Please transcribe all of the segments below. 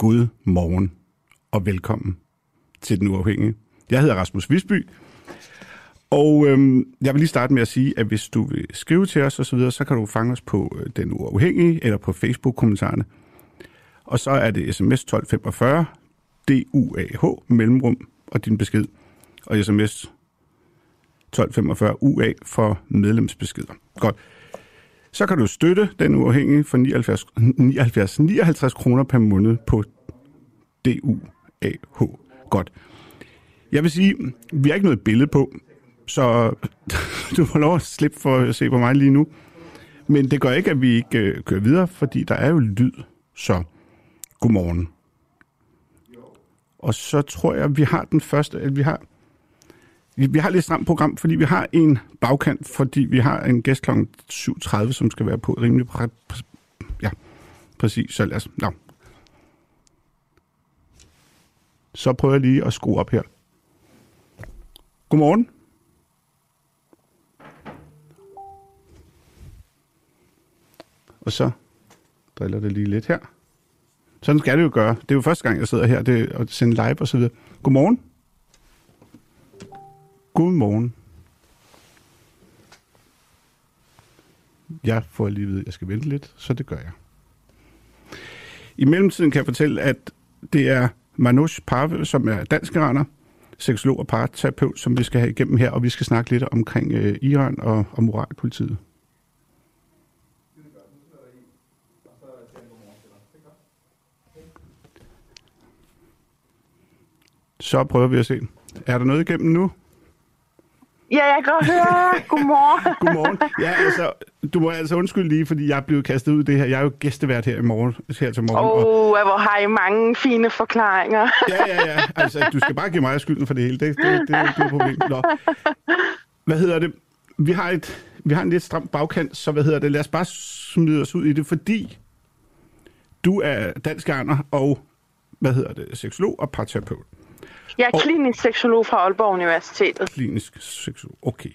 God morgen og velkommen til Den Uafhængige. Jeg hedder Rasmus Visby, og øhm, jeg vil lige starte med at sige, at hvis du vil skrive til os osv., så kan du fange os på øh, Den Uafhængige eller på Facebook-kommentarerne. Og så er det sms 1245, DUAH, mellemrum og din besked. Og sms 1245 UA for medlemsbeskeder. Godt. Så kan du støtte den uafhængige for 79, 79, 59 kroner per måned på DUAH. Godt. Jeg vil sige, vi har ikke noget billede på, så du får lov at slippe for at se på mig lige nu. Men det gør ikke, at vi ikke øh, kører videre, fordi der er jo lyd. Så godmorgen. Og så tror jeg, at vi har den første, at vi har vi har lidt stramt program, fordi vi har en bagkant, fordi vi har en gæst kl. 7.30, som skal være på rimelig... Præ- præ- ja, præcis. Så lad os... Nå. Så prøver jeg lige at skrue op her. Godmorgen. Og så driller det lige lidt her. Sådan skal det jo gøre. Det er jo første gang, jeg sidder her det, og sender live og så videre. Godmorgen. Godmorgen. Jeg får lige at vide, at jeg skal vente lidt, så det gør jeg. I mellemtiden kan jeg fortælle, at det er Manoj Parve, som er dansk iraner, seksolog og parterapeut, som vi skal have igennem her, og vi skal snakke lidt omkring øh, Iran og, og moralpolitiet. Så prøver vi at se. Er der noget igennem nu? Ja, jeg kan godt høre. Godmorgen. Godmorgen. Ja, altså, du må altså undskylde lige, fordi jeg er blevet kastet ud i det her. Jeg er jo gæstevært her i morgen, her til morgen. Åh, og, oh, hvor har I mange fine forklaringer. ja, ja, ja. Altså, du skal bare give mig skylden for det hele. Det, det, det, det er et problem. Nå. Hvad hedder det? Vi har, et, vi har en lidt stram bagkant, så hvad hedder det? Lad os bare smide os ud i det, fordi du er dansk og, hvad hedder det, seksolog og parterapeut. Jeg er Og- klinisk seksolog fra Aalborg Universitetet. Klinisk seksolog. Okay.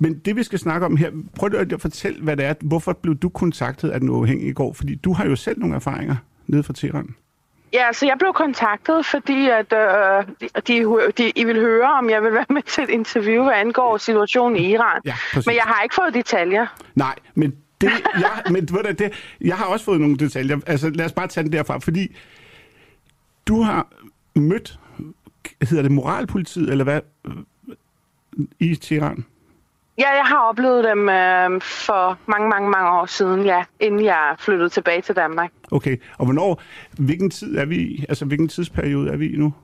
Men det, vi skal snakke om her, prøv lige at fortælle, hvad det er. Hvorfor blev du kontaktet af den uafhængige i går? Fordi du har jo selv nogle erfaringer nede fra Teheran. Ja, så jeg blev kontaktet, fordi at, øh, de, de, I vil høre, om jeg vil være med til et interview, hvad angår situationen i Iran. Ja, præcis. Men jeg har ikke fået detaljer. Nej, men det, jeg, men ved du, det, jeg har også fået nogle detaljer. Altså, lad os bare tage den derfra, fordi du har mødt, hedder det moralpolitiet, eller hvad, i Teheran? Ja, jeg har oplevet dem øh, for mange, mange, mange år siden, ja, inden jeg flyttede tilbage til Danmark. Okay, og hvornår, hvilken tid er vi i? Altså, hvilken tidsperiode er vi i nu?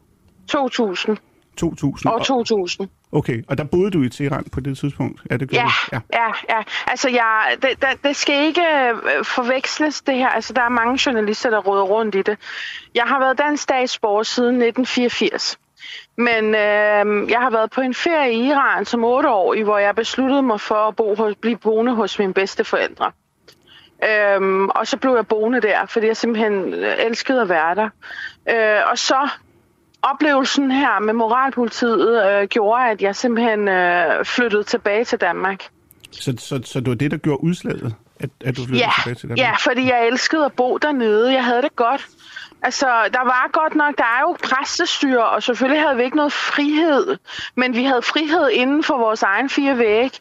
2000. 2000? År Og- 2000. Okay, og der boede du i Teheran på det tidspunkt? Er det Ja, ja. ja, ja. Altså, jeg, det, det, det skal ikke øh, forveksles, det her. Altså, der er mange journalister, der råder rundt i det. Jeg har været dansk statsborger siden 1984. Men øh, jeg har været på en ferie i Iran som otteårig, hvor jeg besluttede mig for at bo hos, blive boende hos mine bedste forældre. Øhm, og så blev jeg boende der, fordi jeg simpelthen øh, elskede at være der. Øh, og så oplevelsen her med moralpolitiet øh, gjorde, at jeg simpelthen øh, flyttede tilbage til Danmark. Så, så, så det var det, der gjorde udslaget, at, at du flyttede Ja, tilbage til Danmark? ja, fordi jeg elskede at bo dernede. Jeg havde det godt. Altså, der var godt nok, der er jo præstestyre, og selvfølgelig havde vi ikke noget frihed, men vi havde frihed inden for vores egen fire væg.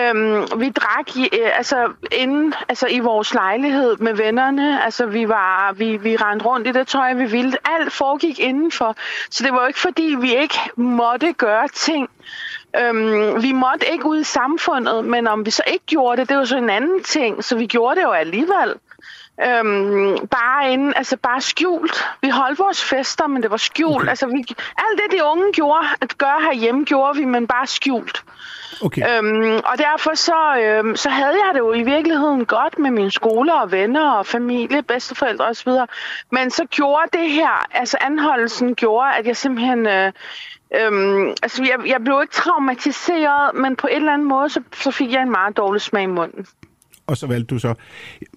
Øhm, vi drak i, øh, altså, inden, altså, i vores lejlighed med vennerne. Altså, vi, var, vi, vi rendte rundt i det tøj, vi ville. Alt foregik indenfor. Så det var jo ikke, fordi vi ikke måtte gøre ting. Øhm, vi måtte ikke ud i samfundet, men om vi så ikke gjorde det, det var så en anden ting. Så vi gjorde det jo alligevel. Øhm, bare inden, altså bare skjult. Vi holdt vores fester, men det var skjult. Okay. Altså, vi, alt det, de unge gjorde, at gøre herhjemme, gjorde vi, men bare skjult. Okay. Øhm, og derfor så, øhm, så havde jeg det jo i virkeligheden godt med mine skoler og venner og familie, bedsteforældre osv. Men så gjorde det her, altså anholdelsen gjorde, at jeg simpelthen... Øh, Øhm, altså, jeg, jeg blev ikke traumatiseret, men på en eller anden måde, så, så fik jeg en meget dårlig smag i munden. Og så valgte du så...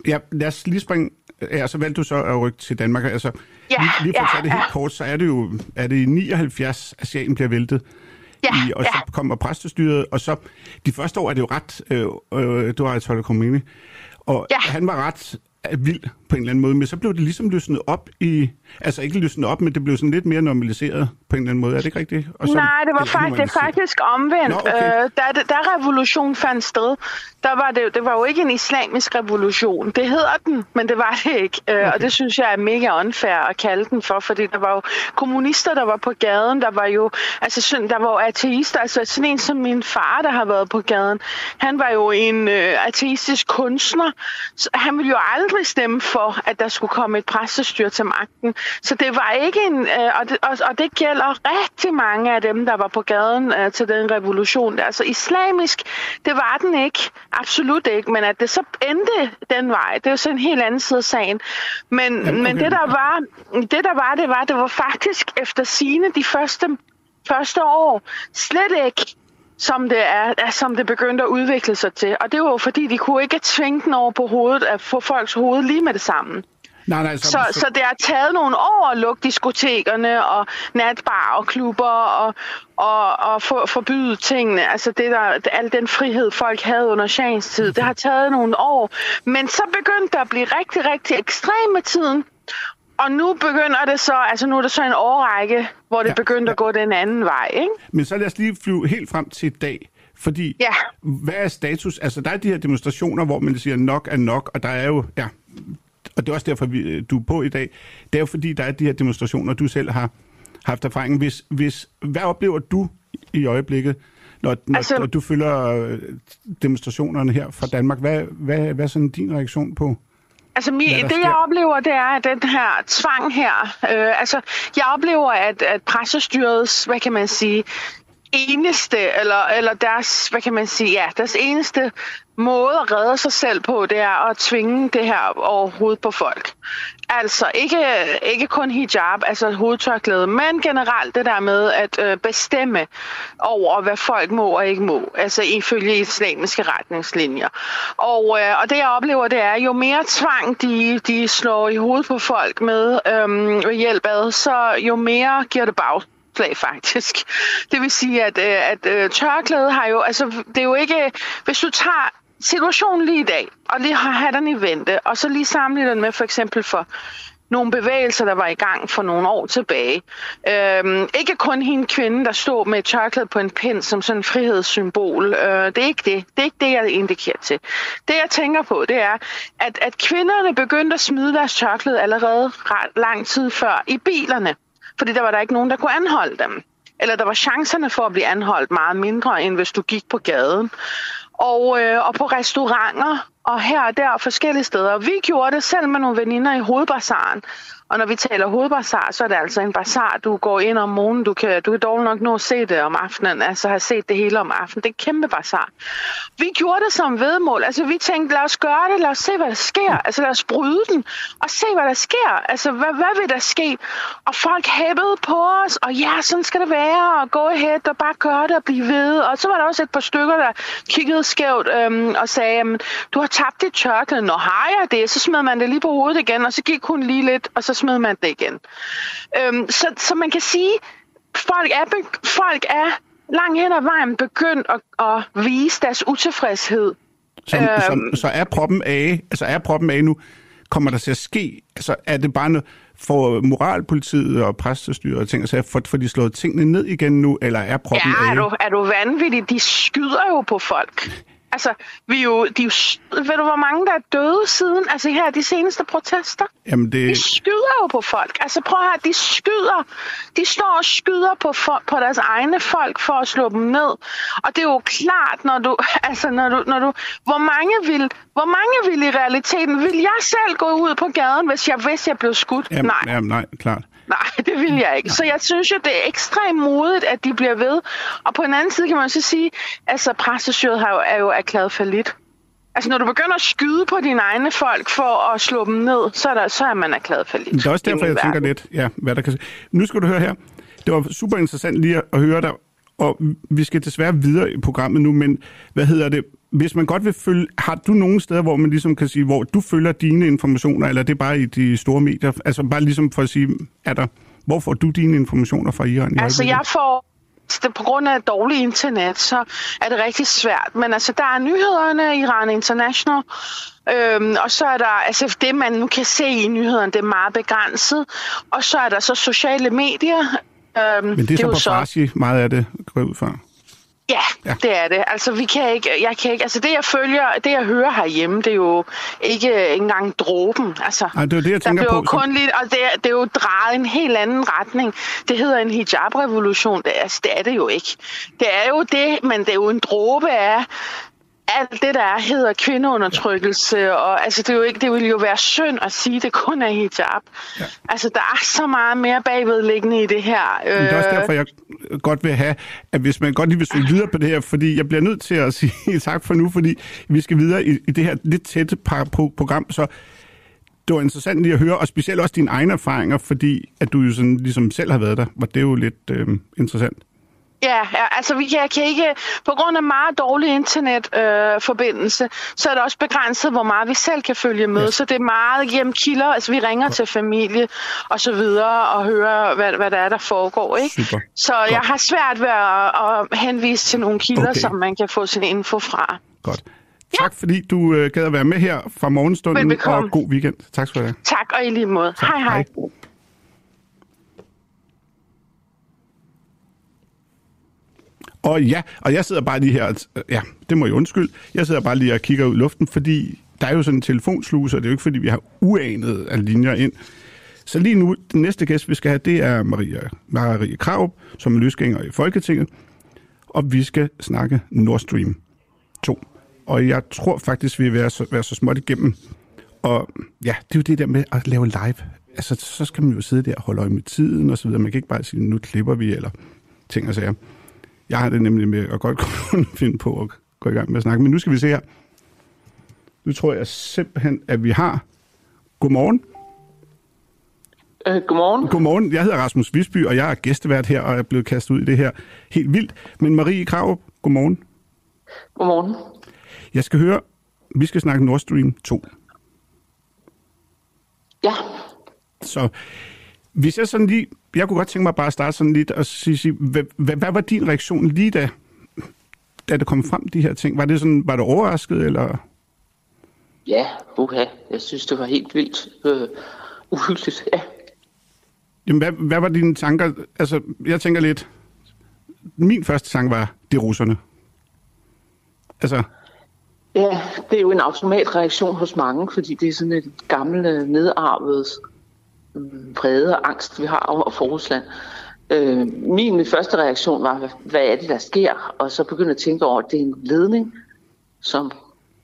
Ja, lad os lige springe... Ja, så valgte du så at rykke til Danmark. Altså, Ja, lige, lige for at ja, tage det helt ja. kort, så er det jo er det i 79, at Asiaten bliver væltet. Ja, I, og så ja. kommer præstestyret, og så de første år er det jo ret... Øh, øh, du har Ayatollah Khomeini, og Ja. han var ret øh, vild på en eller anden måde, men så blev det ligesom løsnet op i... Altså ikke løsnet op, men det blev sådan lidt mere normaliseret på en eller anden måde. Er det ikke rigtigt? Og så, Nej, det var faktisk, det faktisk omvendt. Nå, okay. øh, da, da revolution fandt sted, der var det, det var jo ikke en islamisk revolution. Det hedder den, men det var det ikke. Øh, Og det synes jeg er mega unfair at kalde den for, fordi der var jo kommunister, der var på gaden. Der var jo, altså, sådan, der var jo ateister. Altså sådan en som min far, der har været på gaden. Han var jo en øh, ateistisk kunstner. Så han ville jo aldrig stemme for, at der skulle komme et præstestyr til magten. Så det var ikke en... Øh, og, det, og, og det gælder rigtig mange af dem, der var på gaden øh, til den revolution. Altså islamisk, det var den ikke. Absolut ikke. Men at det så endte den vej, det er jo så en helt anden side af sagen. Men, Jamen, men okay. det der var, det der var, det var, det var faktisk efter sine de første, første år slet ikke som det er, som det begyndte at udvikle sig til. Og det var jo fordi, de kunne ikke tvinge den over på hovedet, at få folks hoved lige med det samme. Nej, nej, Så, så det har taget nogle år at lukke diskotekerne og natbar og klubber og, og, og for, forbyde tingene. Altså det der, al den frihed, folk havde under Shahens tid, det har taget nogle år. Men så begyndte det at blive rigtig, rigtig ekstrem med tiden. Og nu begynder det så, altså nu er det så en årrække, hvor det Ja, begyndte ja. at gå den anden vej, ikke? Men så lad os lige flyve helt frem til i dag. Fordi, Ja. hvad er status? Altså, der er de her demonstrationer, hvor man siger, nok er nok, og der er jo, ja, og det er også derfor, vi, du er på i dag. Det er jo fordi, der er de her demonstrationer, du selv har haft erfaring. Hvis, hvis, hvad oplever du i øjeblikket, når, når, altså, når du følger øh, demonstrationerne her fra Danmark? Hvad, hvad, hvad er sådan din reaktion på? Altså, mi, det sker? jeg oplever, det er at den her tvang her. Øh, altså, jeg oplever, at, at pressestyrets, hvad kan man sige, eneste, eller, eller deres, hvad kan man sige, ja, deres eneste måde at redde sig selv på, det er at tvinge det her overhovedet på folk. Altså ikke, ikke kun hijab, altså hovedtørklæde, men generelt det der med at øh, bestemme over, hvad folk må og ikke må, altså ifølge islamiske retningslinjer. Og, øh, og det jeg oplever, det er, jo mere tvang de, de slår i hovedet på folk med øh, hjælp af, så jo mere giver det bag faktisk. Det vil sige, at, øh, at øh, tørklæde har jo, altså det er jo ikke, hvis du tager situationen lige i dag, og lige har have den i vente, og så lige sammenligne den med for eksempel for nogle bevægelser, der var i gang for nogle år tilbage. Øhm, ikke kun hende kvinde, der stod med et tørklæde på en pind som sådan en frihedssymbol. Øh, det er ikke det. Det er ikke det, jeg indikerer til. Det, jeg tænker på, det er, at, at kvinderne begyndte at smide deres tørklæde allerede ret lang tid før i bilerne. Fordi der var der ikke nogen, der kunne anholde dem. Eller der var chancerne for at blive anholdt meget mindre, end hvis du gik på gaden. Og, øh, og på restauranter, og her og der forskellige steder. Vi gjorde det selv med nogle veninder i hovedbazaren. Og når vi taler hovedbazar, så er det altså en bazar, du går ind om morgenen. Du kan, du kan dog nok nå at se det om aftenen, altså have set det hele om aftenen. Det er en kæmpe bazar. Vi gjorde det som vedmål. Altså vi tænkte, lad os gøre det, lad os se, hvad der sker. Altså lad os bryde den og se, hvad der sker. Altså hvad, hvad vil der ske? Og folk hæppede på os, og ja, sådan skal det være, og gå ahead og bare gøre det og blive ved. Og så var der også et par stykker, der kiggede skævt øhm, og sagde, du har tabt dit tørklæde. når har jeg det? Så smed man det lige på hovedet igen, og så gik hun lige lidt, og så smed man det igen. Øhm, så, så man kan sige, folk er, folk er langt hen ad vejen begyndt at, at vise deres utilfredshed. Så, Øhm. så, så er proppen af, altså er proppen af nu, kommer der til at ske, altså er det bare noget, for moralpolitiet og præstestyret og ting, altså for, for de slået tingene ned igen nu, eller er proppen Ja, af? er du, er du vanvittig? De skyder jo på folk. Altså, vi er jo, de er jo, ved du, hvor mange der er døde siden, altså her de seneste protester? Jamen det... De skyder jo på folk. Altså prøv at høre, de skyder. De står og skyder på, for, på deres egne folk for at slå dem ned. Og det er jo klart, når du, altså når du, når du, hvor mange vil, hvor mange vil i realiteten, vil jeg selv gå ud på gaden, hvis jeg vidste, jeg blev skudt? Jamen, Nej. Jamen, nej, klart. Nej, det vil jeg ikke. Så jeg synes jo, det er ekstremt modigt, at de bliver ved. Og på den anden side kan man så sige, altså præstestyret har jo, er jo erklæret for lidt. Altså når du begynder at skyde på dine egne folk for at slå dem ned, så er, der, så er man erklæret for lidt. Det er også derfor, jeg tænker lidt, ja, hvad der kan Nu skal du høre her. Det var super interessant lige at høre dig, og vi skal desværre videre i programmet nu, men hvad hedder det? Hvis man godt vil følge, har du nogle steder, hvor man ligesom kan sige, hvor du følger dine informationer, eller er det bare i de store medier? Altså bare ligesom for at sige, er der, hvor får du dine informationer fra Iran? i Altså jeg får det, på grund af dårlig internet, så er det rigtig svært. Men altså, der er nyhederne, Iran International, øhm, og så er der, altså det man nu kan se i nyhederne, det er meget begrænset. Og så er der så sociale medier. Øhm, Men det er, jo så på Farsi, meget af det går ud fra. Ja, Ja. det er det. Altså, vi kan ikke, jeg kan ikke, altså det jeg følger, det jeg hører herhjemme, det er jo ikke engang dråben. Altså, Nej, det er det, jeg tænker der bliver på, kun lidt, og det er, det er jo drejet en helt anden retning. Det hedder en hijab-revolution. Det, altså, det er det jo ikke. Det er jo det, men det er jo en dråbe af alt det, der er, hedder kvindeundertrykkelse. Og, altså, det, er jo ikke, det vil jo være synd at sige, at det kun er hijab. Ja. Altså, der er så meget mere bagvedliggende i det her. Men det er også Øh, derfor, jeg godt vil have, at hvis man godt lige vil søge videre på det her, fordi jeg bliver nødt til at sige tak for nu, fordi vi skal videre i, i det her lidt tætte program, så det var interessant lige at høre, og specielt også dine egne erfaringer, fordi at du jo sådan ligesom selv har været der, var det jo lidt øh, interessant. Ja, ja, altså vi kan, kan ikke, på grund af meget dårlig internetforbindelse, øh, så er det også begrænset, hvor meget vi selv kan følge med. Ja. Ja. Så det er meget gennem kilder, altså vi ringer til familie og så videre og hører, hvad, hvad der er, der foregår. Ikke? Super. Så jeg har svært ved at, at henvise til nogle kilder, Okay. som man kan få sin info fra. Godt. Tak fordi du øh, gad at være med her fra morgenstunden, Velbekomme. og god weekend. Tak skal du have. Tak, og i lige måde. Tak. Hej hej. Hej. Og ja, og jeg sidder bare lige her, altså, ja, det må jeg undskylde, jeg sidder bare lige og kigger ud i luften, fordi der er jo sådan en telefonsluse, og det er jo ikke fordi, vi har uanet af linjer ind. Så lige nu, den næste gæst, vi skal have, det er Maria, Maria Krav, som er løsgænger i Folketinget, og vi skal snakke Nord Stream 2. Og jeg tror faktisk, vi er ved at så- være så småt igennem. Og ja, det er jo det der med at lave live. Altså, så skal man jo sidde der og holde øje med tiden og så videre. Man kan ikke bare sige, nu klipper vi, eller ting og sager. Jeg har det nemlig med at godt kunne finde på at gå i gang med at snakke. Men nu skal vi se her. Nu tror jeg simpelthen, at vi har... Godmorgen. Øh, godmorgen. Godmorgen. Jeg hedder Rasmus Visby, og jeg er gæstevært her, og er blevet kastet ud i det her helt vildt. Men Marie Krav, godmorgen. Godmorgen. Jeg skal høre, vi skal snakke Nord Stream 2. Ja, Så hvis jeg sådan lige... Jeg kunne godt tænke mig bare at starte sådan lidt og sige, sige hvad, hvad, hvad var din reaktion lige da, da det kom frem, de her ting? Var det sådan, var du overrasket, eller... ja, uha. Jeg synes, det var helt vildt øh, uhyggeligt. Ja. Jamen, hvad, hvad var dine tanker? Altså, jeg tænker lidt... Min første tanke var, det er russerne. Altså, ja, det er jo en automatreaktion hos mange, fordi det er sådan et gammelt, nedarvet øh, vrede og angst, vi har over for Rusland. Øh, min første reaktion var, hvad, hvad er det, der sker? Og så begyndte jeg at tænke over, at det er en ledning, som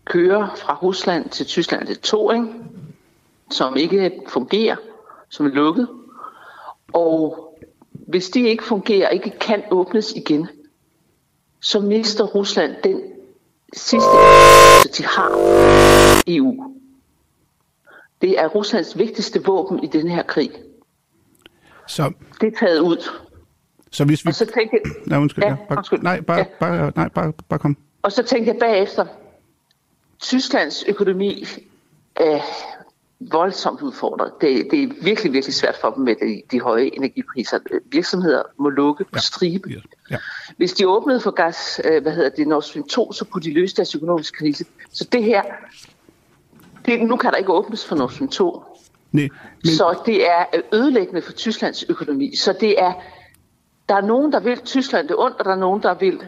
kører fra Rusland til Tyskland. Det er to, ikke? som ikke fungerer, som er lukket. Og hvis de ikke fungerer, ikke kan åbnes igen, så mister Rusland den sidste de har EU. Det er Ruslands vigtigste våben i den her krig. så, Det er taget ud. så hvis vi... Og så tænkte jeg, Nej, undskyld. Ja, Ja, bare, undskyld. nej, bare, Ja. bare, nej, bare, bare kom. og så tænkte jeg bagefter, Tysklands økonomi er voldsomt udfordret. Det, det er virkelig, virkelig svært for dem med de, de høje energipriser. Virksomheder må lukke på stribe. Ja. ja. Hvis de åbnede for gas, øh, hvad hedder det, Nord Stream 2, så kunne de løse deres økonomiske krise. Så det her, det, nu kan der ikke åbnes for Nord Stream 2. Nej, men, Så det er ødelæggende for Tysklands økonomi. Så det er, der er nogen, der vil Tyskland det ondt, og der er nogen, der vil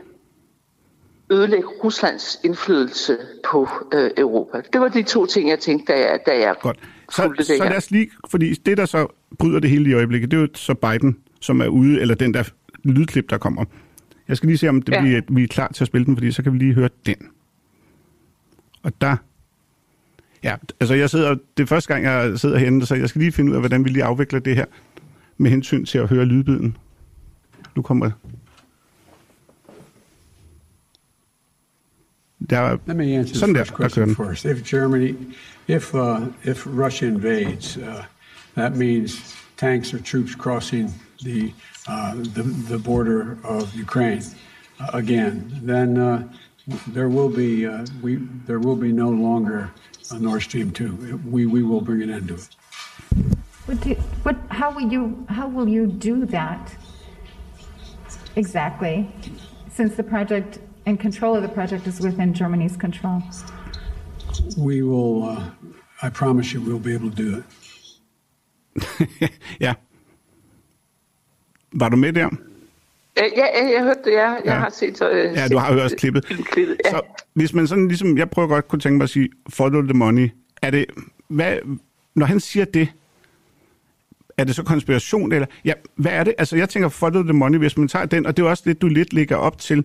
ødelægge Ruslands indflydelse på øh, Europa. Det var de to ting, jeg tænkte, da jeg, da jeg Godt. Så, så lad os lige, fordi det, der så bryder det hele i øjeblikket, det er jo så Biden, som er ude, eller den der lydklip, der kommer. Jeg skal lige se, om det, ja. vi, er, vi er klar til at spille den, fordi så kan vi lige høre den. Og der... Ja, altså jeg sidder... Det er første gang, jeg sidder herinde, så jeg skal lige finde ud af, hvordan vi lige afvikler det her med hensyn til at høre lydbiden. Nu kommer der, Let me answer sådan the first question first. If Germany, if uh, if Russia invades, uh, that means tanks or troops crossing the uh, the, the border of Ukraine uh, again. Then uh, there will be uh, we there will be no longer Nord Stream two. We we will bring an end to it. What, do, what how will you how will you do that exactly? Since the project and control of the project is within Germany's control. We will, uh, I promise you, we'll be able to do it. ja. Var du med der? Ja, ja jeg hørte det, ja. Jeg ja. har set... Uh, ja, du har hørt klippet. klippet ja. Så hvis man sådan ligesom... Jeg prøver godt kunne tænke mig at sige, follow the money. Er det... Hvad, når han siger det, er det så konspiration, eller... Ja, hvad er det? Altså, jeg tænker, follow the money, hvis man tager den, og det er også det, du lidt ligger op til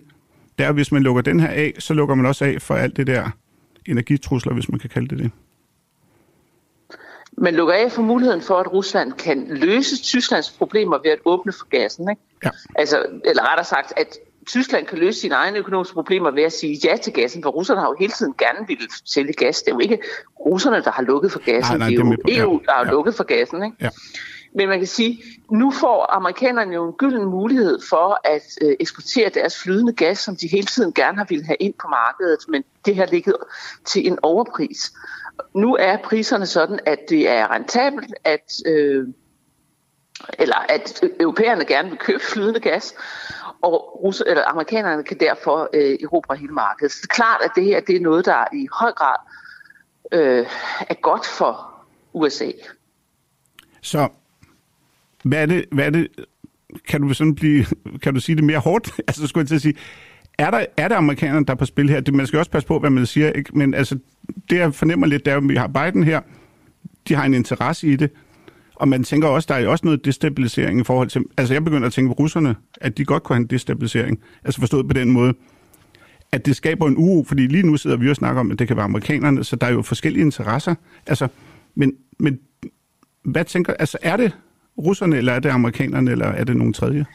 det er, hvis man lukker den her af, så lukker man også af for alt det der energitrusler, hvis man kan kalde det det. Man lukker af for muligheden for, at Rusland kan løse Tysklands problemer ved at åbne for gassen. Ikke? Ja. Altså, eller rettere sagt, at Tyskland kan løse sine egne økonomiske problemer ved at sige ja til gassen, for russerne har jo hele tiden gerne ville sælge gas. Det er jo ikke russerne, der har lukket for gassen, nej, nej, det er jo EU, der har ja. lukket for gassen. Ikke? Ja. Men man kan sige, nu får amerikanerne jo en gylden mulighed for at øh, eksportere deres flydende gas, som de hele tiden gerne har ville have ind på markedet, men det har ligget til en overpris. Nu er priserne sådan, at det er rentabelt, at, øh, eller at europæerne gerne vil købe flydende gas, og russer, eller amerikanerne kan derfor øh, erobre hele markedet. Så det er klart, at det her det er noget, der i høj grad øh, er godt for USA. Så hvad er det, hvad er det kan du sådan blive, kan du sige det mere hårdt? altså, skulle jeg til at sige, er der, er der amerikanerne, der er på spil her? Det, man skal også passe på, hvad man siger, ikke? men altså, det jeg fornemmer lidt, det er, at vi har Biden her, de har en interesse i det, og man tænker også, der er også noget destabilisering i forhold til, altså jeg begynder at tænke på russerne, at de godt kunne have en destabilisering, altså forstået på den måde, at det skaber en uro, fordi lige nu sidder vi og snakker om, at det kan være amerikanerne, så der er jo forskellige interesser, altså, men, men hvad tænker, altså er det, russerne, eller er det amerikanerne, eller er det nogen tredje?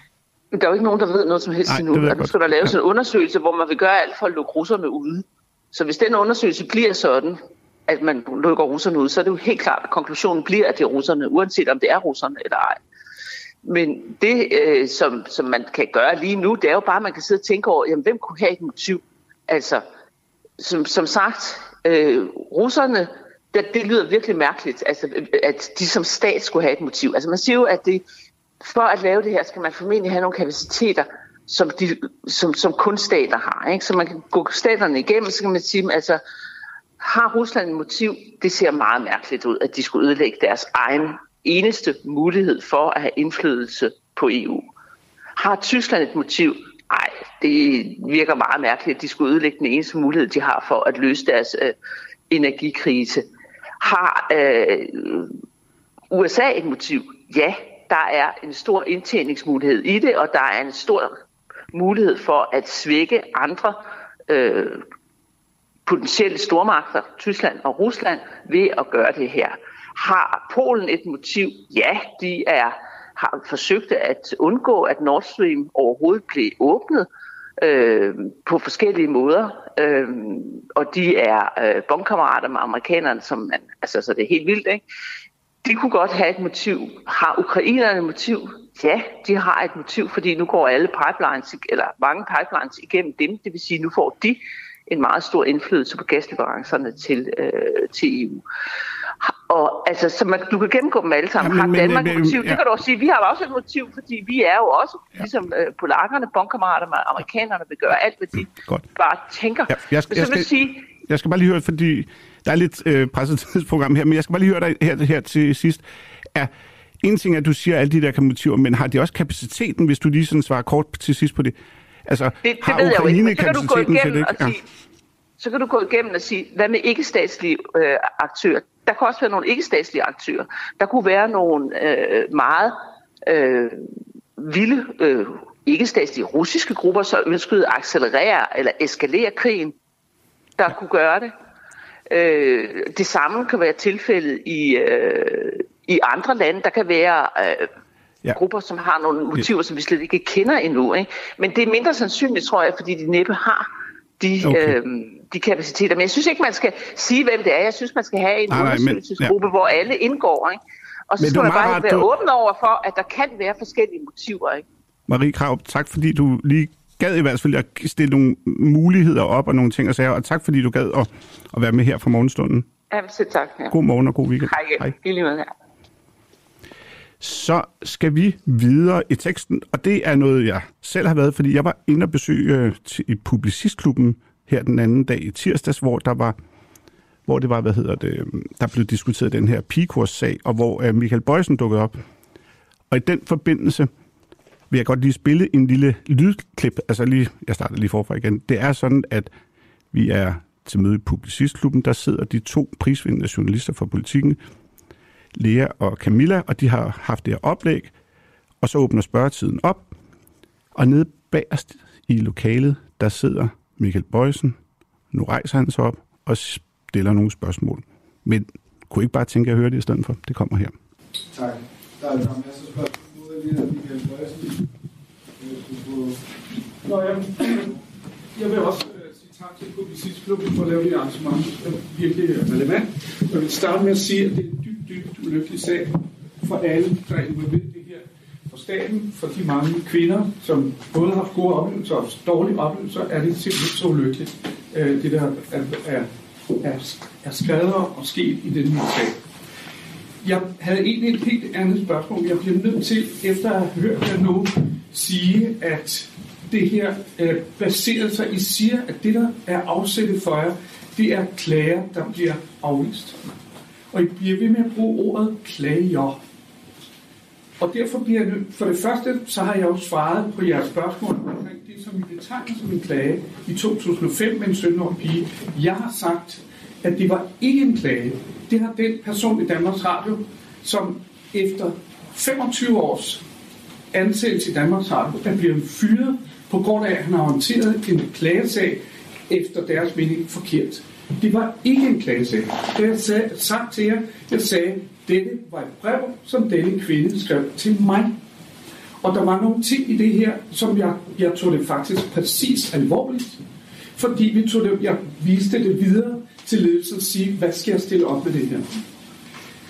Der er jo ikke nogen, der ved noget som helst Nej, endnu. Og nu skal der laves ja. en undersøgelse, hvor man vil gøre alt for at lukke russerne ude. Så hvis den undersøgelse bliver sådan, at man lukker russerne ud, så er det jo helt klart, at konklusionen bliver, at det er russerne, uanset om det er russerne eller ej. Men det, øh, som, som man kan gøre lige nu, det er jo bare, at man kan sidde og tænke over, jamen, hvem kunne have et motiv? Altså, som, som sagt, øh, russerne det, det lyder virkelig mærkeligt, altså, at de som stat skulle have et motiv. Altså man siger jo, at det, for at lave det her, skal man formentlig have nogle kapaciteter, som, de, som, som kun stater har. Ikke? Så man kan gå staterne igennem, så kan man sige, altså, har Rusland et motiv? Det ser meget mærkeligt ud, at de skulle ødelægge deres egen eneste mulighed for at have indflydelse på EU. Har Tyskland et motiv? Nej, det virker meget mærkeligt, at de skulle ødelægge den eneste mulighed, de har for at løse deres øh, energikrise. Har øh, USA et motiv? Ja, der er en stor indtjeningsmulighed i det, og der er en stor mulighed for at svække andre øh, potentielle stormagter, Tyskland og Rusland, ved at gøre det her. Har Polen et motiv? Ja, de er har forsøgt at undgå, at Nord Stream overhovedet blev åbnet øh, på forskellige måder. Øh, og de er øh, bondkammerater med amerikanerne, som man, altså, så det er helt vildt, ikke? De kunne godt have et motiv. Har ukrainerne et motiv? Ja, de har et motiv, fordi nu går alle pipelines, eller mange pipelines igennem dem. Det vil sige, nu får de en meget stor indflydelse på gasleverancerne til, øh, til EU. Og altså, så man, du kan gennemgå dem alle sammen. Ja, men, har Danmark men, men, motiv? Ja. Det kan du også sige. Vi har også et motiv, fordi vi er jo også, ja. ligesom øh, polakkerne, bondkammerater med amerikanerne, vil gøre alt, hvad de Godt. bare tænker. Ja, jeg, skal, jeg, skal, sige, jeg skal bare lige høre, fordi der er lidt øh, presset tidsprogram her, men jeg skal bare lige høre dig her, her til sidst. Er, en ting er, at du siger alle de der motiver, men har de også kapaciteten, hvis du lige sådan svarer kort til sidst på det, Altså, det, det ved jeg jo ikke. Så kan du gå igennem og sige, så kan du gå igennem og sige, hvad med ikke-statslige øh, aktører? Der kan også være nogle ikke-statslige aktører. Der kunne være nogle øh, meget øh, vilde øh, ikke-statslige russiske grupper, som ønskede at accelerere eller eskalere krigen, der kunne gøre det. Øh, det samme kan være tilfældet i, øh, i andre lande. Der kan være øh, ja. grupper, som har nogle motiver, som vi slet ikke kender endnu. Ikke? Men det er mindre sandsynligt, tror jeg, fordi de næppe har de, okay. øh, de kapaciteter. Men jeg synes ikke, man skal sige, hvem det er. Jeg synes, man skal have en undersøgelsesgruppe, ja. hvor alle indgår. Ikke? Og så skal man bare være du... åben over for, at der kan være forskellige motiver. Ikke? Marie Krav, tak fordi du lige gad i hvert fald at stille nogle muligheder op og nogle ting og sager, og tak fordi du gad at, at være med her fra morgenstunden. Selv tak. Ja. God morgen og god weekend. Hej. Hej. lige måde, ja. Så skal vi videre i teksten, og det er noget, jeg selv har været, fordi jeg var inde og besøge øh, i Publicistklubben her den anden dag i tirsdags, hvor der var hvor det var, hvad hedder det, der blev diskuteret den her pigekurs-sag, og hvor uh, Michael Bøjsen dukkede op. Og i den forbindelse vil jeg godt lige spille en lille lydklip. Altså lige, jeg starter lige forfra igen. Det er sådan, at vi er til møde i Publicistklubben. Der sidder de to prisvindende journalister fra politikken, Lea og Camilla, og de har haft det her oplæg, og så åbner spørgetiden op, og nede bagerst i lokalet, der sidder Michael Bøjsen. Nu rejser han sig op og stiller nogle spørgsmål. Men kunne ikke bare tænke at høre det i stedet for? Det kommer her. Tak. Der er en masse spørgsmål. Nu er lige, at Michael Bøjsen Nå, ja. Jeg vil også uh, sige tak til Publicistklubben for at lave det arrangement. Det er virkelig øh, relevant. Jeg vil starte med at sige, at det er en dybt, dybt ulykkelig sag for alle, der er involveret i det her. For staten, for de mange kvinder, som både har haft gode oplevelser og dårlige oplevelser, er det simpelthen så ulykkeligt, uh, det der er, er, er, er skrevet og sket i den her sag. Jeg havde egentlig et helt andet spørgsmål. Jeg bliver nødt til, efter at have hørt jer nu, sige, at det her øh, baserer sig, I siger, at det, der er afsættet for jer, det er klager, der bliver afvist. Og I bliver ved med at bruge ordet klager. Og derfor bliver jeg for det første, så har jeg jo svaret på jeres spørgsmål omkring det, som I betegner som en klage i 2005 med en 17-årig pige. Jeg har sagt, at det var ikke en klage. Det har den person i Danmarks Radio, som efter 25 års ansættelse i Danmarks Radio er blevet fyret på grund af, at han har håndteret en klagesag efter deres mening forkert. Det var ikke en klagesag. Det jeg sagde, sagt til jer, jeg sagde, dette var et brev, som denne kvinde skrev til mig. Og der var nogle ting i det her, som jeg, jeg tog det faktisk præcis alvorligt. Fordi vi tog det, jeg viste det videre til ledelsen og sige, hvad skal jeg stille op med det her?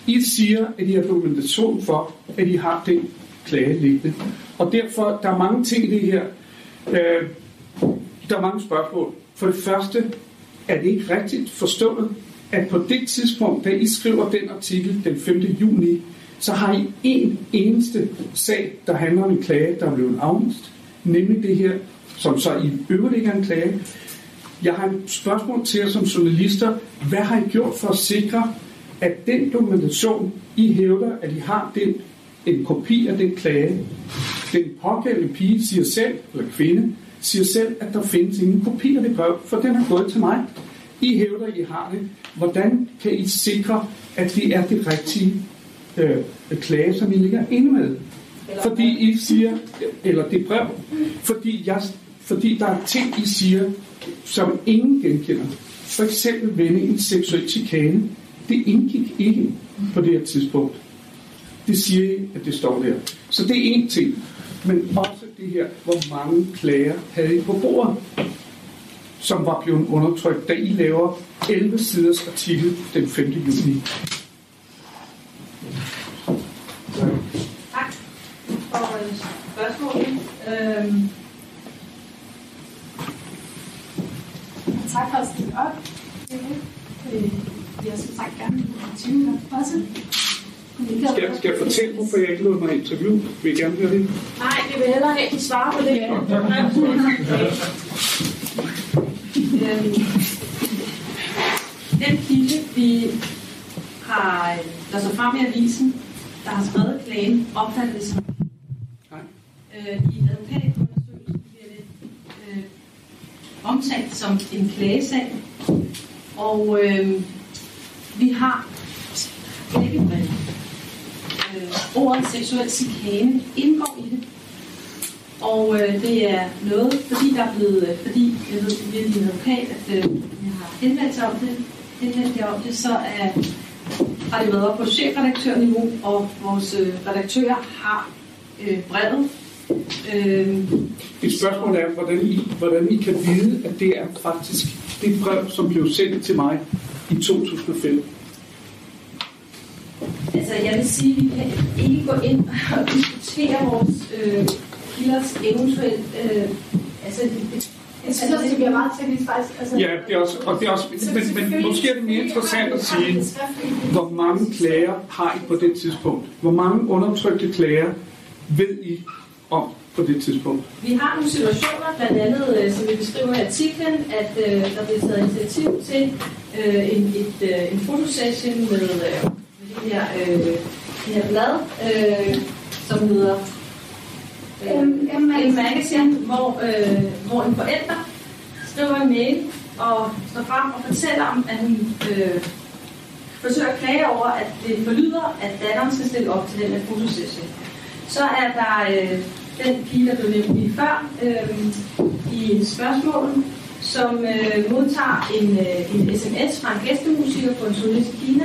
I siger, at I har dokumentation for, at I har den klage liggende. Og derfor, der er mange ting i det her. Øh, der er mange spørgsmål. For det første, er det ikke rigtigt forstået, at på det tidspunkt, da I skriver den artikel den 5. juni, så har I en eneste sag, der handler om en klage, der er blevet afvist. Nemlig det her, som så i øvrigt ikke er en klage. Jeg har et spørgsmål til jer som journalister. Hvad har I gjort for at sikre, at den dokumentation, I hævder, at I har den en kopi af den klage. Den pågældende pige siger selv, eller kvinde, siger selv, at der findes ingen kopi af det brev, for den er gået til mig. I hævder, I har det. Hvordan kan I sikre, at det er det rigtige øh, klage, som I ligger inde med? Fordi I siger, eller det brev, fordi, jeg, fordi der er ting, I siger, som ingen genkender. For eksempel vendingen seksuel chikane. Det indgik ikke på det her tidspunkt. Det siger I, at det står der. Så det er en ting. Men også det her, hvor mange klager havde I på bordet, som var blevet undertrykt, da I laver 11 siders artikel den 5. juni. Tak Og øh, spørgsmålet. Øh Tak for at stille op. Jeg skal sagt gerne også. Skal, skal jeg fortælle, hvorfor jeg ikke lavede mig interview? Vil I gerne høre det? Nej, vi vil hellere have, at de svarer på det. Ja. den kilde, vi har, der så frem i avisen, der har skrevet klagen, opfatter det som Nej. Øh, I det omtalt som en klagesag. Og øh, vi har begge briller. Øh, ordet seksuel chikane indgår i det. Og øh, det er noget, fordi der er blevet, øh, fordi jeg ved, at det er advokat, at øh, jeg har henvendt sig om det, henvendt jer om det, så er, har det været op på chefredaktørniveau, og vores øh, redaktører har øh, brevet. Øh, Et spørgsmål er, hvordan I, hvordan I kan vide, at det er faktisk det brev, som blev sendt til mig i 2005. Altså, jeg vil sige, at vi kan ikke gå ind og diskutere vores øh, kilders eventuelt... Øh, altså, jeg synes også, det bliver meget teknisk faktisk. Altså, ja, det er også, og det er også, men, men måske er det mere interessant at sige, hvor mange klager har I på det tidspunkt? Hvor mange undertrykte klager ved I om på det tidspunkt? Vi har nogle situationer, blandt andet, øh, som vi beskriver i artiklen, at øh, der bliver taget initiativ til øh, en, et, øh, en fotosession med, øh, med det, her, øh, det her blad, øh, som hedder øh, en magazine, hvor, øh, hvor en forælder skriver en mail og står frem og fortæller om, at hun øh, forsøger at klage over, at det forlyder, at datteren skal stille op til den her fotosession. Så er der øh, den pige, der blev nævnt lige før øh, i spørgsmålet, som øh, modtager en, øh, en sms fra en gæstemusiker på en journalist i Kina,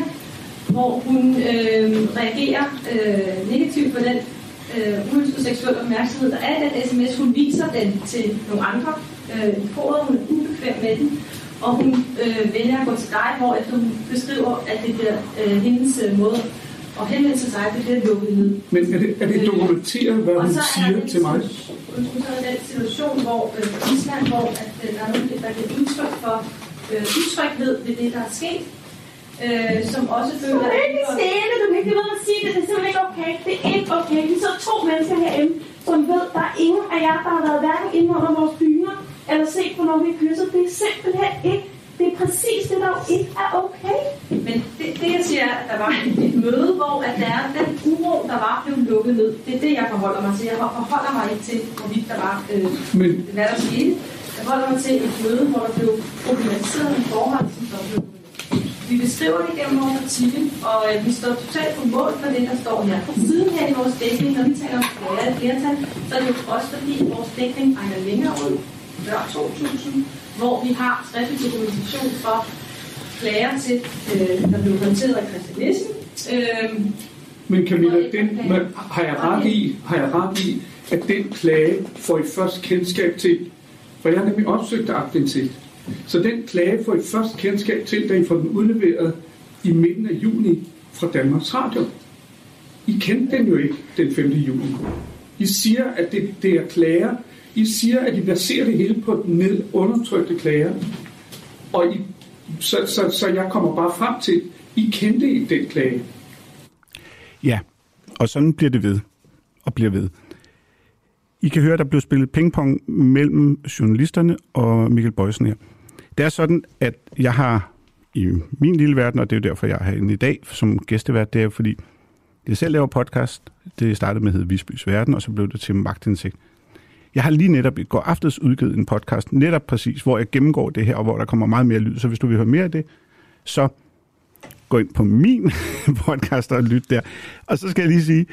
hvor hun øh, reagerer øh, negativt på den øh, uønsket seksuel opmærksomhed, der er i den sms. Hun viser den til nogle andre øh, i koret. Hun er ubekvem med den. Og hun øh, vælger at gå til dig, hvor efter hun beskriver, at det bliver øh, hendes øh, måde at henvende sig sig, det bliver lukket ned. Men er det, er det dokumenteret, hvad hun siger til mig? Og så er den situation, hvor øh, Island, hvor at, øh, der er nogen, der giver udtryk for øh, utryghed ved det, der er sket, øh, som også føler... Du kan ikke stille, du kan ikke ved at sige det, det er simpelthen ikke okay. Det er ikke okay. Vi så to mennesker herinde, som ved, der er ingen af jer, der har været hverken inde under vores byer, eller set på, når vi kysser. Det er simpelthen ikke det er præcis det, der jo ikke er okay. Men det, det jeg siger er, at der var et møde, hvor at der er den uro, der var blevet lukket ned. Det er det, jeg forholder mig til. Jeg forholder mig ikke til, hvorvidt der var, øh, Men... hvad der skete. Jeg forholder mig til et møde, hvor der blev problematiseret en forhold, som der blev vi beskriver det gennem vores artikel, og øh, vi står totalt på mål for det, der står her. Siden her i vores dækning, når vi taler om flere flertal, så er det jo også fordi vores dækning rækker længere ud, før 2000, hvor vi har skriftlig dokumentation for klager til, øh, der blev håndteret af Christian Nissen. Øh, men Camilla, den, man, har, jeg ret i, har jeg ret i, at den klage får I først kendskab til? For jeg har nemlig opsøgt aktindsigt. Så den klage får I først kendskab til, da I får den udleveret i midten af juni fra Danmarks Radio. I kendte den jo ikke den 5. juni. I siger, at det, det er klager. I siger, at I baserer det hele på ned undertrykte klager. Og I, så, så, så jeg kommer bare frem til, I kendte ikke den klage. Ja, og sådan bliver det ved og bliver ved. I kan høre, der blev spillet pingpong mellem journalisterne og Michael Bøjsen her. Det er sådan, at jeg har i min lille verden, og det er jo derfor, jeg er herinde i dag som gæstevært, det er fordi, jeg selv laver podcast. Det startede med at hedde Visbys Verden, og så blev det til Magtindsigt. Jeg har lige netop i går aftes udgivet en podcast, netop præcis, hvor jeg gennemgår det her, og hvor der kommer meget mere lyd. Så hvis du vil høre mere af det, så gå ind på min podcast og lyt der. Og så skal jeg lige sige,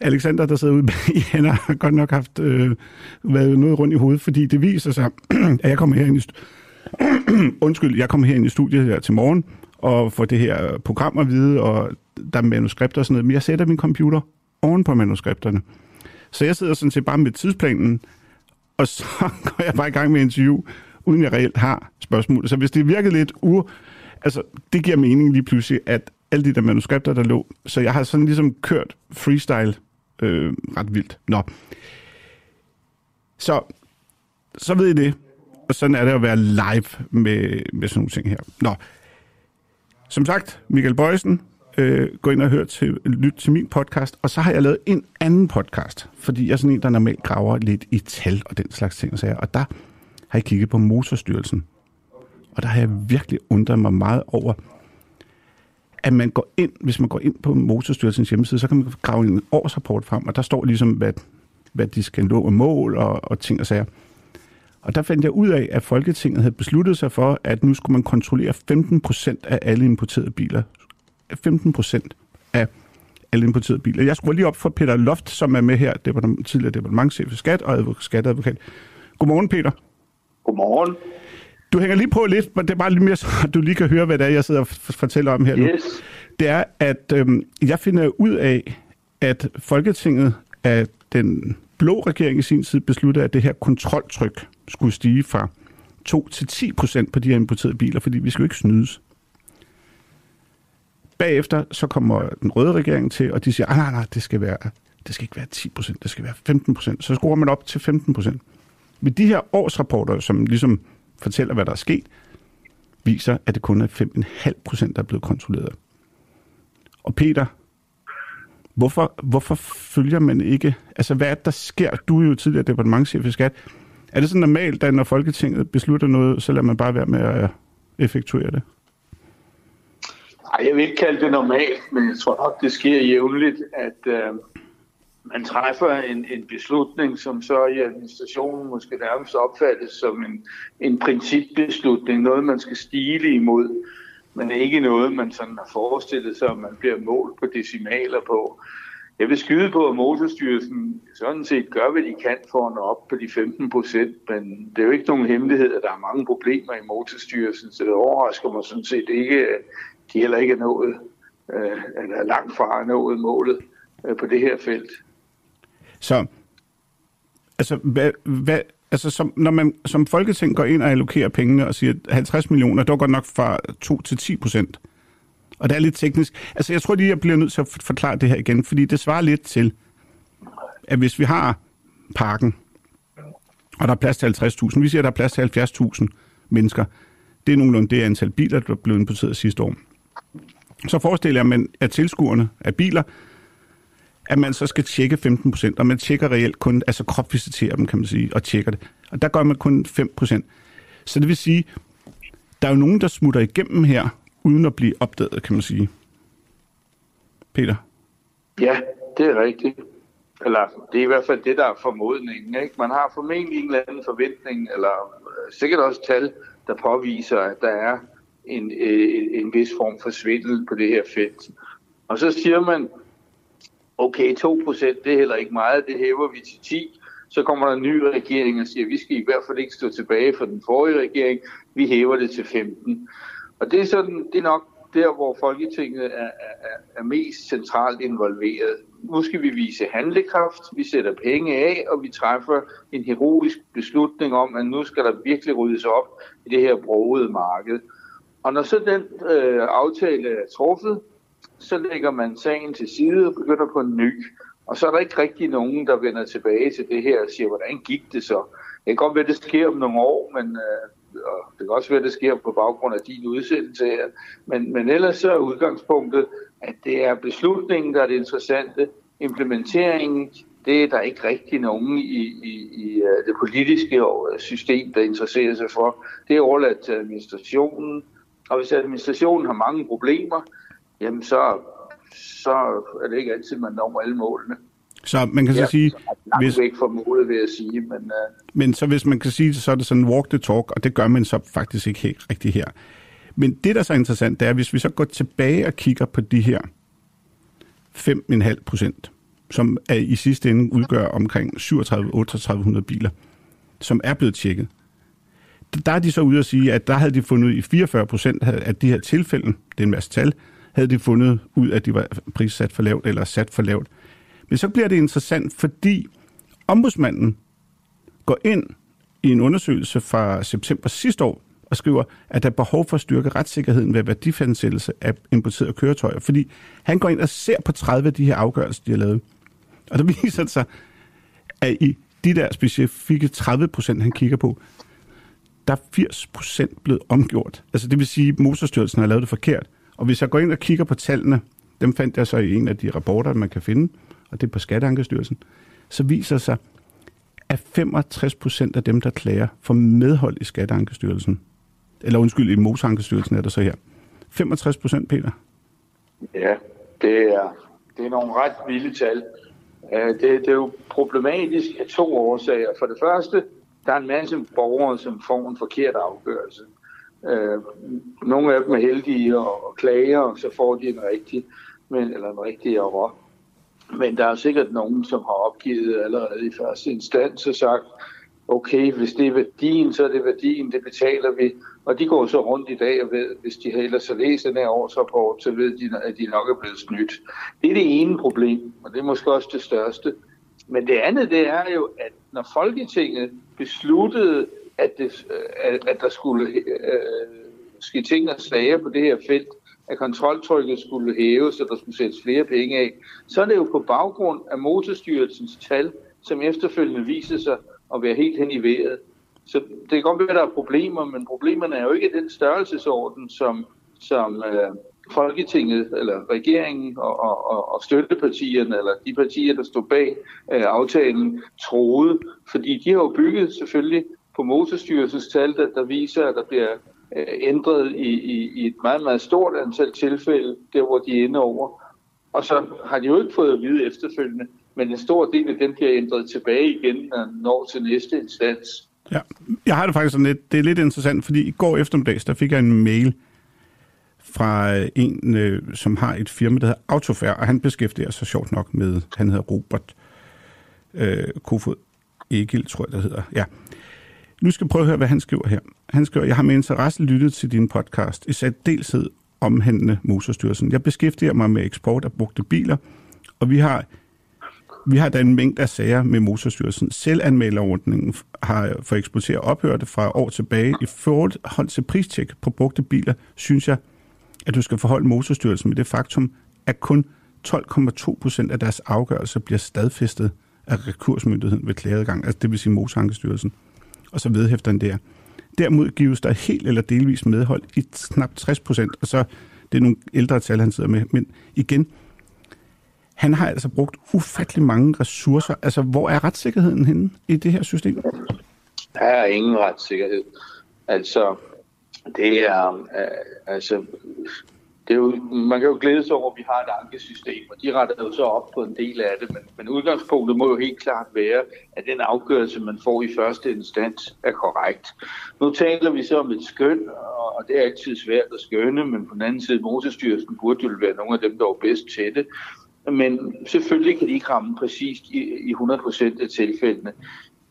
Alexander, der sidder ude i, han har godt nok haft øh, været noget rundt i hovedet, fordi det viser sig, at jeg kommer her ind i, undskyld, jeg kommer her ind i studiet her til morgen, og får det her program at vide, og der er manuskripter og sådan noget, men jeg sætter min computer oven på manuskripterne. Så jeg sidder sådan set bare med tidsplanen, og så går jeg bare i gang med interview, uden jeg reelt har spørgsmål. Så hvis det virker lidt u... Altså, det giver mening lige pludselig, at alle de der manuskripter, der lå, så jeg har sådan ligesom kørt freestyle øh, ret vildt. Nå. Så, så ved I det. Og sådan er det at være live med, med sådan nogle ting her. Nå. Som sagt, Michael Bøjsen, øh, gå ind og hør til, lyt til min podcast, og så har jeg lavet en anden podcast, fordi jeg er sådan en, der normalt graver lidt i tal og den slags ting. Og, og der har jeg kigget på Motorstyrelsen. Og der har jeg virkelig undret mig meget over, at man går ind, hvis man går ind på Motorstyrelsens hjemmeside, så kan man grave en årsrapport frem, og der står ligesom, hvad, hvad de skal nå af mål og, og ting og sager. Og der fandt jeg ud af, at Folketinget havde besluttet sig for, at nu skulle man kontrollere 15 procent af alle importerede biler. 15 procent af alle importerede biler. Jeg skulle lige op for Peter Loft, som er med her, det var den tidligere departementchef i Skat og skatteadvokat. Godmorgen, Peter. Godmorgen. Du hænger lige på lidt, men det er bare lidt mere, så du lige kan høre, hvad det er, jeg sidder og fortæller om her nu. Yes. Det er, at øhm, jeg finder ud af, at Folketinget af den blå regering i sin tid besluttede, at det her kontroltryk skulle stige fra 2 til 10 procent på de her importerede biler, fordi vi skal jo ikke snydes. Bagefter så kommer den røde regering til, og de siger, ah, nej, nej, det skal, være, det skal ikke være 10 procent, det skal være 15 procent. Så skruer man op til 15 procent. Men de her årsrapporter, som ligesom fortæller, hvad der er sket, viser, at det kun er 5,5 procent, der er blevet kontrolleret. Og Peter, hvorfor, hvorfor følger man ikke, altså hvad er det, der sker? Du er jo tidligere departementchef i skat. Er det så normalt, at når Folketinget beslutter noget, så lader man bare være med at effektuere det? Nej, jeg vil ikke kalde det normalt, men jeg tror nok, det sker jævnligt, at øh, man træffer en, en beslutning, som så i administrationen måske nærmest opfattes som en, en principbeslutning, noget man skal stile imod, men ikke noget, man sådan har forestillet sig, at man bliver målt på decimaler på. Jeg vil skyde på, at Motorstyrelsen sådan set gør, hvad de kan for at nå op på de 15 procent, men det er jo ikke nogen hemmelighed, at der er mange problemer i Motorstyrelsen, så det overrasker mig sådan set ikke, de heller ikke er nået, øh, eller langt fra nået målet øh, på det her felt. Så, altså, hvad, hvad, altså som, når man som folketing går ind og allokerer pengene og siger 50 millioner, der går nok fra 2 til 10 procent. Og det er lidt teknisk. Altså, jeg tror lige, jeg bliver nødt til at forklare det her igen, fordi det svarer lidt til, at hvis vi har parken, og der er plads til 50.000, vi siger, at der er plads til 70.000 mennesker, det er nogenlunde det antal biler, der blev importeret sidste år. Så forestiller jeg mig, at tilskuerne af biler, at man så skal tjekke 15 procent, og man tjekker reelt kun, altså kropvisiterer dem, kan man sige, og tjekker det. Og der gør man kun 5 procent. Så det vil sige, der er jo nogen, der smutter igennem her, uden at blive opdaget, kan man sige. Peter? Ja, det er rigtigt. Eller det er i hvert fald det, der er formodningen. Ikke? Man har formentlig en eller anden forventning, eller øh, sikkert også tal, der påviser, at der er en, øh, en, en vis form for svindel på det her felt. Og så siger man, okay, 2% det er heller ikke meget, det hæver vi til 10. Så kommer der en ny regering og siger, vi skal i hvert fald ikke stå tilbage for den forrige regering, vi hæver det til 15. Og det er, sådan, det er nok der, hvor Folketinget er, er, er mest centralt involveret. Nu skal vi vise handlekraft, vi sætter penge af, og vi træffer en heroisk beslutning om, at nu skal der virkelig ryddes op i det her brogede marked. Og når så den øh, aftale er truffet, så lægger man sagen til side og begynder på en ny. Og så er der ikke rigtig nogen, der vender tilbage til det her og siger, hvordan gik det så? Det kan godt være, at det sker om nogle år, men øh, og det kan også være, at det sker på baggrund af din udsendelse her. Men, men ellers så er udgangspunktet, at det er beslutningen, der er det interessante. Implementeringen, det er der ikke rigtig nogen i, i, i øh, det politiske system, der interesserer sig for. Det er overladt til administrationen, og hvis administrationen har mange problemer, jamen så, så er det ikke altid, man når alle målene. Så man kan så ja, sige... Så hvis, væk fra målet, vil jeg sige. Men, uh... men så hvis man kan sige det, så er det sådan walk the talk, og det gør man så faktisk ikke helt rigtigt her. Men det, der er så interessant, det er, hvis vi så går tilbage og kigger på de her 5,5 procent, som er i sidste ende udgør omkring 37-3800 biler, som er blevet tjekket, der er de så ude at sige, at der havde de fundet i 44 procent af de her tilfælde, det er en masse tal, havde de fundet ud, at de var prissat for lavt eller sat for lavt. Men så bliver det interessant, fordi ombudsmanden går ind i en undersøgelse fra september sidste år og skriver, at der er behov for at styrke retssikkerheden ved værdifastsættelse af importerede køretøjer. Fordi han går ind og ser på 30 af de her afgørelser, de har lavet. Og der viser det sig, at i de der specifikke 30 procent, han kigger på, der er 80 procent blevet omgjort. Altså det vil sige, at Motorstyrelsen har lavet det forkert. Og hvis jeg går ind og kigger på tallene, dem fandt jeg så i en af de rapporter, man kan finde, og det er på Skatteankestyrelsen, så viser sig, at 65 procent af dem, der klager, får medhold i Skatteankestyrelsen. Eller undskyld, i Motorankestyrelsen er det så her. 65 procent, Peter? Ja, det er, det er nogle ret vilde tal. Øh, det, det er jo problematisk af to årsager. For det første, der er en masse borgere, som får en forkert afgørelse. Øh, nogle af dem er heldige og, og klager, og så får de en rigtig, men, eller en rigtig over. Men der er sikkert nogen, som har opgivet allerede i første instans og sagt, okay, hvis det er værdien, så er det værdien, det betaler vi. Og de går så rundt i dag og ved, hvis de ellers så læser den her årsrapport, så ved de, at de nok er blevet snydt. Det er det ene problem, og det er måske også det største. Men det andet, det er jo, at når Folketinget besluttede, at, det, at, at der skulle øh, ske ting og sager på det her felt, at kontroltrykket skulle hæves, og der skulle sættes flere penge af, så er det jo på baggrund af motorstyrelsens tal, som efterfølgende viser sig at være helt hen i vejret. Så det kan godt være, at der er problemer, men problemerne er jo ikke den størrelsesorden, som, som øh, Folketinget eller regeringen og, og, og støttepartierne eller de partier, der stod bag øh, aftalen, troede. Fordi de har jo bygget selvfølgelig på motorstyrelsens tal, der, der viser, at der bliver øh, ændret i, i, i et meget, meget stort antal tilfælde, der hvor de er inde over. Og så har de jo ikke fået at vide efterfølgende, men en stor del af dem bliver ændret tilbage igen, når når til næste instans. Ja, jeg har det faktisk sådan lidt, det er lidt interessant, fordi i går eftermiddags, der fik jeg en mail fra øh, en, øh, som har et firma, der hedder Autofair, og han beskæftiger sig sjovt nok med, han hedder Robert øh, Kofod Egil, tror jeg, der hedder. Ja. Nu skal jeg prøve at høre, hvad han skriver her. Han skriver, jeg har med interesse lyttet til din podcast, i særdeleshed omhandlende Motorstyrelsen. Jeg beskæftiger mig med eksport af brugte biler, og vi har vi har da en mængde af sager med Motorstyrelsen. Selvanmelderordningen har for eksporteret ophørte fra år tilbage. I forhold til pristjek på brugte biler, synes jeg, at du skal forholde motorstyrelsen med det faktum, at kun 12,2 procent af deres afgørelser bliver stadfæstet af rekursmyndigheden ved klageadgang, altså det vil sige motorankestyrelsen, og så vedhæfter den der. Derimod gives der helt eller delvis medhold i knap 60 procent, og så det er nogle ældre tal, han sidder med, men igen, han har altså brugt ufattelig mange ressourcer. Altså, hvor er retssikkerheden henne i det her system? Der er ingen retssikkerhed. Altså, det er, øh, altså, det er jo, man kan jo glæde sig over, at vi har et ankesystem, og de retter jo så op på en del af det, men, men udgangspunktet må jo helt klart være, at den afgørelse, man får i første instans, er korrekt. Nu taler vi så om et skøn, og det er altid svært at skønne, men på den anden side, Motorstyrelsen burde jo være nogle af dem, der er bedst til det. Men selvfølgelig kan de ikke ramme præcist i, i 100% af tilfældene.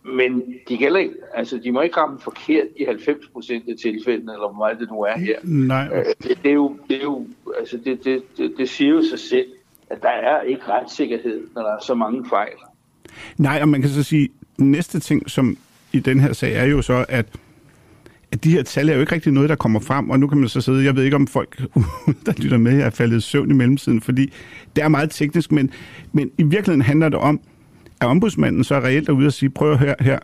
Men de, gælder ikke, altså, de må ikke ramme forkert i 90 procent af tilfældene, eller hvor meget det nu er her. Nej. Øh, det, det, er jo, det, er jo, altså, det, det, det, det siger jo sig selv, at der er ikke retssikkerhed, når der er så mange fejl. Nej, og man kan så sige, den næste ting, som i den her sag, er jo så, at at de her tal er jo ikke rigtig noget, der kommer frem, og nu kan man så sidde, jeg ved ikke om folk, der lytter med, er faldet i søvn i mellemtiden, fordi det er meget teknisk, men, men i virkeligheden handler det om, er ombudsmanden så reelt ude og sige, prøv at høre her,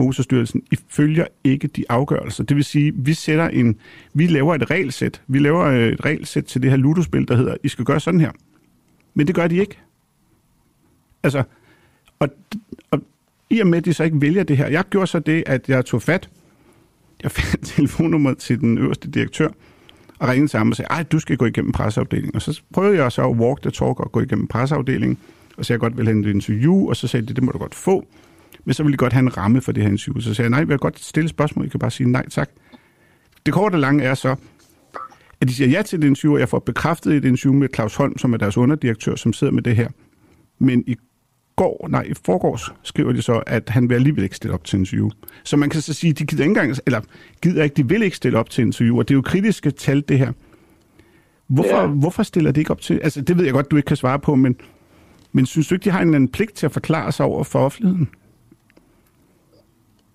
Motorstyrelsen, I følger ikke de afgørelser. Det vil sige, vi sætter en, vi laver et regelsæt, vi laver øh, et regelsæt til det her ludospil, der hedder, I skal gøre sådan her. Men det gør de ikke. Altså, og, og i og med, at de så ikke vælger det her, jeg gjorde så det, at jeg tog fat, jeg fandt telefonnummer til den øverste direktør, og ringede til ham og sagde, ej, du skal gå igennem presseafdelingen. Og så prøvede jeg så at walk the talk og gå igennem presseafdelingen, og så jeg godt ville have et interview, og så sagde de, det må du godt få. Men så ville de godt have en ramme for det her interview. Så sagde jeg, nej, vil jeg godt stille spørgsmål, jeg kan bare sige nej tak. Det korte og lange er så, at de siger ja til det interview, og jeg får bekræftet et interview med Claus Holm, som er deres underdirektør, som sidder med det her. Men i går, nej, i forgårs skriver de så, at han vil alligevel ikke stille op til interview. Så man kan så sige, de gider ikke engang, eller gider ikke, de vil ikke stille op til interview, og det er jo kritiske tal, det her. Hvorfor, ja. hvorfor stiller de ikke op til, altså det ved jeg godt, du ikke kan svare på, men men synes du ikke, de har en eller anden pligt til at forklare sig over for offentligheden?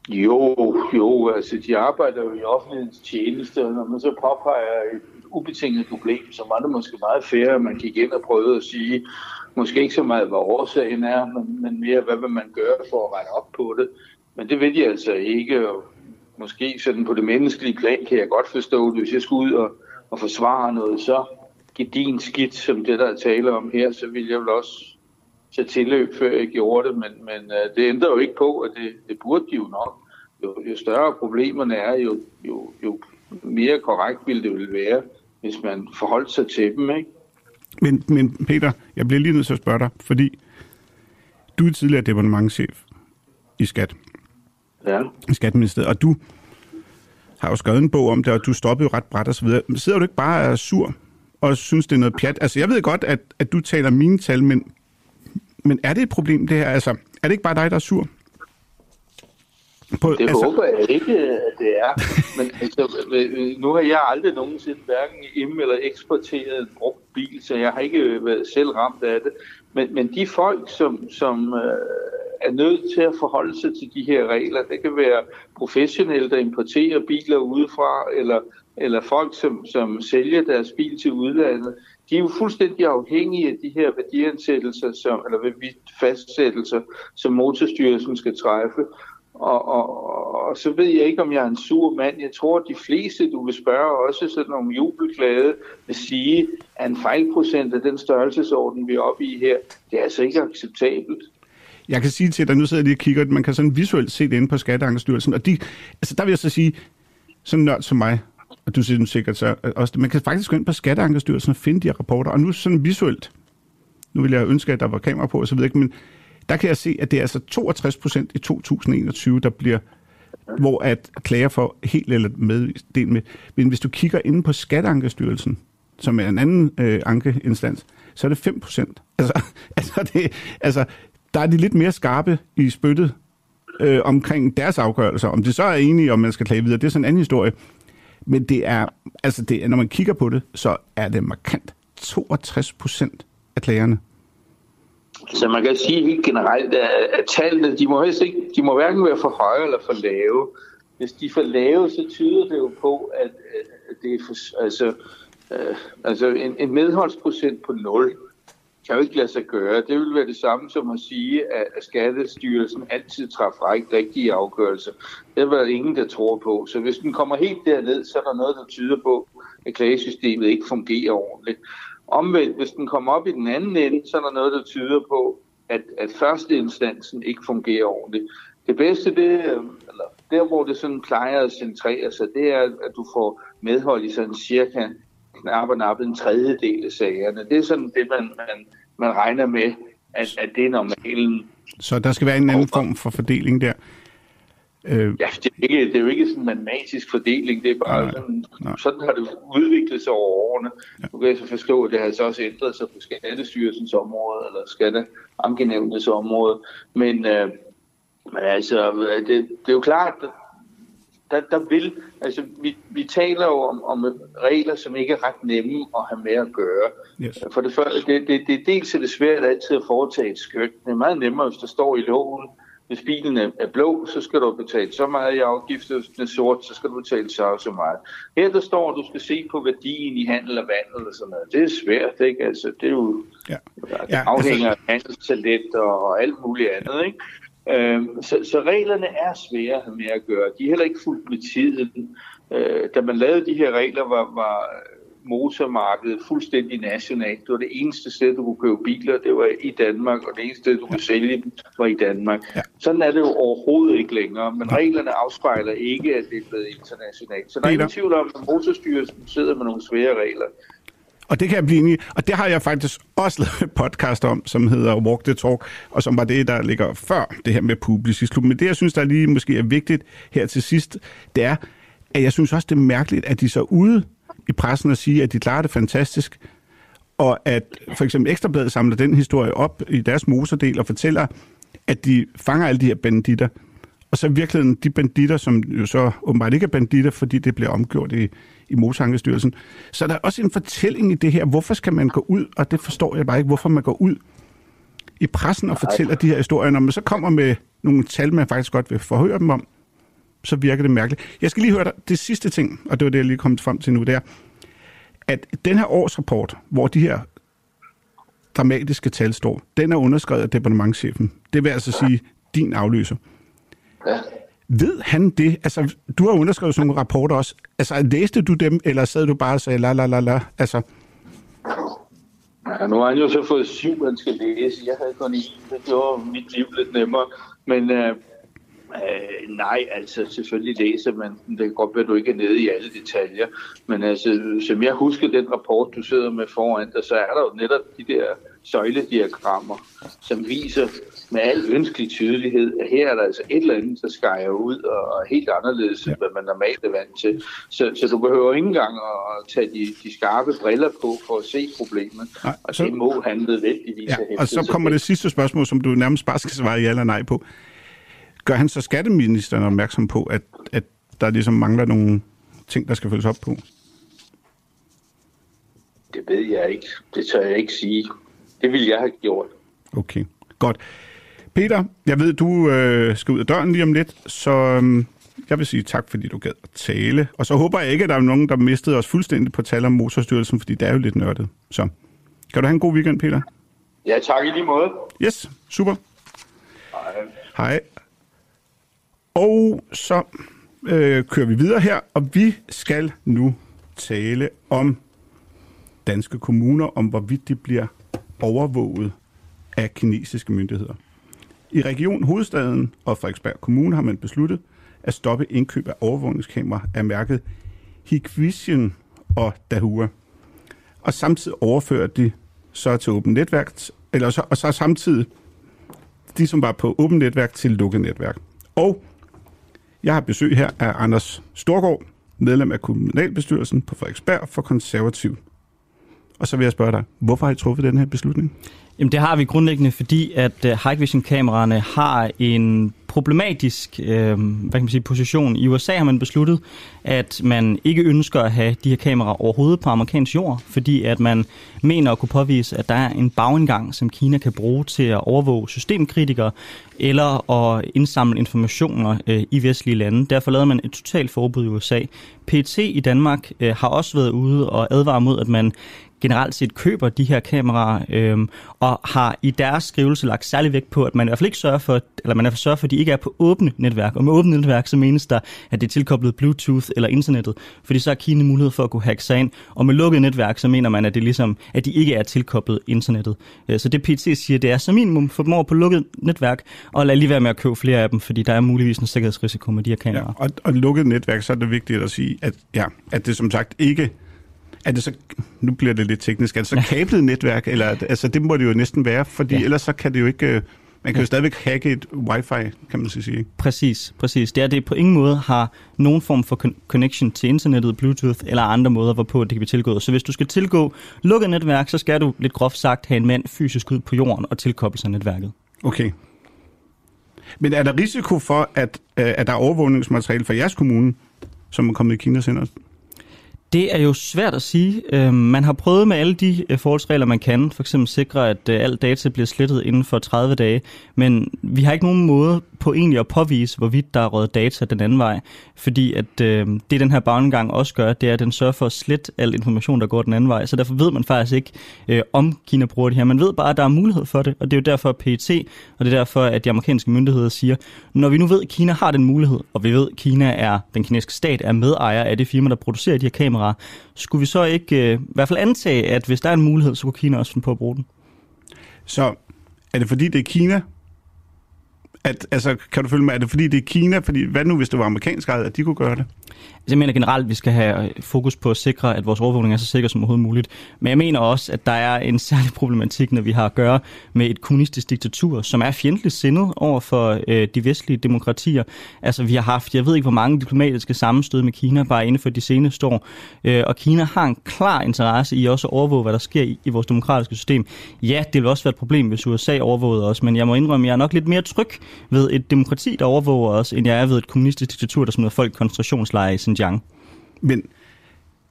Jo, jo, altså de arbejder jo i offentlighedens tjeneste, og når man så påpeger et ubetinget problem, så var det måske meget fair, at man gik ind og prøvede at sige, måske ikke så meget, hvad årsagen er, men, men mere, hvad vil man gøre for at rette op på det. Men det vil de altså ikke, og måske sådan på det menneskelige plan kan jeg godt forstå det, hvis jeg skulle ud og, og forsvare noget så gedin skidt, som det, der er tale om her, så vil jeg vel også til tilløb, før jeg gjorde det, men, men uh, det ændrer jo ikke på, at det, det burde de jo nok. Jo, jo større problemerne er, jo, jo, jo mere korrekt ville det vil være, hvis man forholdt sig til dem, ikke? Men, men Peter, jeg bliver lige nødt til at spørge dig, fordi du er tidligere departementchef i Skat. ja. i Skatteministeriet. Og du har jo skrevet en bog om det, og du stoppede jo ret bræt og så videre. Men sidder du ikke bare og er sur og synes, det er noget pjat? Altså, jeg ved godt, at, at du taler mine tal, men, men er det et problem, det her? Altså, er det ikke bare dig, der er sur? På, det altså... håber jeg ikke, at det er. Men altså, nu har jeg aldrig nogensinde hverken im- eller eksporteret en brugt bil, så jeg har ikke været selv ramt af det. Men, men de folk, som, som øh, er nødt til at forholde sig til de her regler, det kan være professionelle, der importerer biler udefra, eller, eller folk, som, som sælger deres bil til udlandet, de er jo fuldstændig afhængige af de her værdiansættelser, som, eller fastsættelser, som motorstyrelsen skal træffe. Og, og, og så ved jeg ikke, om jeg er en sur mand. Jeg tror, at de fleste, du vil spørge, også sådan nogle jubelglade, vil sige, at en fejlprocent af den størrelsesorden, vi er oppe i her, det er altså ikke acceptabelt. Jeg kan sige til dig, nu sidder jeg lige og kigger, at man kan sådan visuelt se det inde på Skatteankerstyrelsen, og de, altså der vil jeg så sige, sådan nørd som mig, og du siger den sikkert så også, man kan faktisk gå ind på Skatteankerstyrelsen og finde de her rapporter, og nu sådan visuelt, nu vil jeg ønske, at der var kamera på og så videre, men der kan jeg se, at det er altså 62 procent i 2021, der bliver hvor at klager for helt eller med del med. Men hvis du kigger inde på Skatteankerstyrelsen, som er en anden øh, ankeinstans, så er det 5 procent. Altså, altså, det, altså, der er de lidt mere skarpe i spyttet øh, omkring deres afgørelser. Om det så er enige, om man skal klage videre, det er sådan en anden historie. Men det er, altså det, når man kigger på det, så er det markant. 62 procent af klagerne, så man kan sige helt generelt, at tallene, de må, helst ikke, de må hverken være for høje eller for lave. Hvis de er for lave, så tyder det jo på, at, at det er for, altså, øh, altså en, en medholdsprocent på 0 kan jo ikke lade sig gøre. Det vil være det samme som at sige, at Skattestyrelsen altid træffer rigtige afgørelser. Det er der ingen, der tror på. Så hvis den kommer helt derned, så er der noget, der tyder på, at klagesystemet ikke fungerer ordentligt. Omvendt, hvis den kommer op i den anden ende, så er der noget, der tyder på, at, at første instansen ikke fungerer ordentligt. Det bedste, det, eller der hvor det sådan plejer at centrere sig, det er, at du får medhold i sådan cirka knap og nap en tredjedel af sagerne. Det er sådan det, man, man, man regner med, at, at det er normalen. Så der skal være en anden form for fordeling der? Øh... Ja, det er, ikke, det er jo ikke sådan en matematisk fordeling, det er bare nej, sådan, nej. sådan har det udviklet sig over årene. Ja. Nu kan jeg så forstå, at det har så også ændret sig på Skattestyrelsens område, eller Skatteankenævnets område. Men, øh, men altså, det, det er jo klart, at der, der vil, altså vi, vi taler jo om, om regler, som ikke er ret nemme at have med at gøre. Yes. For det, første, det, det, det, dels er det svært altid at foretage et skøn. Det er meget nemmere, hvis der står i loven, hvis bilen er blå, så skal du betale så meget i afgift, hvis den er sort, så skal du betale så og så meget. Her der står, at du skal se på værdien i handel og vand eller sådan noget. Det er svært, ikke? Altså, det er jo ja. Ja, afhænger altså... af handelstalent og alt muligt andet, ikke? Øhm, så, så reglerne er svære med at gøre. De er heller ikke fuldt med tiden. Øh, da man lavede de her regler, var, var motormarkedet fuldstændig nationalt. Det var det eneste sted, du kunne købe biler, det var i Danmark, og det eneste sted, du kunne sælge dem, var i Danmark. Ja. Sådan er det jo overhovedet ikke længere, men reglerne afspejler ikke, at det er blevet internationalt. Så der er ingen tvivl om, at motorstyrelsen sidder med nogle svære regler. Og det kan jeg blive enig Og det har jeg faktisk også lavet et podcast om, som hedder Walk the Talk, og som var det, der ligger før det her med Publicis Men det, jeg synes, der lige måske er vigtigt her til sidst, det er, at jeg synes også, det er mærkeligt, at de så ude i pressen og sige, at de klarer det fantastisk, og at for eksempel Ekstrabladet samler den historie op i deres moserdel og fortæller, at de fanger alle de her banditter. Og så i virkeligheden de banditter, som jo så åbenbart ikke er banditter, fordi det bliver omgjort i, i Mosankestyrelsen. Så der er også en fortælling i det her. Hvorfor skal man gå ud, og det forstår jeg bare ikke, hvorfor man går ud i pressen og fortæller de her historier, når man så kommer med nogle tal, man faktisk godt vil forhøre dem om, så virker det mærkeligt. Jeg skal lige høre dig, det sidste ting, og det var det, jeg lige kom frem til nu, det er, at den her årsrapport, hvor de her dramatiske tal står, den er underskrevet af departementchefen. Det vil altså sige din afløser. Ja. Ved han det? Altså, du har underskrevet sådan nogle rapporter også. Altså, læste du dem, eller sad du bare og sagde la la la la? Altså... Ja, nu har han jo så fået syv, han skal læse. Jeg havde kun en. Det gjorde mit liv lidt nemmere. Men øh, Øh, nej, altså selvfølgelig læser man, det kan godt være, at du ikke er nede i alle detaljer, men altså, som jeg husker den rapport, du sidder med foran dig, så er der jo netop de der søjlediagrammer, som viser med al ønskelig tydelighed, at her er der altså et eller andet, der skærer ud og er helt anderledes, ja. end hvad man normalt er vant til. Så, så du behøver ikke engang at tage de, de skarpe briller på for at se problemet. Nej, og så, det må han nødvendigvis ja, Og så kommer det sidste spørgsmål, som du nærmest bare skal svare ja eller nej på. Gør han så skatteministeren opmærksom på, at, at der ligesom mangler nogle ting, der skal følges op på? Det ved jeg ikke. Det tør jeg ikke sige. Det ville jeg have gjort. Okay, godt. Peter, jeg ved, du øh, skal ud af døren lige om lidt, så øh, jeg vil sige tak, fordi du gad at tale. Og så håber jeg ikke, at der er nogen, der mistede os fuldstændig på tal om motorstyrelsen, fordi det er jo lidt nørdet. Så kan du have en god weekend, Peter? Ja, tak i lige måde. Yes, super. Hej. Hej. Og så øh, kører vi videre her, og vi skal nu tale om danske kommuner, om hvorvidt de bliver overvåget af kinesiske myndigheder. I Region Hovedstaden og Frederiksberg Kommune har man besluttet at stoppe indkøb af overvågningskamera af mærket Hikvision og Dahua. Og samtidig overfører de så til åbent netværk, eller så, og så samtidig de, som var på åbent netværk, til lukket netværk. Og jeg har besøg her af Anders Storgård, medlem af kommunalbestyrelsen på Frederiksberg for konservativ. Og så vil jeg spørge dig, hvorfor har I truffet den her beslutning? Jamen det har vi grundlæggende, fordi at øh, uh, High Vision kameraerne har en problematisk øh, hvad kan man sige, position. I USA har man besluttet, at man ikke ønsker at have de her kameraer overhovedet på amerikansk jord, fordi at man mener at kunne påvise, at der er en bagindgang, som Kina kan bruge til at overvåge systemkritikere eller at indsamle informationer øh, i vestlige lande. Derfor lavede man et totalt forbud i USA. PT i Danmark øh, har også været ude og advare mod, at man generelt set køber de her kameraer, øh, og har i deres skrivelse lagt særlig vægt på, at man i hvert fald ikke sørger for, eller man er for sørger for, at de ikke er på åbne netværk. Og med åbne netværk, så menes der, at det er tilkoblet Bluetooth eller internettet, fordi så har Kina mulighed for at kunne hacke sig ind. Og med lukket netværk, så mener man, at det ligesom, at de ikke er tilkoblet internettet. Øh, så det PT siger, det er som minimum for dem over på lukket netværk, og lad lige være med at købe flere af dem, fordi der er muligvis en sikkerhedsrisiko med de her kameraer. Ja, og, og lukket netværk, så er det vigtigt at sige, at, ja, at det som sagt ikke er det så, nu bliver det lidt teknisk, er det så kablet netværk, eller altså det må det jo næsten være, fordi ja. ellers så kan det jo ikke, man kan jo stadigvæk hacke et wifi, kan man så sige. Præcis, præcis. Det er det på ingen måde har nogen form for connection til internettet, Bluetooth eller andre måder, hvorpå det kan blive tilgået. Så hvis du skal tilgå lukket netværk, så skal du lidt groft sagt have en mand fysisk ud på jorden og tilkoble sig netværket. Okay. Men er der risiko for, at, øh, at der er overvågningsmateriale fra jeres kommune, som er kommet i Kinas hænder? Det er jo svært at sige. Øhm, man har prøvet med alle de øh, forholdsregler, man kan. For eksempel sikre, at øh, alt data bliver slettet inden for 30 dage. Men vi har ikke nogen måde på egentlig at påvise, hvorvidt der er røget data den anden vej. Fordi at øh, det, den her baggang også gør, det er, at den sørger for at slette al information, der går den anden vej. Så derfor ved man faktisk ikke, øh, om Kina bruger det her. Man ved bare, at der er mulighed for det, og det er jo derfor, at PET, og det er derfor, at de amerikanske myndigheder siger, når vi nu ved, at Kina har den mulighed, og vi ved, at Kina er, den kinesiske stat er medejer af det firma, der producerer de her kameraer, skulle vi så ikke øh, i hvert fald antage, at hvis der er en mulighed, så kunne Kina også finde på at bruge den? Så er det fordi, det er Kina, at, altså, kan du følge med, er det fordi det er Kina? Fordi hvad nu, hvis det var amerikansk ejet, at de kunne gøre det? Altså, jeg mener generelt, at vi skal have øh, fokus på at sikre, at vores overvågning er så sikker som overhovedet muligt. Men jeg mener også, at der er en særlig problematik, når vi har at gøre med et kommunistisk diktatur, som er fjendtligt sindet over for øh, de vestlige demokratier. Altså, vi har haft, jeg ved ikke, hvor mange diplomatiske sammenstød med Kina bare inden for de seneste år. Øh, og Kina har en klar interesse i også at overvåge, hvad der sker i, i vores demokratiske system. Ja, det vil også være et problem, hvis USA overvågede os, men jeg må indrømme, at jeg er nok lidt mere tryg ved et demokrati, der overvåger os, end jeg er ved et kommunistisk diktatur, der smider folk i koncentrationslejre i Xinjiang. Men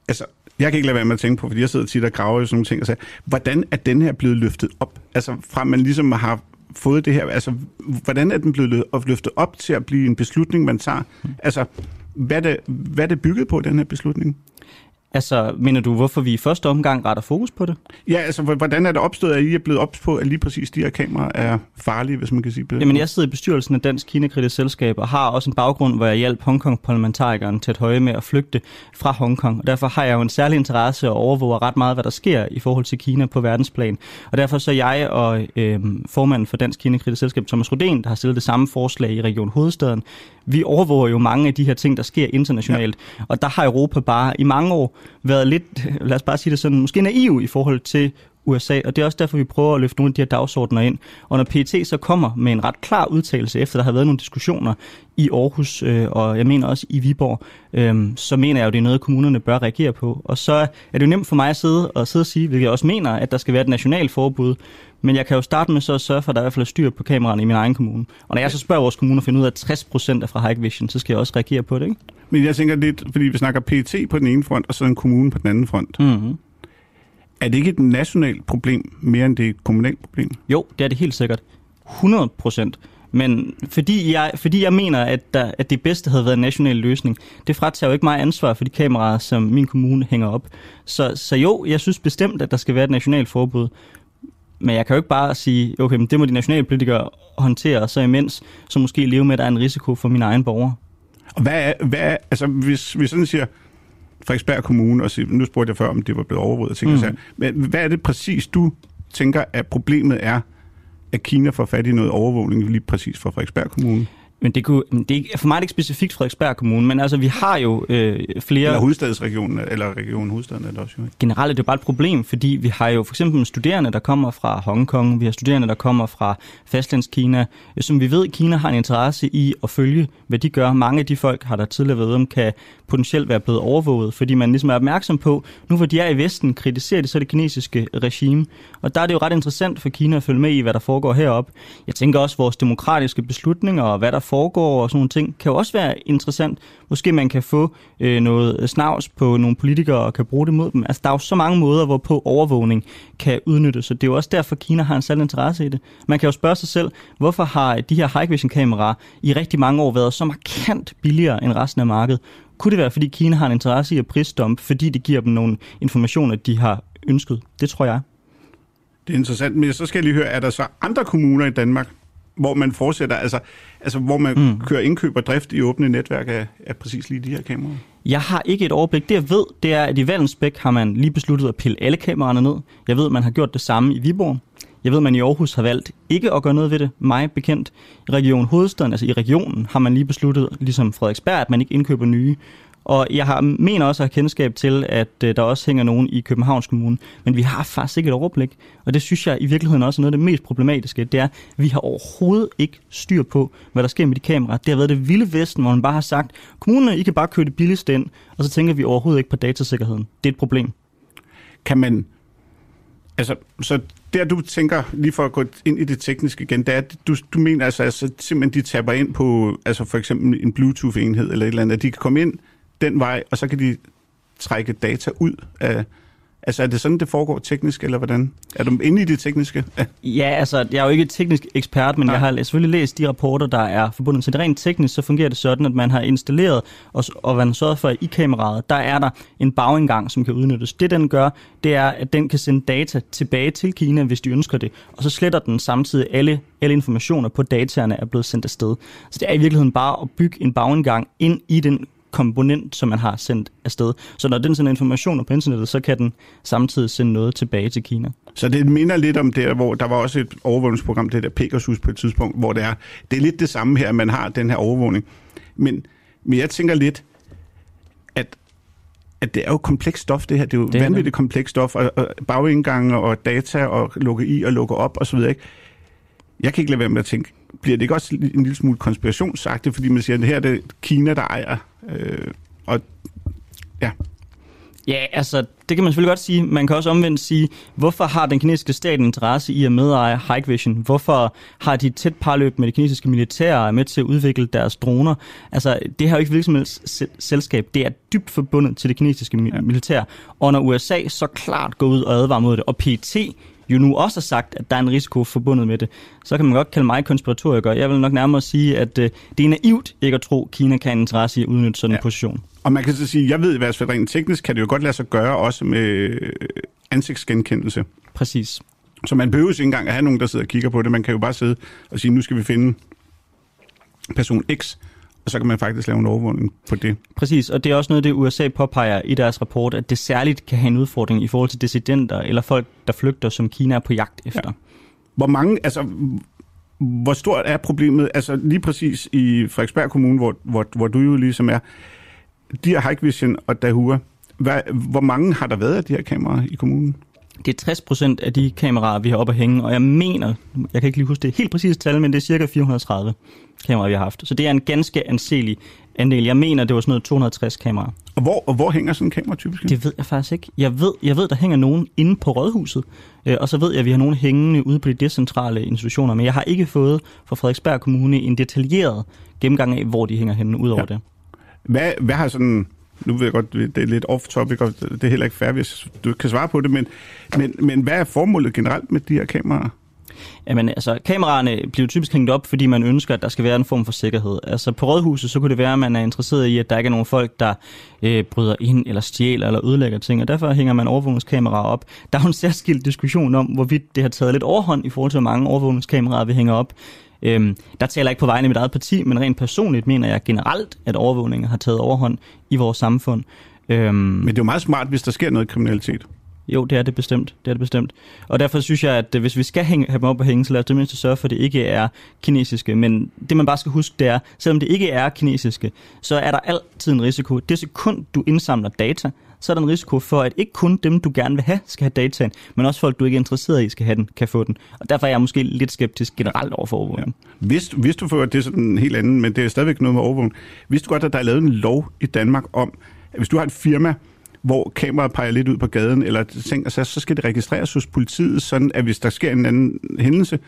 altså, jeg kan ikke lade være med at tænke på, fordi jeg sidder tit og graver i sådan nogle ting, og siger, hvordan er den her blevet løftet op? Altså fra man ligesom har fået det her, altså hvordan er den blevet løftet op til at blive en beslutning, man tager? Altså, hvad er det, hvad er det bygget på, den her beslutning? Altså, mener du, hvorfor vi i første omgang retter fokus på det? Ja, altså, hvordan er det opstået, at I er blevet ops på, at lige præcis de her kameraer er farlige, hvis man kan sige det? Jamen, jeg sidder i bestyrelsen af Dansk Kinakritisk Selskab og har også en baggrund, hvor jeg hjalp Hongkong-parlamentarikeren til at høje med at flygte fra Hongkong. Og derfor har jeg jo en særlig interesse og overvåger ret meget, hvad der sker i forhold til Kina på verdensplan. Og derfor så jeg og øh, formanden for Dansk Kinakritisk Selskab, Thomas Rodén, der har stillet det samme forslag i Region Hovedstaden, vi overvåger jo mange af de her ting, der sker internationalt. Ja. Og der har Europa bare i mange år været lidt, lad os bare sige det sådan, måske naiv i forhold til USA, og det er også derfor, vi prøver at løfte nogle af de her dagsordner ind. Og når PET så kommer med en ret klar udtalelse, efter der har været nogle diskussioner i Aarhus, øh, og jeg mener også i Viborg, øh, så mener jeg jo, det er noget, kommunerne bør reagere på. Og så er det jo nemt for mig at sidde og, sidde og sige, hvilket jeg også mener, at der skal være et nationalt forbud, men jeg kan jo starte med så at sørge for, at der er i hvert fald er styr på kameraerne i min egen kommune. Og når jeg så spørger vores kommune og finder ud af, at 60% er fra Hike Vision, så skal jeg også reagere på det, ikke? Men jeg tænker lidt, fordi vi snakker PT på den ene front, og så en kommune på den anden front. Mm-hmm. Er det ikke et nationalt problem, mere end det er et kommunalt problem? Jo, det er det helt sikkert. 100 procent. Men fordi jeg, fordi jeg mener, at, der, at det bedste havde været en national løsning, det fratager jo ikke mig ansvar for de kameraer, som min kommune hænger op. Så, så jo, jeg synes bestemt, at der skal være et nationalt forbud. Men jeg kan jo ikke bare sige, okay, men det må de nationale politikere håndtere, og så imens så måske leve med, at der er en risiko for mine egne borgere. Og hvad er, hvad er altså hvis vi sådan siger, Frederiksberg Kommune, og siger, nu spurgte jeg før, om det var blevet overvåget, ting, mm. men hvad er det præcis, du tænker, at problemet er, at Kina får fat i noget overvågning lige præcis fra Frederiksberg Kommune? Men det, kunne, det er, for mig er det ikke specifikt Frederiksberg Kommune, men altså vi har jo øh, flere... Eller hovedstadsregionen, eller regionen hovedstaden er det også jo. Generelt er det jo bare et problem, fordi vi har jo for eksempel studerende, der kommer fra Hongkong, vi har studerende, der kommer fra fastlandskina, som vi ved, Kina har en interesse i at følge, hvad de gør. Mange af de folk har der tidligere været om, kan potentielt være blevet overvåget, fordi man ligesom er opmærksom på, nu hvor de er i Vesten, kritiserer de så det kinesiske regime. Og der er det jo ret interessant for Kina at følge med i, hvad der foregår heroppe. Jeg tænker også, vores demokratiske beslutninger og hvad der foregår og sådan nogle ting, kan jo også være interessant. Måske man kan få øh, noget snavs på nogle politikere og kan bruge det mod dem. Altså, der er jo så mange måder, hvorpå overvågning kan udnyttes, så det er jo også derfor, Kina har en særlig interesse i det. Man kan jo spørge sig selv, hvorfor har de her high vision kameraer i rigtig mange år været så markant billigere end resten af markedet? Kunne det være, fordi Kina har en interesse i at prisdompe, fordi det giver dem nogle informationer, de har ønsket? Det tror jeg. Det er interessant, men så skal jeg lige høre, er der så andre kommuner i Danmark, hvor man fortsætter, altså, altså hvor man mm. kører indkøb og drift i åbne netværk af, af præcis lige de her kameraer? Jeg har ikke et overblik. Det jeg ved, det er, at i Vallensbæk har man lige besluttet at pille alle kameraerne ned. Jeg ved, at man har gjort det samme i Viborg. Jeg ved, at man i Aarhus har valgt ikke at gøre noget ved det, mig bekendt. I Region Hovedstaden, altså i regionen, har man lige besluttet, ligesom Frederiksberg, at man ikke indkøber nye. Og jeg har, mener også at have kendskab til, at øh, der også hænger nogen i Københavns Kommune. Men vi har faktisk ikke et overblik. Og det synes jeg i virkeligheden også er noget af det mest problematiske. Det er, at vi har overhovedet ikke styr på, hvad der sker med de kameraer. Det har været det vilde vesten, hvor man bare har sagt, kommunerne, I kan bare køre det billigste ind. Og så tænker vi overhovedet ikke på datasikkerheden. Det er et problem. Kan man... Altså, så der du tænker, lige for at gå ind i det tekniske igen, det er, at du, du mener altså, altså simpelthen, de taber ind på altså for eksempel en Bluetooth-enhed eller et eller andet, at de kan komme ind den vej, og så kan de trække data ud af, Altså er det sådan, det foregår teknisk, eller hvordan? Er du inde i det tekniske? Ja, altså jeg er jo ikke teknisk ekspert, men Nej. jeg har selvfølgelig læst de rapporter, der er forbundet til det. Rent teknisk, så fungerer det sådan, at man har installeret, og, og man har sørget for, at i kameraet, der er der en bagindgang, som kan udnyttes. Det den gør, det er, at den kan sende data tilbage til Kina, hvis de ønsker det, og så sletter den samtidig alle, alle informationer på dataerne er blevet sendt afsted. Så det er i virkeligheden bare at bygge en bagindgang ind i den komponent, som man har sendt afsted. Så når den sender informationer på internettet, så kan den samtidig sende noget tilbage til Kina. Så det minder lidt om det, hvor der var også et overvågningsprogram, det der Pegasus på et tidspunkt, hvor det er, det er lidt det samme her, at man har den her overvågning. Men, men jeg tænker lidt, at at det er jo komplekst stof, det her. Det er jo det vanvittigt komplekst stof, og, og bagindgange og data og lukke i og lukke op osv. Ikke? Jeg kan ikke lade være med at tænke, bliver det ikke også en lille smule konspirationsagtigt, fordi man siger, at det her er det Kina, der ejer Øh, og ja. Ja, altså, det kan man selvfølgelig godt sige. Man kan også omvendt sige, hvorfor har den kinesiske stat en interesse i at medeje Hikvision? Hvorfor har de tæt parløb med det kinesiske militær og er med til at udvikle deres droner? Altså, det her er jo ikke virksomhedsselskab. Det er dybt forbundet til det kinesiske militær. Og når USA så klart går ud og advarer mod det, og PT jo nu også har sagt, at der er en risiko forbundet med det, så kan man godt kalde mig konspiratoriker. Jeg vil nok nærmere sige, at øh, det er naivt ikke at tro, at Kina kan have interesse i at udnytte sådan en ja. position. Og man kan så sige, jeg ved i hvert fald rent teknisk, kan det jo godt lade sig gøre også med øh, ansigtsgenkendelse. Præcis. Så man behøver ikke engang at have nogen, der sidder og kigger på det. Man kan jo bare sidde og sige, nu skal vi finde person X, og så kan man faktisk lave en overvågning på det. Præcis, og det er også noget, det USA påpeger i deres rapport, at det særligt kan have en udfordring i forhold til dissidenter eller folk, der flygter, som Kina er på jagt efter. Ja. Hvor mange, altså, hvor stort er problemet, altså lige præcis i Frederiksberg Kommune, hvor, hvor, hvor du jo ligesom er, de her Hike Vision og Dahua, hvad, hvor mange har der været af de her kameraer i kommunen? Det er 60 procent af de kameraer, vi har oppe at hænge, og jeg mener, jeg kan ikke lige huske det helt præcise tal, men det er cirka 430 kameraer, vi har haft. Så det er en ganske anselig andel. Jeg mener, det var sådan noget 260 kameraer. Og hvor, og hvor hænger sådan en kamera typisk? Det ved jeg faktisk ikke. Jeg ved, jeg ved der hænger nogen inde på Rådhuset, øh, og så ved jeg, at vi har nogen hængende ude på de decentrale institutioner, men jeg har ikke fået fra Frederiksberg Kommune en detaljeret gennemgang af, hvor de hænger henne ud over ja. det. Hvad, hvad har sådan nu ved jeg godt, det er lidt off-topic, og det er heller ikke fair, hvis du ikke kan svare på det, men, men, men hvad er formålet generelt med de her kameraer? Jamen, altså, kameraerne bliver typisk hængt op, fordi man ønsker, at der skal være en form for sikkerhed. Altså, på rådhuset, så kunne det være, at man er interesseret i, at der ikke er nogen folk, der øh, bryder ind, eller stjæler, eller ødelægger ting, og derfor hænger man overvågningskameraer op. Der er jo en særskilt diskussion om, hvorvidt det har taget lidt overhånd i forhold til, hvor mange overvågningskameraer vi hænger op. Øhm, der taler jeg ikke på vegne af mit eget parti, men rent personligt mener jeg generelt, at overvågningen har taget overhånd i vores samfund. Øhm, men det er jo meget smart, hvis der sker noget kriminalitet. Jo, det er det bestemt. Det er det bestemt. Og derfor synes jeg, at øh, hvis vi skal hænge, have dem op og hænge, så lad os det mindste sørge for, at det ikke er kinesiske. Men det man bare skal huske, det er, selvom det ikke er kinesiske, så er der altid en risiko. Det sekund, du indsamler data, så er der en risiko for, at ikke kun dem, du gerne vil have, skal have dataen, men også folk, du ikke er interesseret i, skal have den, kan få den. Og derfor er jeg måske lidt skeptisk generelt over for overvågning. Ja. Hvis, hvis du får det er sådan en helt anden, men det er stadigvæk noget med overvågning. Hvis du godt, at der er lavet en lov i Danmark om, at hvis du har et firma, hvor kameraet peger lidt ud på gaden, eller ting, altså, så skal det registreres hos politiet, sådan at hvis der sker en anden hændelse,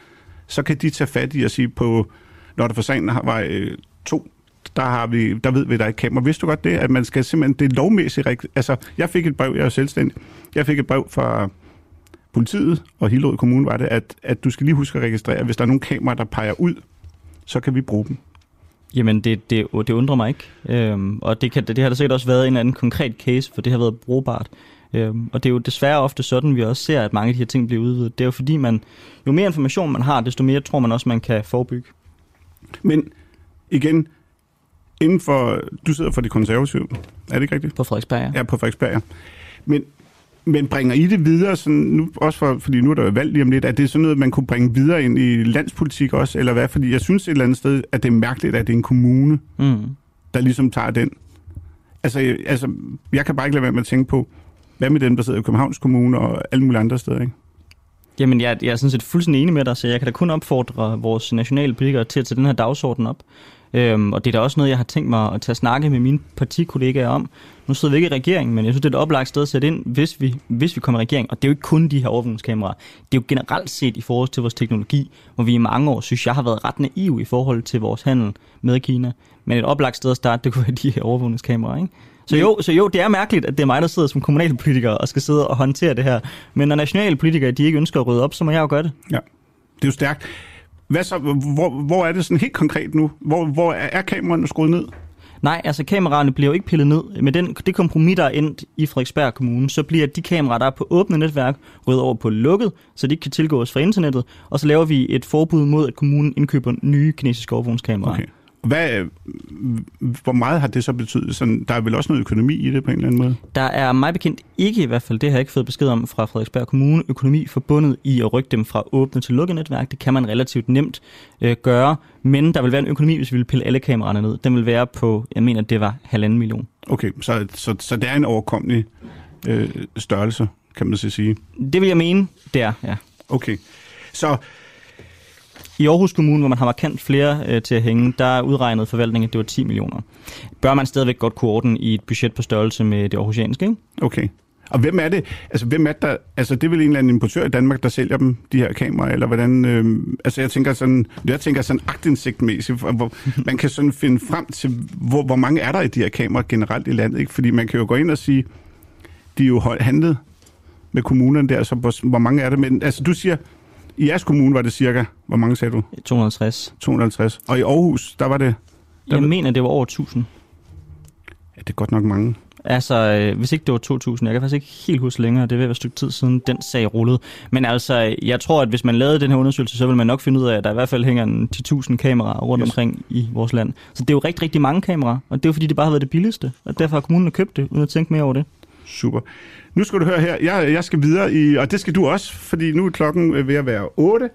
så kan de tage fat i at sige på, når der for sagen var øh, to, der, har vi, der ved vi, der er et kamera. Vidste du godt det, at man skal simpelthen, det er lovmæssigt, altså jeg fik et brev, jeg er selvstændig, jeg fik et brev fra politiet og Hillerød Kommune var det, at, at du skal lige huske at registrere, at hvis der er nogle kameraer, der peger ud, så kan vi bruge dem. Jamen, det, det, det undrer mig ikke. Øhm, og det, kan, det har der sikkert også været en eller anden konkret case, for det har været brugbart. Øhm, og det er jo desværre ofte sådan, vi også ser, at mange af de her ting bliver udvidet. Det er jo fordi, man, jo mere information man har, desto mere tror man også, man kan forebygge. Men igen, inden for, du sidder for de konservative, er det ikke rigtigt? På Frederiksberg, ja. Ja, på Frederiksberg, ja. Men men bringer I det videre, sådan, nu, også for, fordi nu er der jo valg lige om lidt, er det sådan noget, man kunne bringe videre ind i landspolitik også, eller hvad? Fordi jeg synes et eller andet sted, at det er mærkeligt, at det er en kommune, mm. der ligesom tager den. Altså, altså, jeg kan bare ikke lade være med at tænke på, hvad med dem, der sidder i Københavns Kommune og alle mulige andre steder, ikke? Jamen, jeg, jeg er sådan set fuldstændig enig med dig, så jeg kan da kun opfordre vores nationale politikere til at tage den her dagsorden op. Øhm, og det er da også noget, jeg har tænkt mig at tage snakke med mine partikollegaer om. Nu sidder vi ikke i regeringen, men jeg synes, det er et oplagt sted at sætte ind, hvis vi, hvis vi kommer i regering. Og det er jo ikke kun de her overvågningskameraer. Det er jo generelt set i forhold til vores teknologi, hvor vi i mange år, synes jeg, har været ret naive i forhold til vores handel med Kina. Men et oplagt sted at starte, det kunne være de her overvågningskameraer, ikke? Så jo, så jo, det er mærkeligt, at det er mig, der sidder som kommunalpolitiker og skal sidde og håndtere det her. Men når nationale politikere de ikke ønsker at rydde op, så må jeg jo gøre det. Ja, det er jo stærkt. Hvad så, hvor, hvor er det sådan helt konkret nu? Hvor, hvor er kameraerne skruet ned? Nej, altså kameraerne bliver jo ikke pillet ned. Med den, det kompromis, der er endt i Frederiksberg Kommune, så bliver de kameraer, der er på åbne netværk, ryddet over på lukket, så de ikke kan tilgås fra internettet. Og så laver vi et forbud mod, at kommunen indkøber nye kinesiske overvågningskameraer. Okay. Hvad, hvor meget har det så betydet? Sådan, der er vel også noget økonomi i det på en eller anden måde? Der er mig bekendt ikke i hvert fald, det har jeg ikke fået besked om fra Frederiksberg Kommune, økonomi forbundet i at rykke dem fra åbne til lukket netværk. Det kan man relativt nemt øh, gøre, men der vil være en økonomi, hvis vi vil pille alle kameraerne ned. Den vil være på, jeg mener, det var halvanden million. Okay, så, så, så det er en overkommelig øh, størrelse, kan man så sige? Det vil jeg mene, det er, ja. Okay, så i Aarhus Kommune, hvor man har markant flere øh, til at hænge, der er udregnet forvaltningen, at det var 10 millioner. Bør man stadigvæk godt kunne ordne i et budget på størrelse med det aarhusianske, ikke? Okay. Og hvem er det? Altså, hvem er der? Altså, det er vel en eller anden importør i Danmark, der sælger dem, de her kameraer, eller hvordan? Øh, altså, jeg tænker sådan, jeg tænker sådan agtindsigtmæssigt, hvor man kan sådan finde frem til, hvor, hvor mange er der i de her kameraer generelt i landet, ikke? Fordi man kan jo gå ind og sige, de er jo handlet med kommunerne der, så hvor, hvor mange er det? Men altså, du siger, i jeres kommune var det cirka, hvor mange sagde du? 250. 250. Og i Aarhus, der var det? Der jeg var... mener, det var over 1000. Ja, det er godt nok mange. Altså, øh, hvis ikke det var 2000, jeg kan faktisk ikke helt huske længere, det vil være et stykke tid siden, den sag rullede. Men altså, jeg tror, at hvis man lavede den her undersøgelse, så vil man nok finde ud af, at der i hvert fald hænger en 10.000 kameraer rundt yes. omkring i vores land. Så det er jo rigtig, rigtig mange kameraer, og det er jo fordi, det bare har været det billigste, og derfor har kommunen købt det, uden at tænke mere over det. Super. Nu skal du høre her, jeg, jeg skal videre, i, og det skal du også, fordi nu er klokken ved at være 8,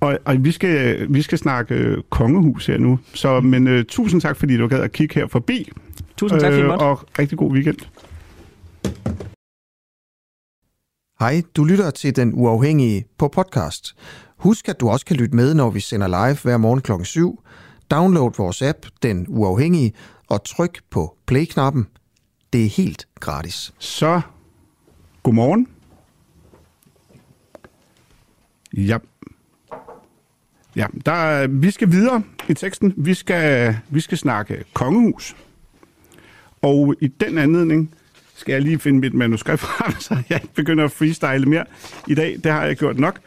og, og vi, skal, vi skal snakke øh, kongehus her nu. Så, men uh, tusind tak, fordi du gad at kigge her forbi. Tusind tak, øh, Og rigtig god weekend. Hej, du lytter til Den Uafhængige på podcast. Husk, at du også kan lytte med, når vi sender live hver morgen kl. 7. Download vores app, Den Uafhængige, og tryk på play-knappen. Det er helt gratis. Så, godmorgen. Ja. Ja, der, vi skal videre i teksten. Vi skal, vi skal snakke kongehus. Og i den anledning skal jeg lige finde mit manuskript frem, så jeg ikke begynder at freestyle mere i dag. Det har jeg gjort nok.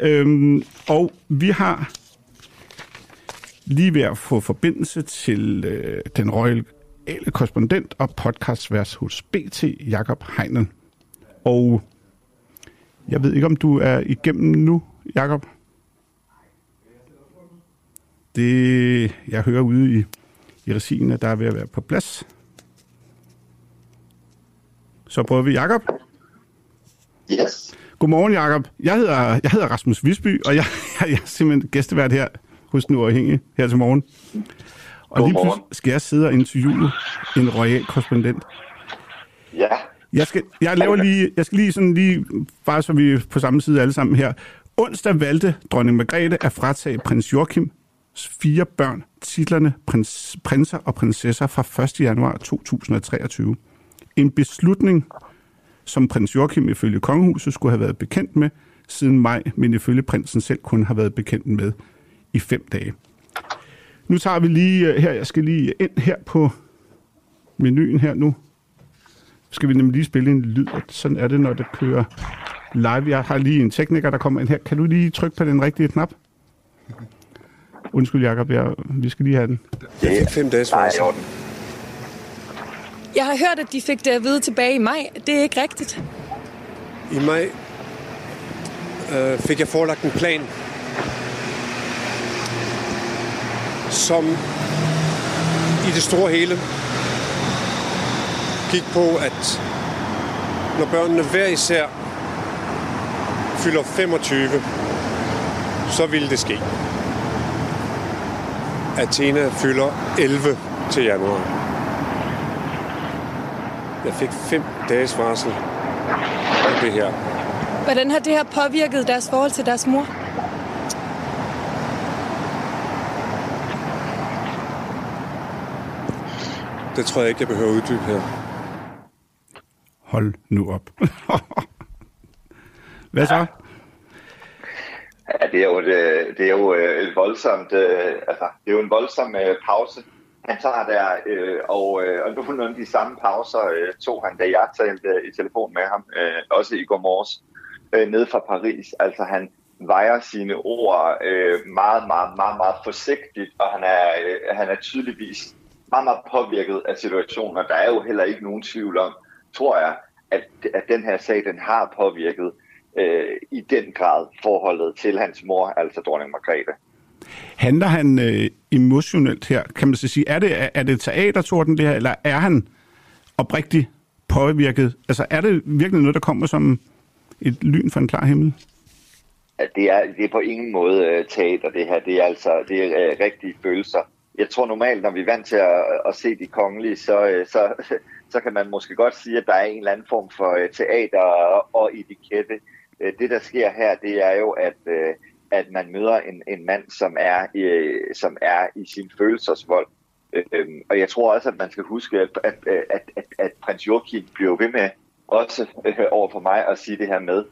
Øhm, og vi har lige ved at få forbindelse til øh, den royale korrespondent og podcastværs hos BT, Jakob Heinen. Og jeg ved ikke, om du er igennem nu, Jakob? Det, jeg hører ude i, i regien, at der er ved at være på plads. Så prøver vi Jakob. Yes. Godmorgen, Jakob. Jeg hedder, jeg hedder Rasmus Visby, og jeg, jeg, jeg er simpelthen gæstevært her hos Nu Uafhængig her til morgen. Og lige pludselig skal jeg sidde og interviewe en royal korrespondent. Ja. Jeg skal, jeg laver lige, jeg skal lige sådan lige, bare så vi er på samme side alle sammen her. Onsdag valgte dronning Margrethe at fratage prins Joachim fire børn titlerne prins, prinser og prinsesser fra 1. januar 2023. En beslutning, som prins Joachim ifølge kongehuset skulle have været bekendt med siden maj, men ifølge prinsen selv kun har været bekendt med i fem dage. Nu tager vi lige øh, her, jeg skal lige ind her på menuen her nu. Skal vi nemlig lige spille en lyd, sådan er det, når det kører live. Jeg har lige en tekniker, der kommer ind her. Kan du lige trykke på den rigtige knap? Undskyld, Jacob, jeg, vi skal lige have den. Jeg fik fem dage svar. Jeg har hørt, at de fik det at vide tilbage i maj. Det er ikke rigtigt. I maj øh, fik jeg forelagt en plan, som i det store hele gik på, at når børnene hver især fylder 25, så ville det ske. Athena fylder 11 til januar. Jeg fik fem dages varsel af det her. Hvordan har det her påvirket deres forhold til deres mor? Det tror jeg ikke, jeg behøver at uddybe her. Hold nu op. Hvad så? Ja, det er jo, det, det er jo øh, et voldsomt, øh, altså, det er jo en voldsom øh, pause han tager der, øh, og, øh, og nogle af de samme pauser øh, tog han, da jeg talte øh, i telefon med ham, øh, også i går morges, øh, ned fra Paris. Altså han vejer sine ord øh, meget, meget, meget, meget forsigtigt, og han er, øh, han er tydeligvis meget, meget påvirket af situationen, og der er jo heller ikke nogen tvivl om, tror jeg, at, at den her sag, den har påvirket øh, i den grad forholdet til hans mor, altså dronning Margrethe. Handler han øh, emotionelt her? Kan man så sige, er det, er det teatertorden det her, eller er han oprigtigt påvirket? Altså er det virkelig noget, der kommer som et lyn fra en klar himmel? Det er, det er på ingen måde uh, teater, det her. Det er altså det er, uh, rigtige følelser. Jeg tror normalt, når vi er vant til at, at se de kongelige, så, øh, så, så kan man måske godt sige, at der er en eller anden form for øh, teater og, og etikette. Øh, det, der sker her, det er jo, at at man møder en, en mand, som er, som er i sin følelsesvold. Øhm, og jeg tror også, at man skal huske, at, at, at, at, at prins Joachim bliver ved med også over for mig at sige det her med,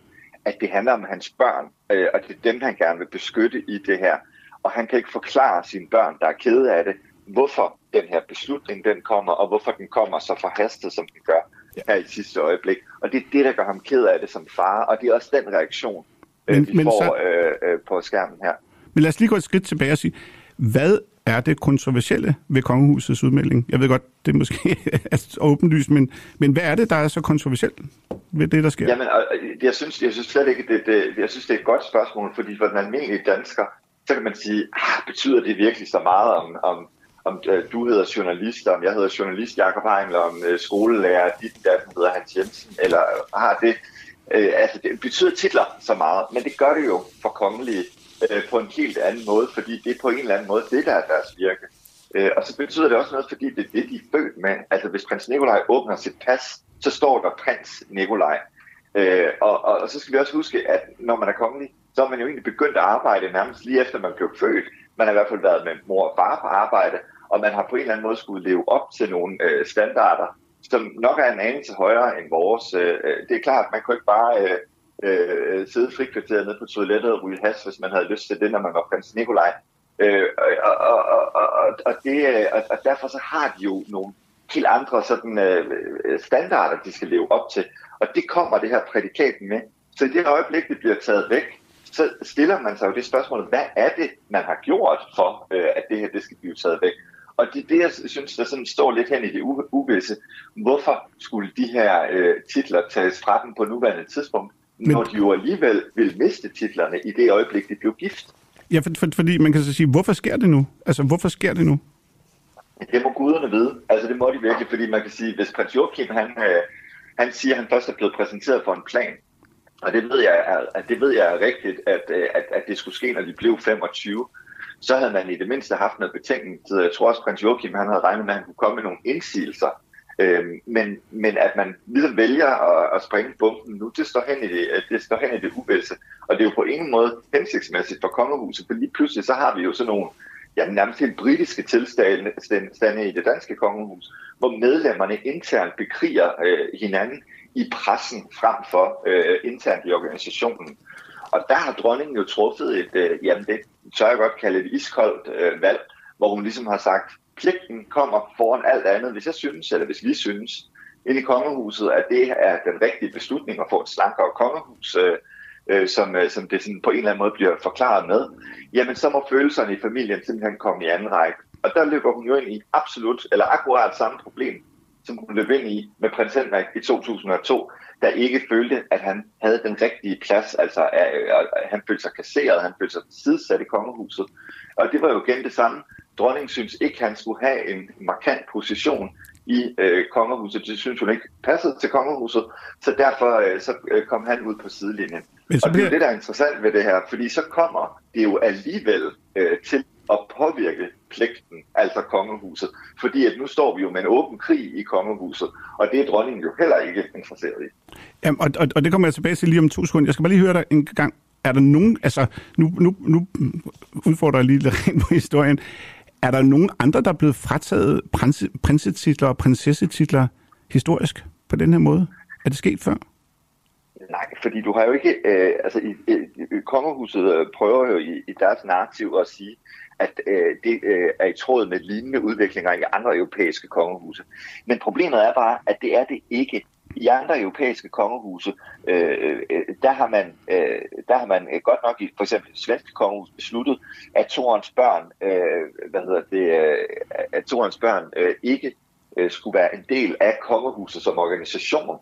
at det handler om hans børn, og det er dem, han gerne vil beskytte i det her. Og han kan ikke forklare sine børn, der er kede af det, hvorfor den her beslutning den kommer, og hvorfor den kommer så forhastet, som den gør her i sidste øjeblik. Og det er det, der gør ham ked af det som far, og det er også den reaktion, men, øh, vi men får så... øh, øh, på skærmen her. Men lad os lige gå et skridt tilbage og sige, hvad er det kontroversielle ved kongehusets udmelding? Jeg ved godt, det er måske er åbenlyst, men, men hvad er det, der er så kontroversielt ved det, der sker? Jamen, jeg synes, jeg synes slet ikke, det, det, jeg synes, det er et godt spørgsmål, fordi for den almindelige dansker, så kan man sige, ah, betyder det virkelig så meget om, om, om øh, du hedder journalist, om jeg hedder journalist Jakob Heimler, om øh, skolelærer, dit der hedder Hans Jensen, eller har det Øh, altså, det betyder titler så meget, men det gør det jo for kongelige øh, på en helt anden måde, fordi det er på en eller anden måde det, der er deres virke. Øh, og så betyder det også noget, fordi det er det, de er født med. Altså, hvis prins Nikolaj åbner sit pas, så står der prins Nikolaj. Øh, og, og, og så skal vi også huske, at når man er kongelig, så er man jo egentlig begyndt at arbejde nærmest lige efter man blev født. Man har i hvert fald været med mor og far på arbejde, og man har på en eller anden måde skulle leve op til nogle øh, standarder, som nok er en anelse højere end vores. Øh, øh det er klart, at man kunne ikke bare øh, øh, sidde frikvarteret nede på toilettet og ryge has, hvis man havde lyst til det, når man var prins Nikolaj. Øh, og, og, og, og, og, det, øh, og, og derfor så har de jo nogle helt andre sådan, øh, øh, standarder, de skal leve op til. Og det kommer det her prædikat med. Så i det øjeblik, det bliver taget væk, så stiller man sig jo det spørgsmål, hvad er det, man har gjort for, øh, at det her det skal blive taget væk? Og det er det, jeg synes, der sådan står lidt hen i det uvisse. Hvorfor skulle de her øh, titler tages fra dem på nuværende tidspunkt, Men... når de jo alligevel vil miste titlerne i det øjeblik, de bliver gift? Ja, for, for, fordi man kan så sige, hvorfor sker det nu? Altså, hvorfor sker det nu? Det må guderne vide. Altså, det må de virkelig, fordi man kan sige, hvis prins Joachim, han, øh, han siger, at han først er blevet præsenteret for en plan, og det ved jeg at det ved jeg er rigtigt, at, øh, at, at det skulle ske, når de blev 25, så havde man i det mindste haft noget betænkning. Jeg tror også, at prins Joachim han havde regnet med, at han kunne komme med nogle indsigelser. Øhm, men, men at man ligesom vælger at, at springe bomben nu, det står, hen i det, øh, det står hen i det uvælse. Og det er jo på ingen måde hensigtsmæssigt for kongehuset, for lige pludselig så har vi jo sådan nogle ja, nærmest helt britiske tilstande i det danske kongehus, hvor medlemmerne internt bekriger øh, hinanden i pressen frem for øh, internt i organisationen. Og der har dronningen jo truffet et, øh, jamen det tør jeg godt kalde et iskoldt øh, valg, hvor hun ligesom har sagt, pligten kommer foran alt andet, hvis jeg synes, eller hvis vi synes, ind i kongehuset, at det er den rigtige beslutning at få et slankere kongehus, øh, øh, som, øh, som det sådan på en eller anden måde bliver forklaret med, jamen så må følelserne i familien simpelthen komme i anden række. Og der løber hun jo ind i absolut, eller akkurat samme problem, som hun løb ind i med prins Henrik i 2002, der ikke følte, at han havde den rigtige plads, altså at han følte sig kasseret, han følte sig sidesat i kongehuset. Og det var jo igen det samme. Dronningen synes ikke, han skulle have en markant position i øh, kongehuset. Det synes hun ikke passede til kongehuset, så derfor øh, så øh, kom han ud på sidelinjen. Men så bliver... Og det er det, der er interessant ved det her, fordi så kommer det jo alligevel øh, til at påvirke pligten, altså kongehuset. Fordi at nu står vi jo med en åben krig i kongehuset, og det er dronningen jo heller ikke interesseret i. Jamen, og, og, og det kommer jeg tilbage til lige om to sekunder. Jeg skal bare lige høre dig en gang. Er der nogen, altså nu, nu, nu udfordrer jeg lige lidt rent på historien. Er der nogen andre, der er blevet frataget prins, prinsetitler og prinsessetitler historisk på den her måde? Er det sket før? Nej, fordi du har jo ikke, øh, altså i, i, i kongehuset øh, prøver jo i, i deres narrativ at sige, at øh, det øh, er i tråd med lignende udviklinger i andre europæiske kongehuse. Men problemet er bare, at det er det ikke. I andre europæiske kongehuse, øh, øh der, har man, øh, der har man øh, godt nok i for eksempel svenske kongehus besluttet, at Torens børn, øh, hvad hedder det, øh, at Torens børn øh, ikke øh, skulle være en del af kongehuset som organisation.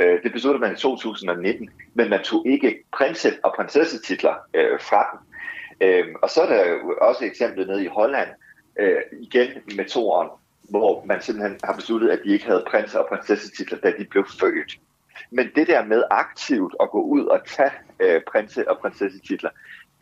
Øh, det besluttede man i 2019, men man tog ikke prinset- og prinsessetitler øh, fra dem. Øh, og så er der jo også eksemplet nede i Holland, øh, igen med toren, hvor man simpelthen har besluttet, at de ikke havde prins- og prinsessetitler, da de blev født. Men det der med aktivt at gå ud og tage øh, prinse- og prinsessetitler,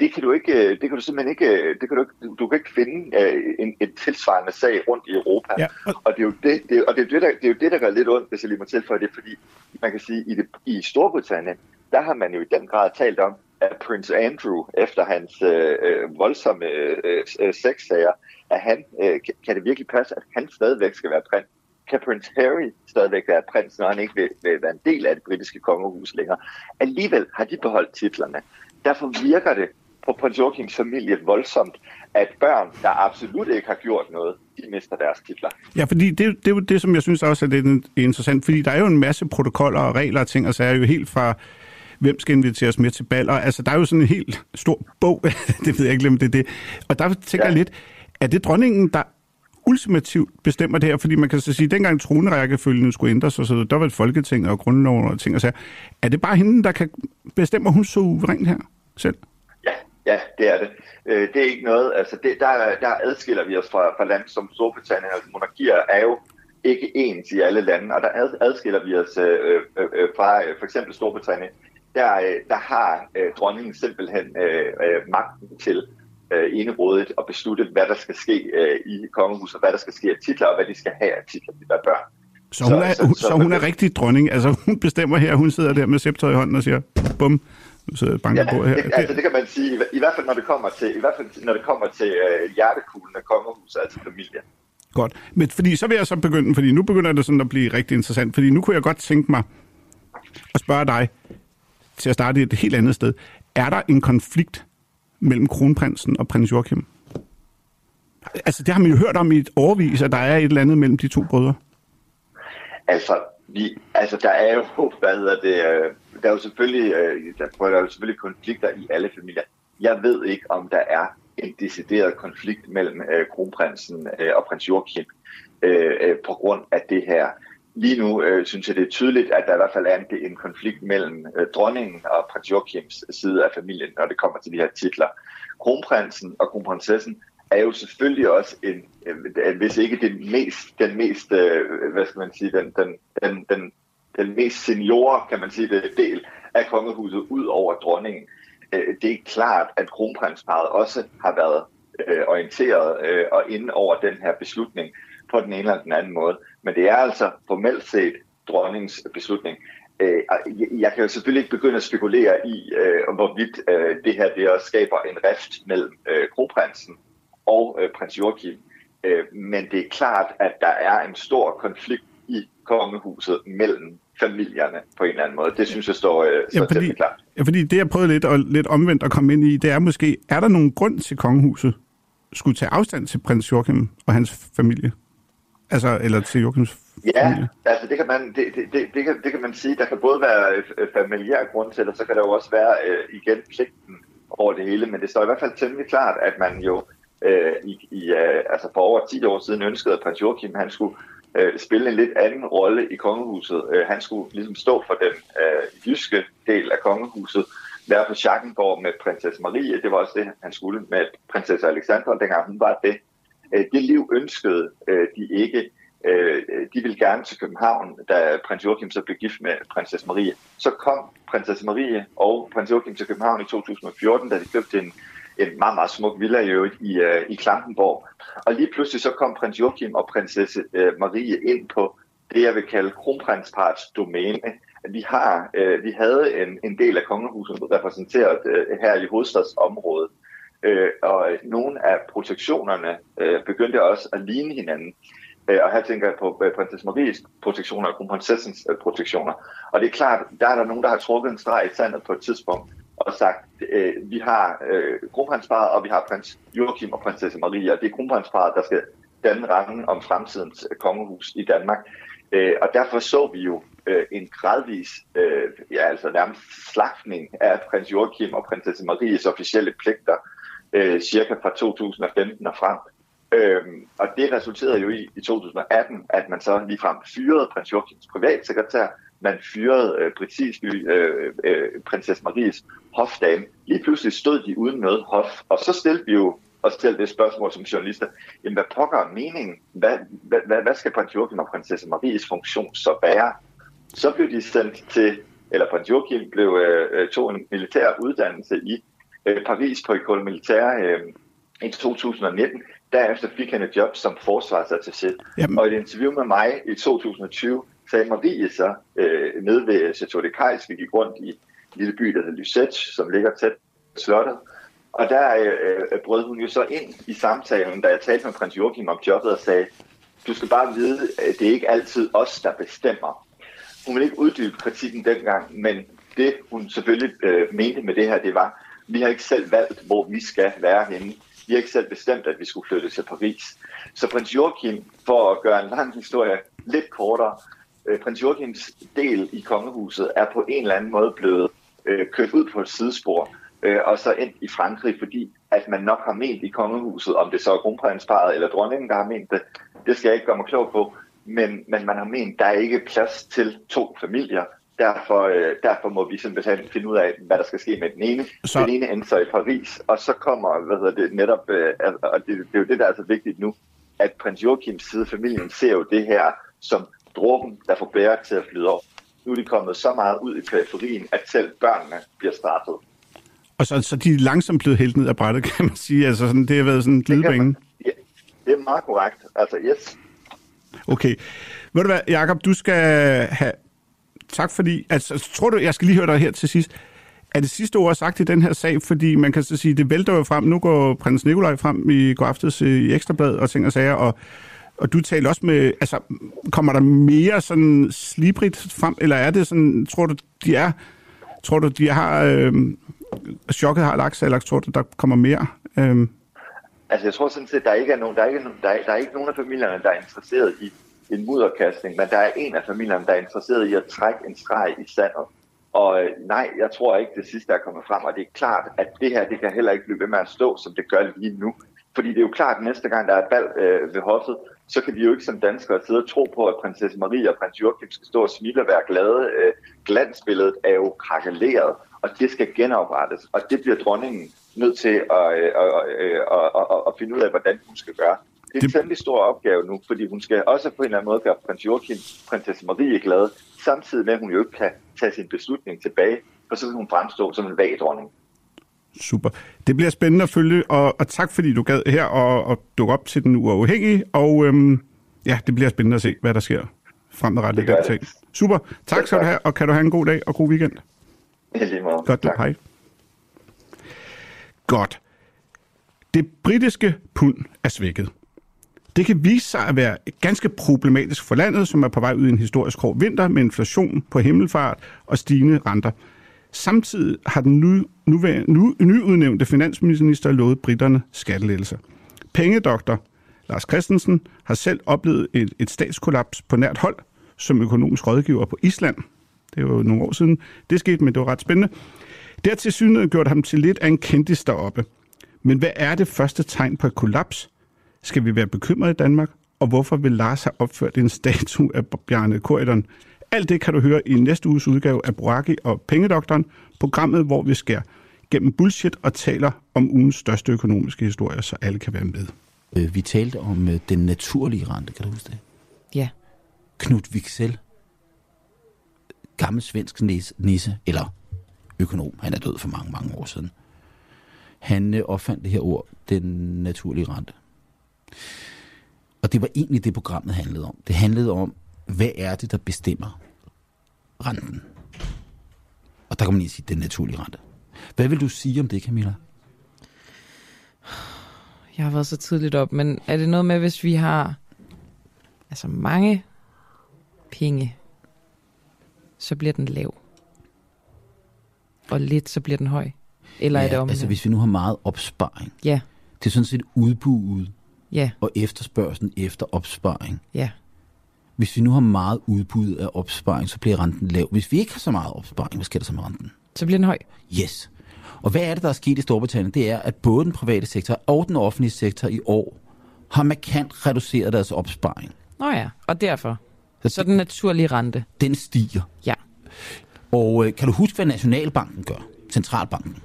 det kan du ikke, øh, det kan du simpelthen ikke, øh, det kan du, ikke, du kan ikke finde øh, en, en tilsvarende sag rundt i Europa. Ja. Og det er jo det, det, og det er det, der, det er jo det, der gør lidt ondt, hvis jeg lige må tilføje det, fordi man kan sige, i, det, i Storbritannien, der har man jo i den grad talt om, af prins Andrew, efter hans øh, øh voldsomme øh, øh, sexsager, at han, øh, kan det virkelig passe, at han stadigvæk skal være prins? Kan prins Harry stadigvæk være prins, når han ikke vil, vil være en del af det britiske kongehus længere? Alligevel har de beholdt titlerne. Derfor virker det på prins Joachims familie voldsomt, at børn, der absolut ikke har gjort noget, de mister deres titler. Ja, fordi det, det er jo det, som jeg synes også er lidt interessant, fordi der er jo en masse protokoller og regler og ting, og så er jo helt fra hvem skal inviteres med til baller. Altså, der er jo sådan en helt stor bog, det ved jeg ikke, om det er det. Og der tænker ja. jeg lidt, er det dronningen, der ultimativt bestemmer det her, fordi man kan så sige, at dengang tronerækkefølgen skulle ændres, så der var et folketing og grundloven og ting og så Er det bare hende, der kan bestemme, at hun så suveræn her selv? Ja, ja, det er det. Øh, det er ikke noget, altså det, der, der adskiller vi os fra, fra lande som Storbritannien, altså monarkier er jo ikke ens i alle lande, og der adskiller vi os øh, øh, øh, fra øh, for eksempel Storbritannien der, øh, der har øh, dronningen simpelthen øh, øh, magten til øh, enerådet at beslutte, hvad der skal ske øh, i kongehuset, hvad der skal ske af titler, og hvad de skal have af titler, de der børn. Så hun, er, så, så, så hun er rigtig dronning. Altså hun bestemmer her, hun sidder der med scepter i hånden og siger, bum, så banker ja, på her. Det, altså, det kan man sige, i, i hvert fald når det kommer til, i hvert fald, når det kommer til uh, hjertekuglen af kongehuset, altså familien. Godt. Men fordi så vil jeg så begynde, fordi nu begynder det sådan at blive rigtig interessant, fordi nu kunne jeg godt tænke mig at spørge dig til at starte et helt andet sted. Er der en konflikt mellem kronprinsen og prins Joachim? Altså, det har man jo hørt om i et overvis, at der er et eller andet mellem de to brødre. Altså, vi, altså der er jo, hvad hedder det, øh, der er jo selvfølgelig, øh, der, der er jo selvfølgelig konflikter i alle familier. Jeg ved ikke, om der er en decideret konflikt mellem øh, kronprinsen øh, og prins Joachim øh, øh, på grund af det her. Lige nu øh, synes jeg, det er tydeligt, at der i hvert fald er en, en konflikt mellem øh, dronningen og prins Joachims side af familien, når det kommer til de her titler. Kronprinsen og kronprinsessen er jo selvfølgelig også en, øh, øh, hvis ikke den mest, den mest, øh, hvad skal man sige, den, den, den, den, den mest senior, kan man sige, det, del af kongehuset ud over dronningen. Øh, det er klart, at kronprinsparet også har været øh, orienteret øh, og inde over den her beslutning på den ene eller den anden måde. Men det er altså formelt set dronningens beslutning. Jeg kan jo selvfølgelig ikke begynde at spekulere i, hvorvidt det her det også skaber en rift mellem kronprinsen og øh, prins Joachim. Øh, men det er klart, at der er en stor konflikt i kongehuset mellem familierne på en eller anden måde. Det synes jeg står, øh, ja, fordi, klart. Ja, fordi det jeg prøvede lidt, og, lidt omvendt at komme ind i, det er måske, er der nogen grund til kongehuset skulle tage afstand til prins Joachim og hans familie? Altså, eller til Joachims Ja, familie? altså det kan, man, det, det, det, det, kan, det kan man sige. Der kan både være øh, familiær grund til, og så kan der jo også være øh, igen pligten over det hele. Men det står i hvert fald temmelig klart, at man jo øh, i, i, øh, altså for over 10 år siden ønskede, at prins Joachim han skulle øh, spille en lidt anden rolle i kongehuset. Øh, han skulle ligesom stå for den øh, jyske del af kongehuset, være på Schackenborg med prinsesse Marie. Det var også det, han skulle med prinsesse Alexandra, dengang hun var det. Øh, det liv ønskede øh, de ikke. Øh, øh, de ville gerne til København, da prins Joachim så blev gift med prinsesse Marie. Så kom prinsesse Marie og prins Joachim til København i 2014, da de købte en en meget, meget smuk villa i øvrigt i, øh, i Klampenborg. Og lige pludselig så kom prins Joachim og prinsesse øh, Marie ind på det, jeg vil kalde kronprinsparts domæne. Vi, har, vi havde en, en del af kongehuset repræsenteret her i hovedstadsområdet, Øh, og nogle af protektionerne øh, begyndte også at ligne hinanden. Øh, og her tænker jeg på øh, prinsesse Maries protektioner og kronprinsessens øh, protektioner. Og det er klart, der er der nogen, der har trukket en streg i sandet på et tidspunkt og sagt, øh, vi har øh, kronprinsparet, og vi har prins Joachim og prinsesse Maria. Det er kronprinsparet, der skal danne rammen om fremtidens øh, kongehus i Danmark. Øh, og derfor så vi jo øh, en gradvis, øh, ja altså nærmest slagtning af prins Joachim og prinsesse Maries officielle pligter, øh, cirka fra 2015 og frem. Øhm, og det resulterede jo i, i 2018, at man så ligefrem fyrede prins Joachims privatsekretær, man fyrede øh, præcis øh, øh, prinsesse Maries hofdame. Lige pludselig stod de uden noget hof, og så stillede vi jo os til det spørgsmål som journalister. Jamen, hvad pokker er meningen? Hvad, hvad, hvad, hvad skal prins Joachim og prinsesse Maries funktion så være? Så blev de sendt til, eller prins Joachim blev, øh, øh tog en militær uddannelse i øh, Paris på Ecole Militaire øh, i 2019. Derefter fik han et job som forsvarsattaché. Og i et interview med mig i 2020 sagde Marie så øh, nede ved Chateau de Cais, vi gik rundt i en lille by, der hedder Lucette, som ligger tæt på slottet. Og der øh, øh, brød hun jo så ind i samtalen, da jeg talte med prins Joachim om jobbet og sagde, du skal bare vide, at det er ikke altid os, der bestemmer. Hun ville ikke uddybe kritikken dengang, men det hun selvfølgelig øh, mente med det her, det var, vi har ikke selv valgt, hvor vi skal være henne. Vi har ikke selv bestemt, at vi skulle flytte til Paris. Så prins Joachim, for at gøre en lang historie lidt kortere, øh, prins Joachims del i kongehuset er på en eller anden måde blevet øh, kørt ud på et sidespor, øh, og så ind i Frankrig, fordi at man nok har ment i kongehuset, om det så er kronprinsparet eller dronningen, der har ment det, det skal jeg ikke gøre mig klog på, men, men man har ment, der er ikke plads til to familier, derfor, øh, derfor må vi simpelthen finde ud af, hvad der skal ske med den ene. Så... Den ene ender så i Paris, og så kommer, hvad hedder det, netop, øh, og det, det er jo det, der er så vigtigt nu, at prins Joachims side familien ser jo det her som dråben, der får bæret til at flyde over. Nu er de kommet så meget ud i periferien, at selv børnene bliver straffet. Og så, så de er langsomt blevet helt ned af brættet, kan man sige. Altså sådan, det har været sådan en glidebane. Ja, det er meget korrekt. Altså, yes. Okay. Ved du hvad, Jacob, du skal have... Tak fordi... Altså, tror du, jeg skal lige høre dig her til sidst. Er det sidste ord sagt i den her sag? Fordi man kan så sige, det vælter jo frem. Nu går prins Nikolaj frem i går aftes øh, i Ekstrabladet og ting og sager, og, og du taler også med... Altså, kommer der mere sådan slibrigt frem, eller er det sådan... Tror du, de er... Tror du, de har... Øh, chokket har lagt sig, eller tror du, der kommer mere? Øh, Altså jeg tror sådan set, der ikke er nogen, der er ikke, der er, der er ikke nogen af familierne, der er interesseret i en mudderkastning, men der er en af familierne, der er interesseret i at trække en streg i sandet. Og øh, nej, jeg tror ikke, det sidste er kommet frem, og det er klart, at det her, det kan heller ikke blive ved med at stå, som det gør lige nu. Fordi det er jo klart, at næste gang der er et valg øh, ved hoffet, så kan vi jo ikke som danskere sidde og tro på, at prinsesse Marie og prins Joachim skal stå og smile og være glade. Øh, glansbilledet er jo krakeleret, og det skal genoprettes, og det bliver dronningen nødt til at, øh, at, øh, at, øh, øh, at finde ud af, hvordan hun skal gøre. Det er en temmelig stor opgave nu, fordi hun skal også på en eller anden måde gøre prins Joachim, prinsesse Marie glad, samtidig med, at hun jo ikke kan tage sin beslutning tilbage, for så vil hun fremstå som en vag dronning. Super. Det bliver spændende at følge, og, og tak fordi du gad her og, og dukke op til den uafhængige, og øhm, ja, det bliver spændende at se, hvad der sker fremadrettet i den ting. Super. Tak skal du have, og kan du have en god dag og god weekend. I lige. Godt, tak. hej. Godt. Det britiske pund er svækket. Det kan vise sig at være ganske problematisk for landet, som er på vej ud i en historisk hård vinter med inflation på himmelfart og stigende renter. Samtidig har den nu, nu, nu nyudnævnte finansminister lovet britterne skattelettelser. Pengedoktor Lars Christensen har selv oplevet et, et statskollaps på nært hold som økonomisk rådgiver på Island. Det var jo nogle år siden. Det skete, men det var ret spændende. Det har til synligheden gjort ham til lidt af en kendis deroppe. Men hvad er det første tegn på et kollaps? Skal vi være bekymrede i Danmark? Og hvorfor vil Lars have opført en statue af Bjarne Korydon? Alt det kan du høre i næste uges udgave af Boraki og Pengedoktoren, programmet, hvor vi skærer gennem bullshit og taler om ugens største økonomiske historie, så alle kan være med. Øh, vi talte om øh, den naturlige rente, kan du huske det? Ja. Knud Wicksell, gammel svensk nisse, eller økonom, han er død for mange, mange år siden. Han øh, opfandt det her ord, den naturlige rente. Og det var egentlig det, programmet handlede om. Det handlede om, hvad er det, der bestemmer renten? Og der kan man lige sige, den naturlige rente. Hvad vil du sige om det, Camilla? Jeg har været så tidligt op, men er det noget med, hvis vi har altså mange penge, så bliver den lav? Og lidt, så bliver den høj? Eller ja, er det om altså hvis vi nu har meget opsparing. Ja. Det er sådan set udbuddet ja. og efterspørgselen efter opsparing. Ja. Hvis vi nu har meget udbud af opsparing, så bliver renten lav. Hvis vi ikke har så meget opsparing, hvad sker der så med renten? Så bliver den høj. Yes. Og hvad er det, der er sket i Storbritannien? Det er, at både den private sektor og den offentlige sektor i år har markant reduceret deres opsparing. Nå ja, og derfor. Så, så den naturlige rente. Den stiger. Ja. Og øh, kan du huske, hvad Nationalbanken gør? Centralbanken.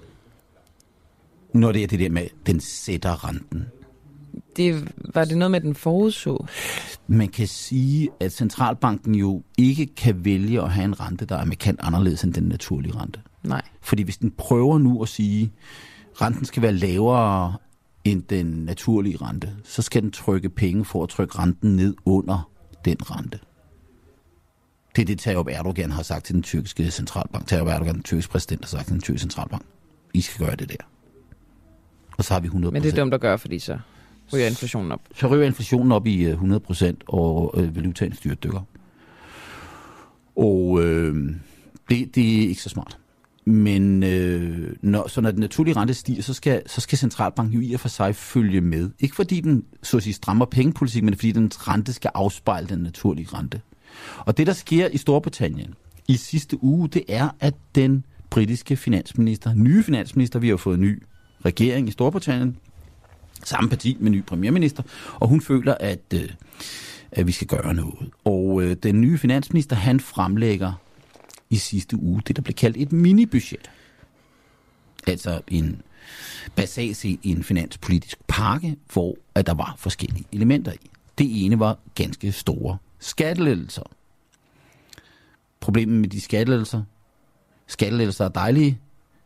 Når det er det der med, den sætter renten. Det, var det noget med, den forudså? Man kan sige, at centralbanken jo ikke kan vælge at have en rente, der er markant anderledes end den naturlige rente. Nej. Fordi hvis den prøver nu at sige, at renten skal være lavere end den naturlige rente, så skal den trykke penge for at trykke renten ned under den rente. Det er det, Tayyip Erdogan har sagt til den tyrkiske centralbank. Tayyip Erdogan, den tyrkiske præsident, har sagt til den tyrkiske centralbank. I skal gøre det der. Og så har vi 100%. Men det er dumt at gøre, fordi så ryger inflationen op. Så ryger inflationen op i øh, 100%, og øh, valutaen dykker. Og øh, det, det er ikke så smart. Men øh, når, så når den naturlige rente stiger, så skal, så skal centralbanken jo i og for sig følge med. Ikke fordi den så at sige, strammer pengepolitik, men fordi den rente skal afspejle den naturlige rente. Og det, der sker i Storbritannien i sidste uge, det er, at den britiske finansminister, nye finansminister, vi har fået ny regering i Storbritannien, samme parti med ny premierminister, og hun føler, at, øh, at vi skal gøre noget. Og øh, den nye finansminister, han fremlægger i sidste uge det, der blev kaldt et minibudget. Altså en basalt set en finanspolitisk pakke, hvor at der var forskellige elementer i. Det ene var ganske store skattelettelser. Problemet med de skattelettelser, skattelettelser er dejlige,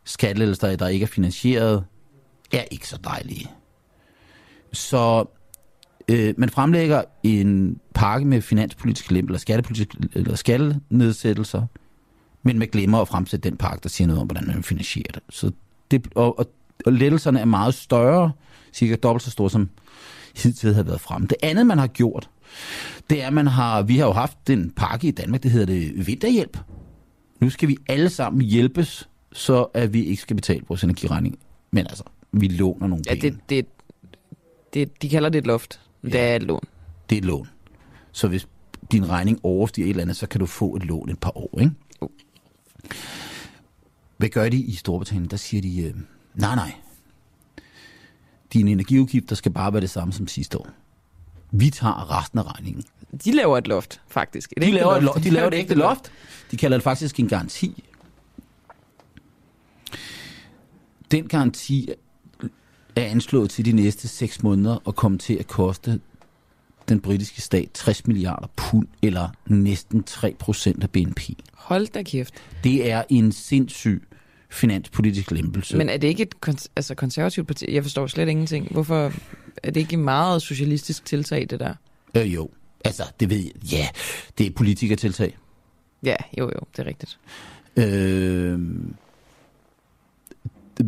skattelettelser, der ikke er finansieret, er ikke så dejlige. Så Øh, man fremlægger en pakke med finanspolitiske lempel eller skattepolitiske eller skattenedsættelser, men man glemmer at fremsætte den pakke, der siger noget om, hvordan man finansierer det. Så det og, og, og lettelserne er meget større, cirka dobbelt så store, som hidtil havde været frem. Det andet, man har gjort, det er, at man har, vi har jo haft en pakke i Danmark, det hedder det vinterhjælp. Nu skal vi alle sammen hjælpes, så at vi ikke skal betale vores energiregning. Men altså, vi låner nogle penge. Ja, det, det, det, de kalder det et loft. Det ja, er et lån. Det er et lån. Så hvis din regning overstiger et eller andet, så kan du få et lån et par år, ikke? Uh. Hvad gør de i Storbritannien? Der siger de, øh, nej, nej. Dine energiudgifter skal bare være det samme som sidste år. Vi tager resten af regningen. De laver et loft, faktisk. Et de, laver loft. Et loft. de laver et ægte loft. De kalder det faktisk en garanti. Den garanti er anslået til de næste 6 måneder at komme til at koste den britiske stat 60 milliarder pund, eller næsten 3 procent af BNP. Hold da kæft. Det er en sindssyg finanspolitisk lempelse. Men er det ikke et kons- altså konservativt parti? Jeg forstår slet ingenting. Hvorfor er det ikke meget socialistisk tiltag, det der? Øh, jo. Altså, det ved jeg. Ja, det er politikertiltag. Ja, jo, jo, det er rigtigt. Øh,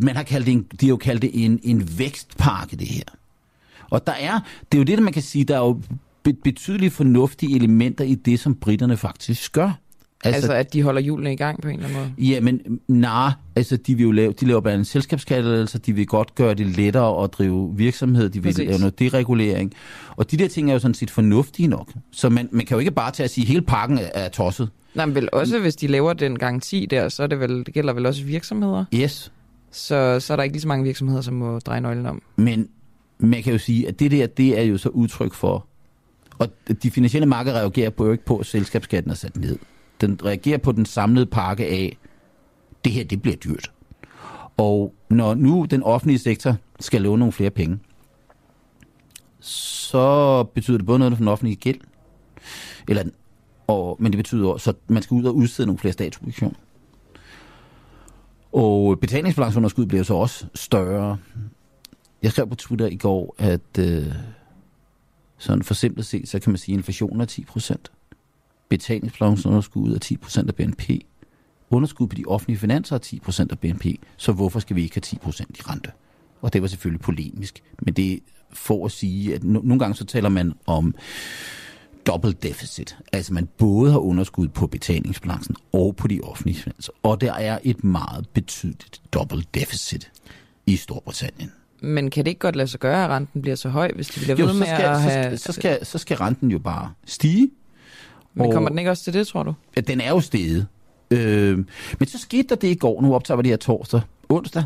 man har kaldt det en, de har jo kaldt det en, en vækstpakke, det her. Og der er, det er jo det, man kan sige, der er jo betydelige fornuftige elementer i det, som britterne faktisk gør. Altså, altså at de holder hjulene i gang på en eller anden måde? Ja, men nej, altså de vil jo lave, de laver blandt andet selskabskattelettelser, de vil godt gøre det lettere at drive virksomhed, de vil Præcis. lave noget deregulering. Og de der ting er jo sådan set fornuftige nok. Så man, man kan jo ikke bare tage at sige, at hele pakken er, er tosset. Nej, men vel også, hvis de laver den garanti der, så er det vel, det gælder vel også virksomheder? Yes. Så, så er der ikke lige så mange virksomheder, som må dreje nøglen om. Men man kan jo sige, at det der, det er jo så udtryk for, og de finansielle markeder reagerer på jo ikke på, at selskabsskatten er sat ned. Den reagerer på den samlede pakke af, det her, det bliver dyrt. Og når nu den offentlige sektor skal låne nogle flere penge, så betyder det både noget for den offentlige gæld, eller, og, men det betyder også, at man skal ud og udstede nogle flere statsobligationer. Og betalingsbalanceunderskud bliver så også større. Jeg skrev på Twitter i går, at øh, sådan for simpelt set, så kan man sige, at inflationen er 10%. Betalingsbalanceunderskud er 10% af BNP. Underskud på de offentlige finanser er 10% af BNP. Så hvorfor skal vi ikke have 10% i rente? Og det var selvfølgelig polemisk. Men det er for at sige, at no- nogle gange så taler man om double deficit. Altså man både har underskud på betalingsbalancen og på de offentlige finanser. Og der er et meget betydeligt double deficit i Storbritannien. Men kan det ikke godt lade sig gøre, at renten bliver så høj, hvis de bliver jo, ved med skal, at have... Så skal, så, skal, så skal renten jo bare stige. Men og, kommer den ikke også til det, tror du? Ja, den er jo steget. Øh, men så skete der det i går, nu optager vi det her torsdag, onsdag.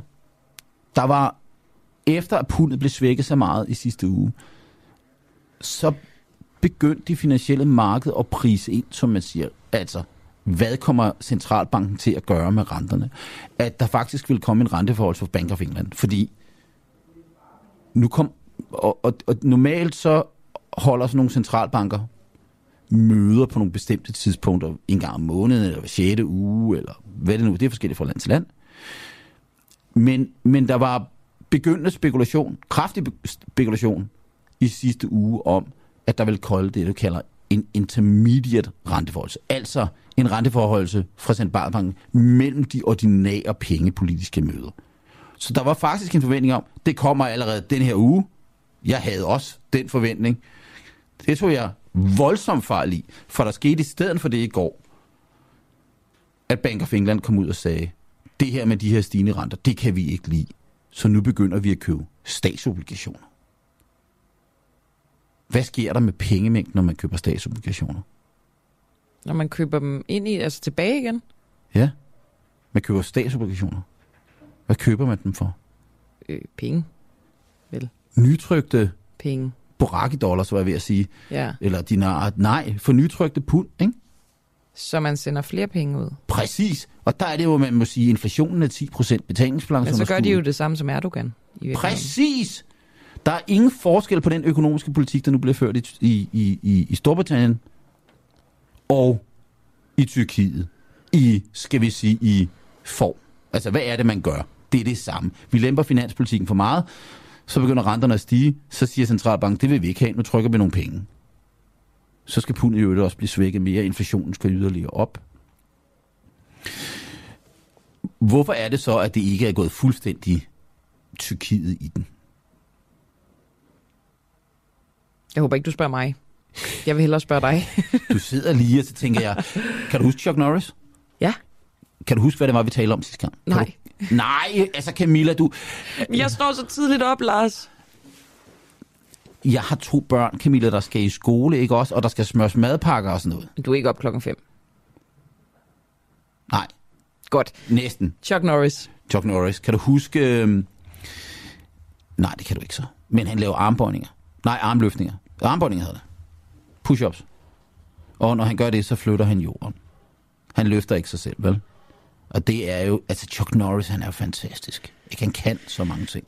Der var, efter at pundet blev svækket så meget i sidste uge, så begyndte de finansielle marked at prise ind, som man siger. Altså, hvad kommer centralbanken til at gøre med renterne? At der faktisk vil komme en renteforhold for Bank of England. Fordi nu kom, og, og, og normalt så holder sådan nogle centralbanker møder på nogle bestemte tidspunkter, en gang om måneden, eller hver 6. uge, eller hvad det nu, det er forskelligt fra land til land. Men, men der var begyndende spekulation, kraftig spekulation i sidste uge om, at der vil kolde det, du kalder en intermediate renteforholdelse. Altså en renteforholdelse fra centralbanken mellem de ordinære pengepolitiske møder. Så der var faktisk en forventning om, det kommer allerede den her uge. Jeg havde også den forventning. Det tog jeg voldsomt fejl i, for der skete i stedet for det i går, at Bank of England kom ud og sagde, det her med de her stigende renter, det kan vi ikke lide. Så nu begynder vi at købe statsobligationer. Hvad sker der med pengemængden, når man køber statsobligationer? Når man køber dem ind i, altså tilbage igen? Ja, man køber statsobligationer. Hvad køber man dem for? Øh, penge, vel? Nytrykte penge. Boraki dollars, var jeg ved at sige. Ja. Eller dinar. Nej, for nytrykte pund, ikke? Så man sender flere penge ud. Præcis. Og der er det jo, man må sige, inflationen er 10%, betalingsbalance. Men så gør de jo det samme som Erdogan. I Præcis. Der er ingen forskel på den økonomiske politik, der nu bliver ført i, i, i, i Storbritannien og i Tyrkiet. I, skal vi sige, i form. Altså, hvad er det, man gør? Det er det samme. Vi lemper finanspolitikken for meget, Så begynder renterne at stige, så siger centralbanken, det vil vi ikke have, nu trykker vi nogle penge. Så skal pundet jo også blive svækket mere, inflationen skal yderligere op. Hvorfor er det så, at det ikke er gået fuldstændig Tyrkiet i den? Jeg håber ikke, du spørger mig. Jeg vil hellere spørge dig. du sidder lige, og så tænker jeg, kan du huske Chuck Norris? Ja. Kan du huske, hvad det var, vi talte om sidste gang? Nej. Du... Nej, altså Camilla, du... Jeg står så tidligt op, Lars. Jeg har to børn, Camilla, der skal i skole, ikke også? Og der skal smøres madpakker og sådan noget. Du er ikke op klokken 5. Nej. Godt. Næsten. Chuck Norris. Chuck Norris. Kan du huske... Øh... Nej, det kan du ikke så. Men han laver armbøjninger. Nej, armløftninger. Armbåndinger hedder det. Push-ups. Og når han gør det, så flytter han jorden. Han løfter ikke sig selv, vel? Og det er jo, altså Chuck Norris, han er jo fantastisk. Ikke? Han kan så mange ting.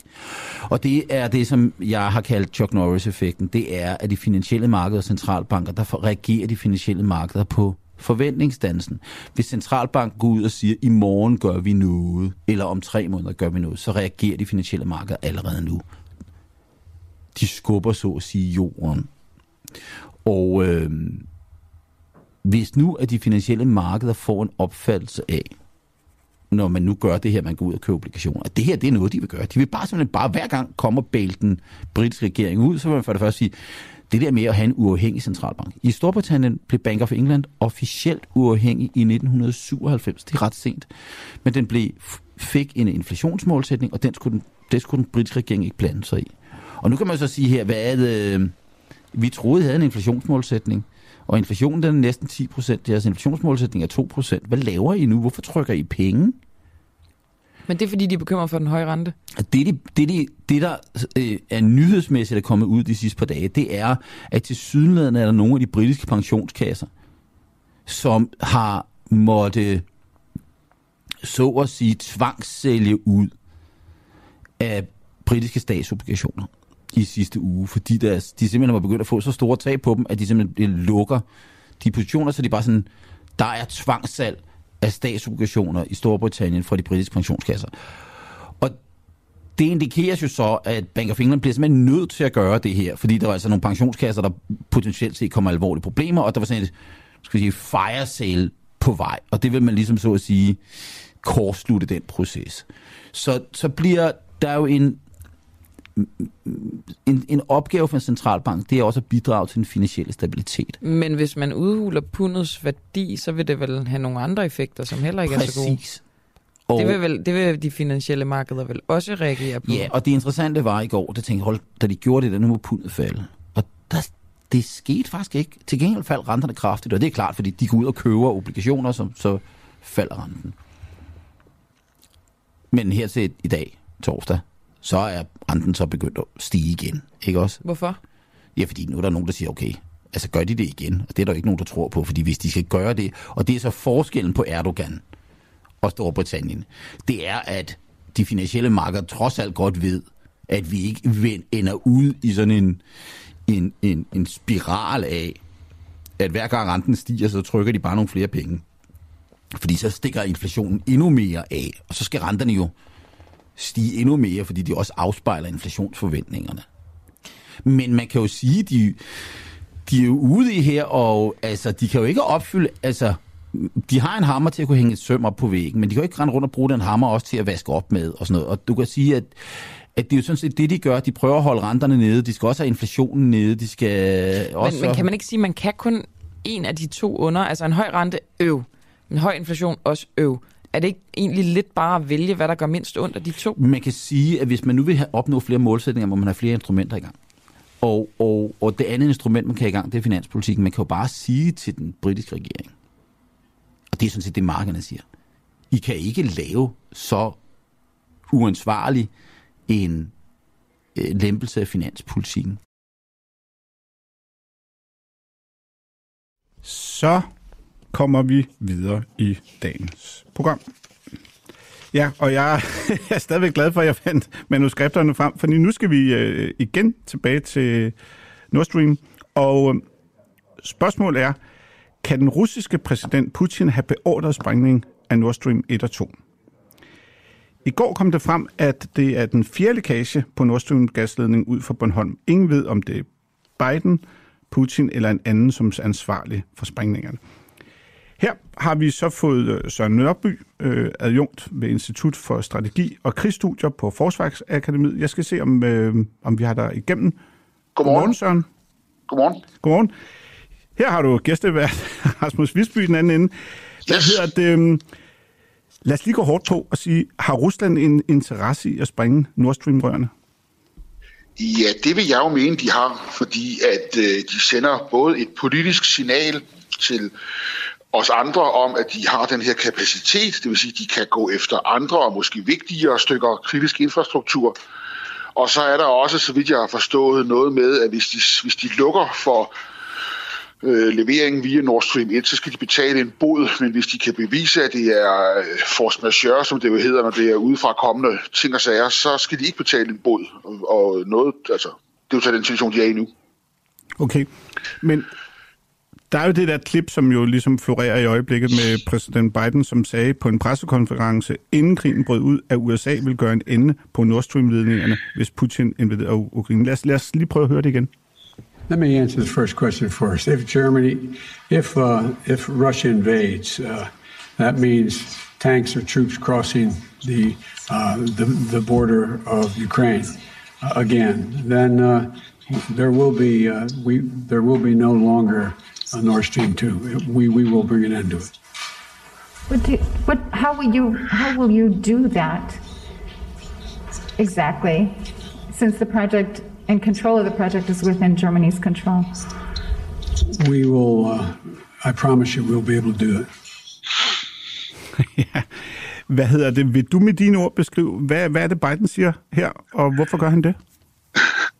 Og det er det, som jeg har kaldt Chuck Norris-effekten. Det er, at de finansielle markeder og centralbanker, der reagerer de finansielle markeder på forventningsdansen. Hvis centralbanken går ud og siger, i morgen gør vi noget, eller om tre måneder gør vi noget, så reagerer de finansielle markeder allerede nu. De skubber så at sige jorden. Og øh, hvis nu at de finansielle markeder får en opfattelse af, når man nu gør det her, man går ud og køber obligationer, at det her det er noget, de vil gøre. De vil bare simpelthen bare hver gang komme og bæle den britiske regering ud, så vil man for det første sige, det der med at have en uafhængig centralbank. I Storbritannien blev Bank of England officielt uafhængig i 1997. Det er ret sent. Men den blev, fik en inflationsmålsætning, og den skulle den, det skulle den britiske regering ikke blande sig i. Og nu kan man så sige her, hvad er det, vi troede, havde en inflationsmålsætning, og inflationen den er næsten 10 procent. Deres inflationsmålsætning er 2 procent. Hvad laver I nu? Hvorfor trykker I penge? Men det er, fordi de er bekymret for den høje rente? Det, det, det, det der øh, er nyhedsmæssigt er kommet ud de sidste par dage, det er, at til sydenlandet er der nogle af de britiske pensionskasser, som har måtte så at sige tvangssælge ud af britiske statsobligationer i sidste uge, fordi deres, de simpelthen var begyndt at få så store tab på dem, at de simpelthen lukker de positioner, så de bare sådan, der er tvangssalg af statsobligationer i Storbritannien fra de britiske pensionskasser. Og det indikeres jo så, at Bank of England bliver simpelthen nødt til at gøre det her, fordi der var altså nogle pensionskasser, der potentielt set kommer alvorlige problemer, og der var sådan et skal sige, fire sale på vej, og det vil man ligesom så at sige kortslutte den proces. Så, så bliver der jo en en, en opgave for en centralbank, det er også at bidrage til den finansielle stabilitet. Men hvis man udhuler pundets værdi, så vil det vel have nogle andre effekter, som heller ikke Præcis. er så gode. Og det, vil vel, det vil de finansielle markeder vel også reagere på? Ja, og det interessante var i går, det tænkte hold, da de gjorde det, der nu må pundet falde. Og der, det skete faktisk ikke. Til gengæld faldt renterne kraftigt, og det er klart, fordi de går ud og køber obligationer, som så falder renten. Men her til i dag, torsdag, så er renten så begyndt at stige igen. Ikke også? Hvorfor? Ja, fordi nu er der nogen, der siger, okay, altså gør de det igen? Og det er der ikke nogen, der tror på, fordi hvis de skal gøre det, og det er så forskellen på Erdogan og Storbritannien, det er, at de finansielle markeder trods alt godt ved, at vi ikke ender ud i sådan en, en, en, en spiral af, at hver gang renten stiger, så trykker de bare nogle flere penge. Fordi så stikker inflationen endnu mere af, og så skal renterne jo stige endnu mere, fordi de også afspejler inflationsforventningerne. Men man kan jo sige, de, de er jo ude i her, og altså, de kan jo ikke opfylde, altså, de har en hammer til at kunne hænge et søm op på væggen, men de kan jo ikke rende rundt og bruge den hammer også til at vaske op med og sådan noget. Og du kan sige, at, at det er jo sådan set det, de gør. De prøver at holde renterne nede. De skal også have inflationen nede. De skal også... Men, men kan man ikke sige, at man kan kun en af de to under? Altså en høj rente, øv. En høj inflation, også øv er det ikke egentlig lidt bare at vælge, hvad der gør mindst ondt af de to? Man kan sige, at hvis man nu vil have opnå flere målsætninger, må man have flere instrumenter i gang. Og, og, og det andet instrument, man kan have i gang, det er finanspolitikken. Man kan jo bare sige til den britiske regering, og det er sådan set det, markederne siger, I kan ikke lave så uansvarlig en øh, lempelse af finanspolitikken. Så kommer vi videre i dagens program. Ja, og jeg er stadigvæk glad for, at jeg fandt manuskripterne frem, for nu skal vi øh, igen tilbage til Nord Stream. Og øh, spørgsmålet er, kan den russiske præsident Putin have beordret sprængning af Nord Stream 1 og 2? I går kom det frem, at det er den fjerde lækage på Nord Stream gasledning ud for Bornholm. Ingen ved, om det er Biden, Putin eller en anden, som er ansvarlig for sprængningerne. Her har vi så fået øh, Søren Nørby, øh, adjunkt ved Institut for Strategi og Krigsstudier på Forsvarsakademiet. Jeg skal se, om, øh, om vi har der igennem. Godmorgen. Godmorgen, Søren. Godmorgen. Godmorgen. Her har du gæstevært Rasmus Visby den anden ende. Hvad yes. hedder det? Øh, lad os lige gå hårdt på og sige, har Rusland en interesse i at springe Nord Stream-rørene? Ja, det vil jeg jo mene, de har, fordi at øh, de sender både et politisk signal til os andre om, at de har den her kapacitet, det vil sige, at de kan gå efter andre og måske vigtigere stykker kritisk infrastruktur. Og så er der også, så vidt jeg har forstået, noget med, at hvis de, hvis de lukker for øh, leveringen via Nord Stream 1, så skal de betale en bod, men hvis de kan bevise, at det er øh, force majeure, som det jo hedder, når det er udefra kommende ting og sager, så skal de ikke betale en bod. Og, og noget, altså, det er jo så den situation, de er i nu. Okay, men der er jo det der klip, som jo ligesom florerer i øjeblikket med præsident Biden, som sagde på en pressekonference, inden krigen brød ud, at USA vil gøre en ende på Nord Stream-ledningerne, hvis Putin invaderer Ukraine. Lad os, lad os lige prøve at høre det igen. Let me answer the first question first. If Germany, if uh, if Russia invades, uh, that means tanks or troops crossing the uh, the, the border of Ukraine uh, again. Then uh, there will be uh, we there will be no longer on Nord Stream 2. We, we will bring an end to it. What do, what, how, will you, how will you do that exactly, since the project and control of the project is within Germany's control? We will, uh, I promise you, we'll be able to do it. ja. Hvad hedder det? Vil du med dine ord beskrive, hvad, hvad er det Biden siger her, og hvorfor gør han det?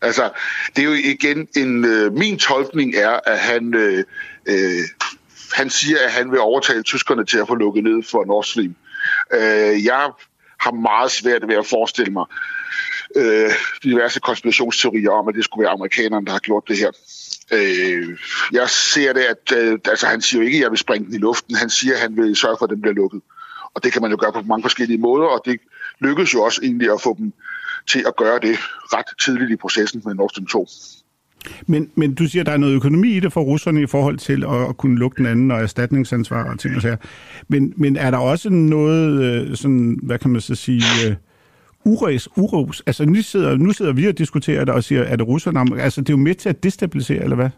Altså, det er jo igen en... Øh, min tolkning er, at han... Øh, øh, han siger, at han vil overtale tyskerne til at få lukket ned for Nord Stream. Øh, jeg har meget svært ved at forestille mig øh, diverse konspirationsteorier om, at det skulle være amerikanerne, der har gjort det her. Øh, jeg ser det, at øh, altså, han siger jo ikke, at jeg vil springe den i luften. Han siger, at han vil sørge for, at den bliver lukket. Og det kan man jo gøre på mange forskellige måder, og det lykkedes jo også egentlig at få dem til at gøre det ret tidligt i processen med Nord Stream 2. Men, men du siger, at der er noget økonomi i det for russerne i forhold til at, at kunne lukke den anden og erstatningsansvar og ting og sager. Men, men er der også noget, øh, sådan, hvad kan man så sige, øh, uros, uros? Altså nu sidder, nu sidder vi og diskuterer det og siger, er det russerne? Altså det er jo med til at destabilisere, eller hvad?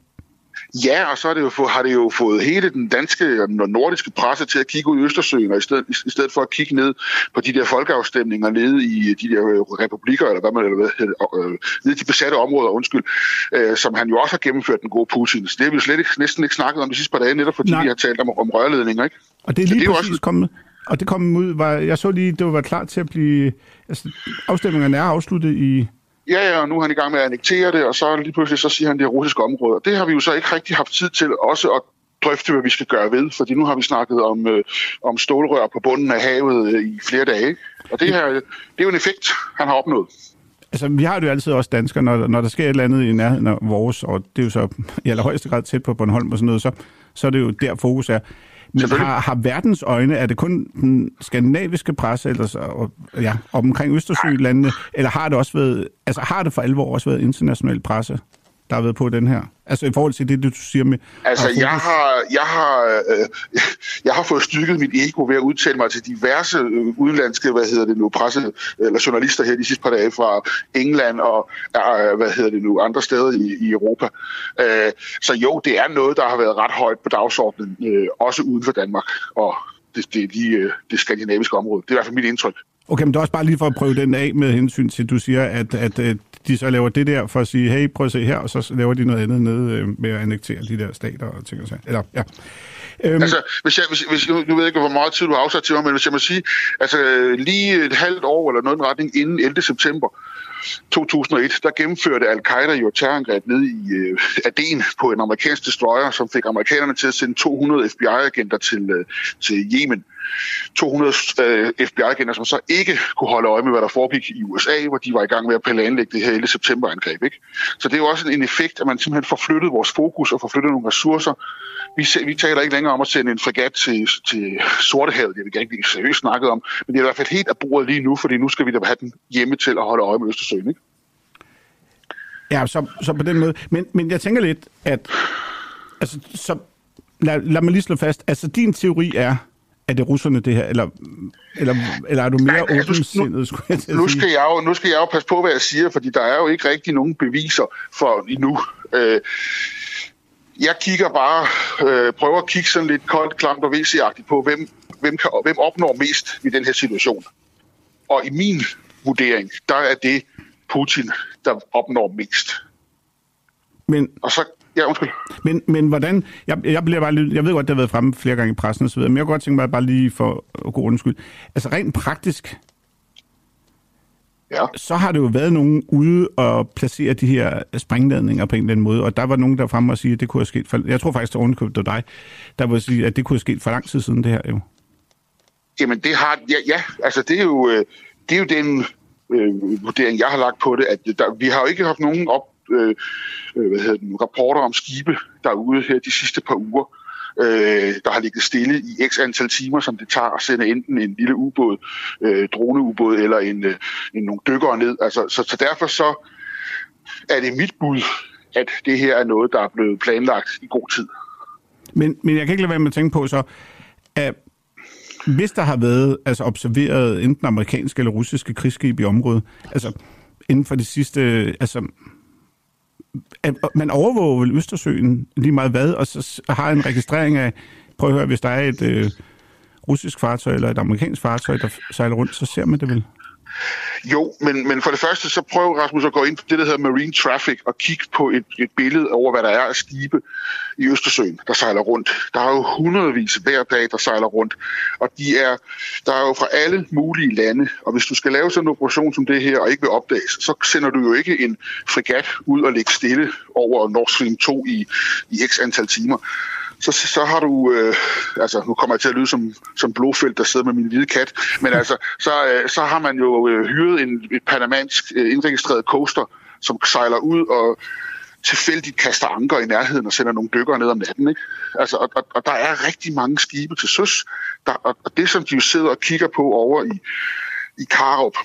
Ja, og så det jo, har det jo fået hele den danske og nordiske presse til at kigge ud i Østersøen, og i stedet, i stedet for at kigge ned på de der folkeafstemninger nede i de der øh, republikker, eller hvad man eller hvad, øh, nede i de besatte områder, undskyld, øh, som han jo også har gennemført den gode Putin. Så det har vi jo slet ikke, næsten ikke snakket om de sidste par dage, netop fordi Nej. vi har talt om, om rørledninger, ikke? Og det er lige det er præcis også... kommet. Og det kom ud, var, jeg så lige, det var klar til at blive, altså afstemningerne er afsluttet i ja, ja, og nu er han i gang med at annektere det, og så lige pludselig så siger han, det er russiske områder. Det har vi jo så ikke rigtig haft tid til også at drøfte, hvad vi skal gøre ved, fordi nu har vi snakket om, øh, om stålrør på bunden af havet øh, i flere dage. Og det her, det er jo en effekt, han har opnået. Altså, vi har det jo altid også danskere, når, når der sker et eller andet i nærheden af vores, og det er jo så i allerhøjeste grad tæt på Bornholm og sådan noget, så, så er det jo der fokus er. Men har, har verdens øjne, er det kun den skandinaviske presse eller så, og, ja, omkring Østersølandene, eller har det også været, altså har det for alvor også været international presse, der har været på den her? Altså i forhold til det, du siger med... Altså har jeg har, jeg, har, øh, jeg har fået styrket mit ego ved at udtale mig til diverse øh, udenlandske, hvad hedder det nu, presse, eller journalister her de sidste par dage fra England og, øh, hvad hedder det nu, andre steder i, i Europa. Øh, så jo, det er noget, der har været ret højt på dagsordenen, øh, også uden for Danmark og det, det, de, øh, det skandinaviske område. Det er i hvert fald mit indtryk. Okay, men det er også bare lige for at prøve den af med hensyn til, at du siger, at, at de så laver det der for at sige, hey, prøv at se her, og så laver de noget andet nede øh, med at annektere de der stater og ting og så. Eller, ja. Øhm. Altså, hvis jeg, hvis, hvis, nu, ved jeg ikke, hvor meget tid du har afsat til mig, men hvis jeg må sige, altså lige et halvt år eller noget retning inden 11. september, 2001, der gennemførte al-Qaida jo terrorangreb ned i øh, Aden på en amerikansk destroyer, som fik amerikanerne til at sende 200 FBI-agenter til, øh, til Yemen. 200 øh, FBI-agenter, som så ikke kunne holde øje med, hvad der foregik i USA, hvor de var i gang med at planlægge det her 11. september-angreb. Ikke? Så det er jo også en effekt, at man simpelthen får flyttet vores fokus og får flyttet nogle ressourcer. Vi, vi taler ikke længere om at sende en fregat til, til Sortehavet. Det har vi ikke seriøst snakket om, men det er i hvert fald helt af bordet lige nu, fordi nu skal vi da have den hjemme til at holde øje med Østersøen, ikke? Ja, så, så på den måde. Men, men jeg tænker lidt, at altså, så, lad, lad mig lige slå fast. Altså, din teori er, er det russerne det her, eller, eller, eller er du mere Nej, åbensindet, skulle jeg til nu, skal jeg jo, nu skal jeg jo passe på, hvad jeg siger, fordi der er jo ikke rigtig nogen beviser for endnu. Øh, jeg kigger bare, øh, prøver at kigge sådan lidt koldt, klamt og vc på, hvem, hvem, kan, hvem opnår mest i den her situation. Og i min vurdering, der er det Putin, der opnår mest. Men, og så Ja, undskyld. Men, men hvordan, jeg, jeg, bliver bare, jeg ved godt, det har været fremme flere gange i pressen og så videre, men jeg kunne godt tænke mig bare lige for gå undskyld. Altså rent praktisk, ja. så har det jo været nogen ude og placere de her sprængladninger på en eller anden måde, og der var nogen der fremme og sige, at det kunne have sket for, jeg tror faktisk, det var dig, der var sige, at det kunne have sket for lang tid siden det her jo. Jamen det har, ja, ja altså det er jo, øh, det er jo den øh, vurdering, jeg har lagt på det, at der, vi har jo ikke haft nogen op, Øh, øh, hvad hedder den, rapporter om skibe derude her de sidste par uger, øh, der har ligget stille i x antal timer, som det tager at sende enten en lille ubåd, øh, droneubåd eller en, øh, en nogle dykkere ned. Altså, så, så derfor så er det mit bud, at det her er noget, der er blevet planlagt i god tid. Men, men jeg kan ikke lade være med at tænke på så, at hvis der har været altså observeret enten amerikanske eller russiske krigsskib i området, altså inden for de sidste, altså man overvåger vel Østersøen lige meget hvad, og så har en registrering af, prøv at høre, hvis der er et øh, russisk fartøj eller et amerikansk fartøj, der sejler rundt, så ser man det vel? Jo, men, men for det første, så prøv Rasmus at gå ind på det, der hedder Marine Traffic, og kigge på et, et billede over, hvad der er af skibe i Østersøen, der sejler rundt. Der er jo hundredvis hver dag, der sejler rundt, og de er, der er jo fra alle mulige lande, og hvis du skal lave sådan en operation som det her, og ikke vil opdages, så sender du jo ikke en fregat ud og ligge stille over Nord Stream 2 i, i x antal timer så, så har du, øh, altså nu kommer jeg til at lyde som, som blodfelt, der sidder med min hvide kat, men altså, så, øh, så har man jo øh, hyret en et panamansk øh, indregistreret coaster, som sejler ud og tilfældigt kaster anker i nærheden og sender nogle dykkere ned om natten. Ikke? Altså, og, og, og der er rigtig mange skibe til søs, der, og, og det som de jo sidder og kigger på over i, i Karup,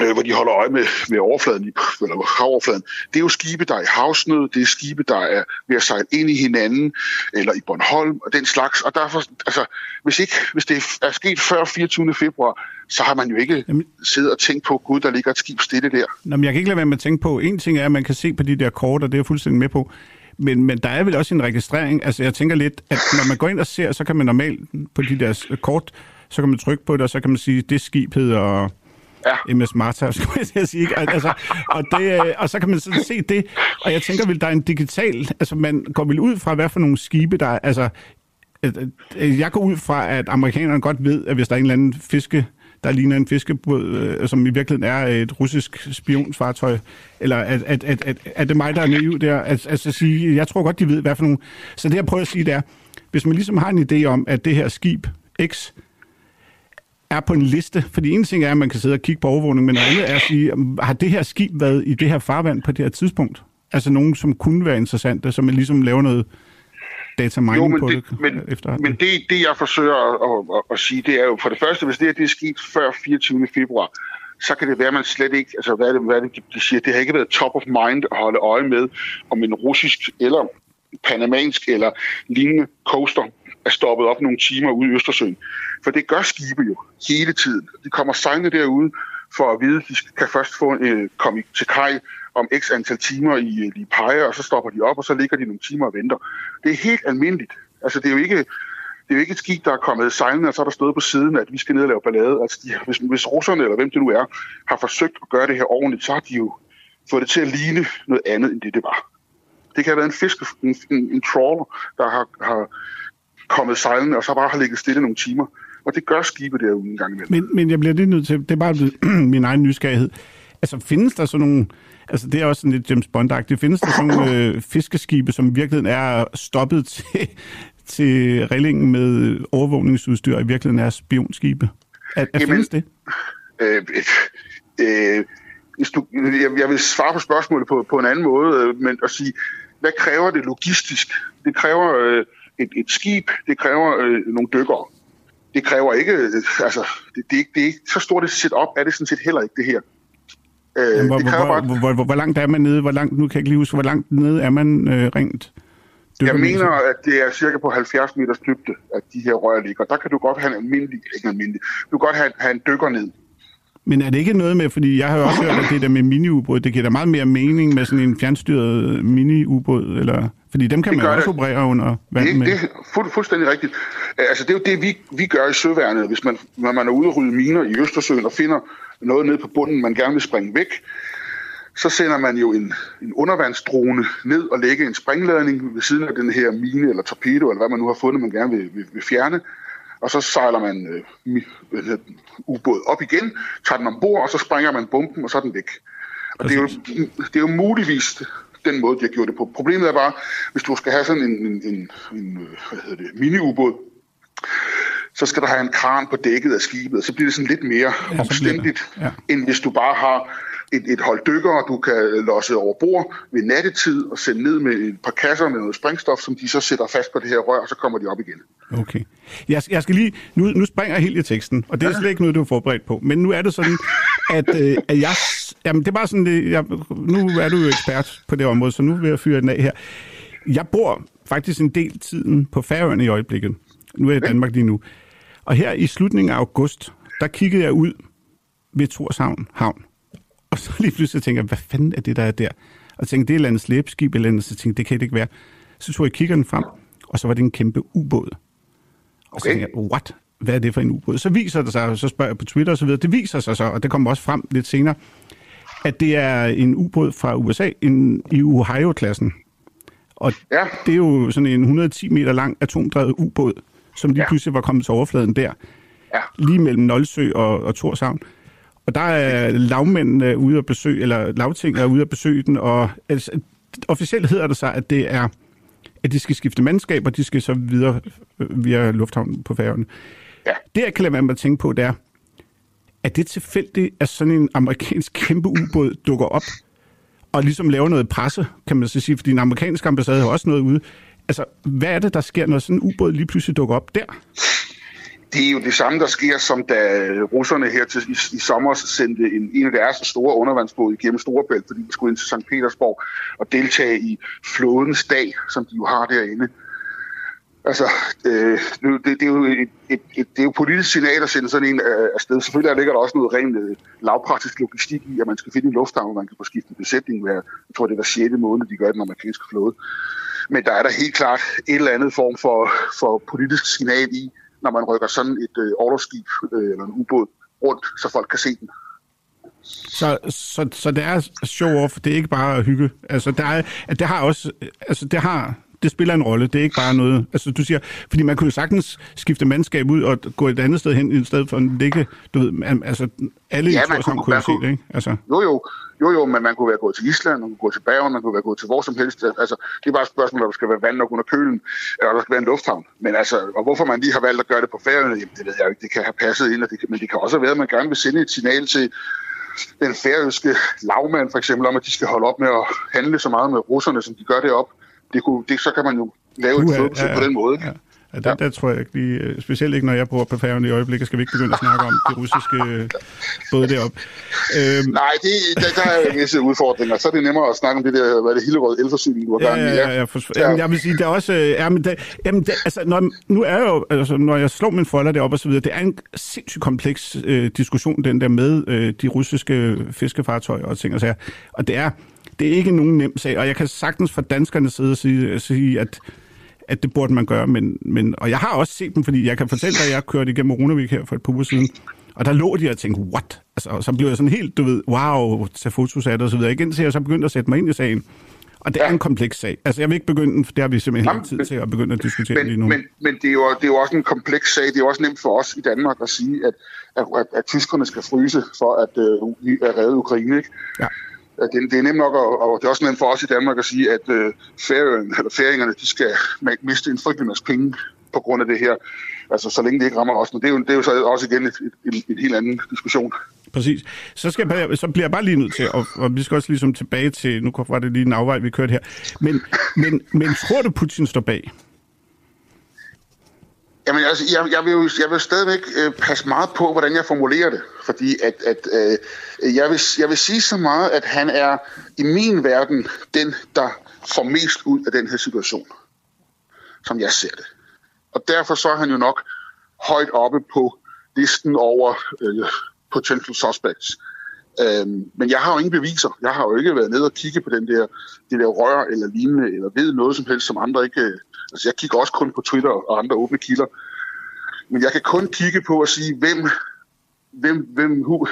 øh, hvor de holder øje med, med overfladen, eller havoverfladen. Det er jo skibe, der er i havsnød, det er skibe, der er ved at sejle ind i hinanden, eller i Bornholm, og den slags. Og derfor, altså, hvis, ikke, hvis det er sket før 24. februar, så har man jo ikke Jamen, siddet og tænkt på, gud, der ligger et skib stille der. Jamen, jeg kan ikke lade være med at tænke på, en ting er, at man kan se på de der kort, og det er jeg fuldstændig med på, men, men der er vel også en registrering. Altså, jeg tænker lidt, at når man går ind og ser, så kan man normalt på de der kort, så kan man trykke på det, og så kan man sige, det skib hedder ja. MS Martha, skulle jeg sige. Ikke? Altså, og, det, øh, og så kan man sådan se det, og jeg tænker vil der er en digital, altså man går vel ud fra, hvad for nogle skibe, der altså, øh, øh, jeg går ud fra, at amerikanerne godt ved, at hvis der er en eller anden fiske, der ligner en fiskebåd, øh, som i virkeligheden er et russisk spionsfartøj, eller at, at, at, at, at det mig, der er naiv der, at, at, at sige, jeg tror godt, de ved, hvad for nogle... Så det, jeg prøver at sige, det er, hvis man ligesom har en idé om, at det her skib X er på en liste? Fordi en ting er, at man kan sidde og kigge på overvågning, men noget andet er at sige, har det her skib været i det her farvand på det her tidspunkt? Altså nogen, som kunne være interessante, som man ligesom laver noget data mining jo, men på det, det men, efter. Men det, det, jeg forsøger at, at, at, sige, det er jo for det første, hvis det, her, det er sket før 24. februar, så kan det være, at man slet ikke, altså hvad er det, hvad er det de siger, det har ikke været top of mind at holde øje med, om en russisk eller panamansk eller lignende coaster er stoppet op nogle timer ude i Østersøen. For det gør skibe jo hele tiden. De kommer sejlende derude for at vide, at de kan først få, øh, komme til kaj om x antal timer i øh, Lipaja, og så stopper de op, og så ligger de nogle timer og venter. Det er helt almindeligt. Altså, det er jo ikke, det er jo ikke et skib, der er kommet sejlende, og så er der stået på siden, at vi skal ned og lave ballade. Altså, de, hvis, hvis russerne, eller hvem det nu er, har forsøgt at gøre det her ordentligt, så har de jo fået det til at ligne noget andet, end det det var. Det kan have været en fisk, en, en, en trawler, der har, har kommet sejlende, og så bare har ligget stille nogle timer. Og det gør skibe derude en gang imellem. Men, men jeg bliver lidt nødt til, det er bare min egen nysgerrighed. Altså findes der sådan nogle, altså det er også sådan lidt James Bond-agtigt, findes der sådan nogle øh, fiskeskibe, som virkelig er stoppet til, til reglingen med overvågningsudstyr, og i virkeligheden er spionskibe? Er, er Jamen, findes det? Øh, øh, hvis du, jeg, jeg vil svare på spørgsmålet på, på en anden måde, øh, men at sige, hvad kræver det logistisk? Det kræver øh, et, et skib, det kræver øh, nogle dykkere. Det kræver ikke, øh, altså, det, det, er ikke, det er ikke så stort et setup, er det sådan set heller ikke det her. Øh, hvor, det hvor, bare... hvor, hvor, hvor, hvor langt er man nede? Hvor langt, nu kan jeg ikke lige huske, hvor langt nede er man øh, rent? Jeg mener, at det er cirka på 70 meters dybde, at de her rør ligger. Der kan du godt have en almindelig, ikke en almindelig, du kan godt have, have en dykker ned. Men er det ikke noget med, fordi jeg har jo også hørt, at det der med mini-ubåd, det giver da meget mere mening med sådan en fjernstyret mini-ubåd, eller... Fordi dem kan det man også det. operere under vand det, med. Det er fuld, fuldstændig rigtigt. Altså, det er jo det, vi, vi gør i søværnet. Hvis man, når man er ude og rydde miner i Østersøen og finder noget nede på bunden, man gerne vil springe væk, så sender man jo en, en undervandsdrone ned og lægger en springladning ved siden af den her mine eller torpedo, eller hvad man nu har fundet, man gerne vil, vil, vil fjerne. Og så sejler man øh, ubåd op igen, tager den ombord, og så springer man bomben, og så er den væk. Og det er, jo, det er jo muligvis den måde, de har gjort det på. Problemet er bare, hvis du skal have sådan en, en, en, en hvad hedder det, mini-ubåd, så skal der have en kran på dækket af skibet, og så bliver det sådan lidt mere omstændigt, ja. end hvis du bare har et, et hold dykkere, du kan losse over bord ved nattetid og sende ned med et par kasser med noget sprængstof, som de så sætter fast på det her rør, og så kommer de op igen. Okay. Jeg, jeg skal lige, nu, nu springer jeg helt i teksten, og det er ja. slet ikke noget, du er forberedt på, men nu er det sådan, at, øh, at jeg, jamen det er bare sådan, det, jeg, nu er du jo ekspert på det område, så nu vil jeg fyre den af her. Jeg bor faktisk en del tiden på Færøerne i øjeblikket. Nu er jeg i Danmark lige nu. Og her i slutningen af august, der kiggede jeg ud ved Torshavn havn. Og så lige pludselig tænker jeg, hvad fanden er det, der er der? Og tænkte, det er et eller andet slæbeskib eller andet, så tænkte det kan det ikke være. Så tog jeg kiggeren frem, og så var det en kæmpe ubåd. Og okay. så tænkte jeg, what? Hvad er det for en ubåd? Så viser det sig, og så spørger jeg på Twitter og så videre, det viser sig så, og det kommer også frem lidt senere, at det er en ubåd fra USA, en, i Ohio-klassen. Og ja. det er jo sådan en 110 meter lang atomdrevet ubåd, som lige ja. pludselig var kommet til overfladen der. Ja. Lige mellem Nolsø og, og Torshavn. Og der er lavmændene ude at besøge, eller lavting er ude at besøge den, og altså, officielt hedder det sig, at det er at de skal skifte mandskab, og de skal så videre øh, via lufthavnen på færgen. Ja. Det, jeg kan lade med at tænke på, det er, at det tilfældigt, at sådan en amerikansk kæmpe ubåd dukker op, og ligesom laver noget presse, kan man så sige, fordi den amerikanske ambassade har også noget ude. Altså, hvad er det, der sker, når sådan en ubåd lige pludselig dukker op der? Det er jo det samme, der sker, som da russerne her til, i, i sommer sendte en, en af deres store undervandsbåde igennem Storebælt, fordi de skulle ind til St. Petersborg og deltage i flådens dag, som de jo har derinde. Altså, øh, det, det, er jo et, et, et, det er jo politisk signal at sende sådan en øh, afsted. Selvfølgelig ligger der også noget rent øh, lavpraktisk logistik i, at man skal finde en lufthavn, hvor man kan få skiftet besætning hver, jeg tror det er hver 6. måned, de gør den amerikanske flåde. Men der er der helt klart et eller andet form for, for politisk signal i, når man rykker sådan et øh, overskib øh, eller en ubåd rundt, så folk kan se den. Så, så, så det er show-off, det er ikke bare hygge. Altså, der er, det har også, altså, det har, det spiller en rolle. Det er ikke bare noget... Altså, du siger... Fordi man kunne jo sagtens skifte mandskab ud og gå et andet sted hen, i stedet for at ligge... Du ved, altså, alle ja, i kunne, kunne se det, ikke? Altså. Jo, jo. Jo, jo, men man kunne være gået til Island, man kunne gå til Bergen, man kunne være gået til hvor som helst. Altså, det er bare et spørgsmål, om der skal være vand nok under kølen, eller der skal være en lufthavn. Men altså, og hvorfor man lige har valgt at gøre det på færøerne, jamen, det ved jeg ikke. Det kan have passet ind, og det men det kan også være, at man gerne vil sende et signal til den færøske lavmand, for eksempel, om at de skal holde op med at handle så meget med russerne, som de gør det op. Det kunne, det, så kan man jo lave uh, et flådebesøg ja, ja, på den måde. Ja. Ja, der, der tror jeg ikke lige, øh, specielt ikke når jeg bor på færgen i øjeblikket, skal vi ikke begynde at snakke om det russiske øh, både deroppe. Øhm. Nej, det, der, der er jo visse udfordringer. Så er det nemmere at snakke om det der, hvad det, Hillerød elforsyning, du har gang i. Ja, ja, ja, for, ja. Jamen, jeg vil sige, der er også, øh, ja, men der, jamen, der, altså, når, nu er jeg jo, altså, når jeg slår min folder deroppe og så videre, det er en sindssygt kompleks øh, diskussion, den der med øh, de russiske fiskefartøjer og ting og sager. Og det er, det er ikke nogen nem sag, og jeg kan sagtens fra danskerne sidde og sige, sige at at det burde man gøre, men, men, og jeg har også set dem, fordi jeg kan fortælle dig, at jeg kørte igennem Runevik her for et par uger siden, og der lå de og tænkte, what? Altså, og så blev jeg sådan helt, du ved, wow, tage fotos af det og så videre. Igen til jeg så begyndte at sætte mig ind i sagen. Og det er en kompleks sag. Altså, jeg vil ikke begynde, for det har vi simpelthen ikke tid til at begynde at diskutere men, lige nu. Men, men det, er jo, det er jo også en kompleks sag. Det er jo også nemt for os i Danmark at sige, at, at, at, at tyskerne skal fryse for at, at redde Ukraine. Ikke? Ja det, det er nemt nok, og, og det er også nemt for os i Danmark at sige, at øh, færingerne, eller færingerne de skal miste en frygtelig masse penge på grund af det her. Altså, så længe det ikke rammer os. Men det er jo, det er jo så også igen et, et, et, et helt anden diskussion. Præcis. Så, skal jeg, så bliver jeg bare lige nødt til, og, og vi skal også ligesom tilbage til, nu var det lige en afvej, vi kørte her. Men, men, men tror du, Putin står bag? Jamen, altså, jeg, jeg, vil jo, jeg vil stadigvæk øh, passe meget på, hvordan jeg formulerer det. Fordi at, at øh, jeg, vil, jeg vil sige så meget, at han er i min verden den, der får mest ud af den her situation. Som jeg ser det. Og derfor så er han jo nok højt oppe på listen over øh, potential suspects. Øhm, men jeg har jo ingen beviser. Jeg har jo ikke været nede og kigge på den der, det der rør eller lignende, eller ved noget som helst, som andre ikke... Altså jeg kigger også kun på Twitter og andre åbne kilder. Men jeg kan kun kigge på at sige, hvem, hvem, hvem, hu,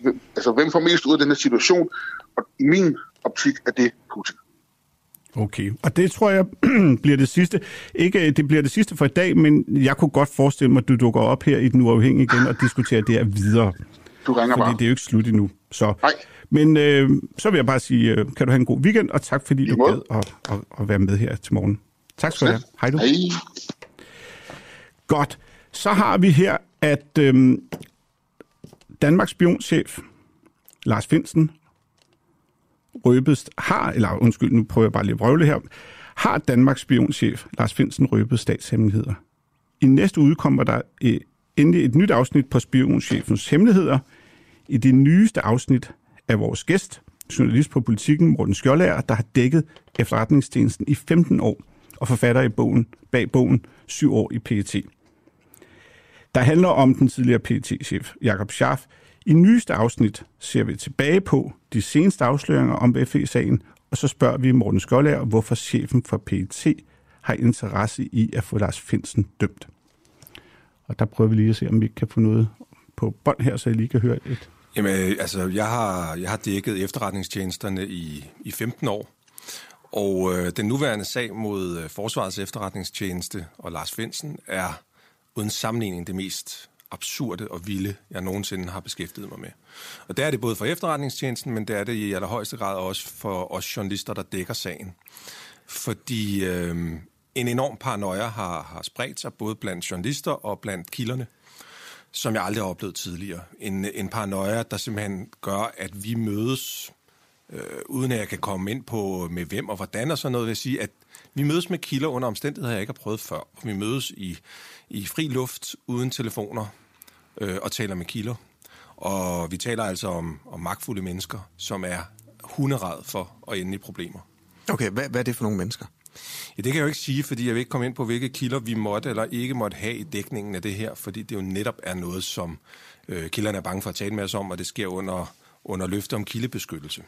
hvem, altså, hvem får mest ud af den her situation. Og i min optik er det Putin. Okay, og det tror jeg bliver det sidste. Ikke, det bliver det sidste for i dag, men jeg kunne godt forestille mig, at du dukker op her i den uafhængige igen og diskuterer det her videre. Du ringer fordi bare. det er jo ikke slut endnu. Så. Nej. Men øh, så vil jeg bare sige, øh, kan du have en god weekend, og tak fordi du gad at, at, at være med her til morgen. Tak skal du have. Hej du. Hej. Godt. Så har vi her, at øh, Danmarks spionchef Lars Finsen røbet, har, eller undskyld, nu prøver jeg bare lige at vrøvle her, har Danmarks spionchef Lars Finsen røbet statshemmeligheder. I næste uge kommer der øh, endelig et nyt afsnit på spionchefens hemmeligheder. I det nyeste afsnit af vores gæst, journalist på politikken Morten Skjoldager, der har dækket efterretningstjenesten i 15 år og forfatter i bogen, bag bogen Syv år i PET. Der handler om den tidligere PET-chef Jakob Schaff. I nyeste afsnit ser vi tilbage på de seneste afsløringer om FE-sagen, og så spørger vi Morten Skjoldager, hvorfor chefen for PET har interesse i at få Lars Finsen dømt. Og der prøver vi lige at se, om vi kan få noget på bånd her, så I lige kan høre et. Jamen, øh, altså, jeg har, jeg har dækket efterretningstjenesterne i, i 15 år, og øh, den nuværende sag mod øh, Forsvarets efterretningstjeneste og Lars Finsen er uden sammenligning det mest absurde og vilde, jeg nogensinde har beskæftiget mig med. Og der er det både for efterretningstjenesten, men det er det i allerhøjeste grad også for os journalister, der dækker sagen. Fordi øh, en enorm paranoia har, har spredt sig både blandt journalister og blandt kilderne, som jeg aldrig har oplevet tidligere. En, en paranoia, der simpelthen gør, at vi mødes, øh, uden at jeg kan komme ind på med hvem og hvordan og sådan noget, vil jeg sige, at vi mødes med kilder under omstændigheder, jeg ikke har prøvet før. Vi mødes i, i fri luft, uden telefoner, øh, og taler med kilder. Og vi taler altså om, om magtfulde mennesker, som er hunderad for at ende i problemer. Okay, hvad, hvad er det for nogle mennesker? Ja, det kan jeg jo ikke sige, fordi jeg vil ikke komme ind på, hvilke kilder vi måtte eller ikke måtte have i dækningen af det her, fordi det jo netop er noget, som øh, kilderne er bange for at tale med os om, og det sker under, under løfte om kildebeskyttelse.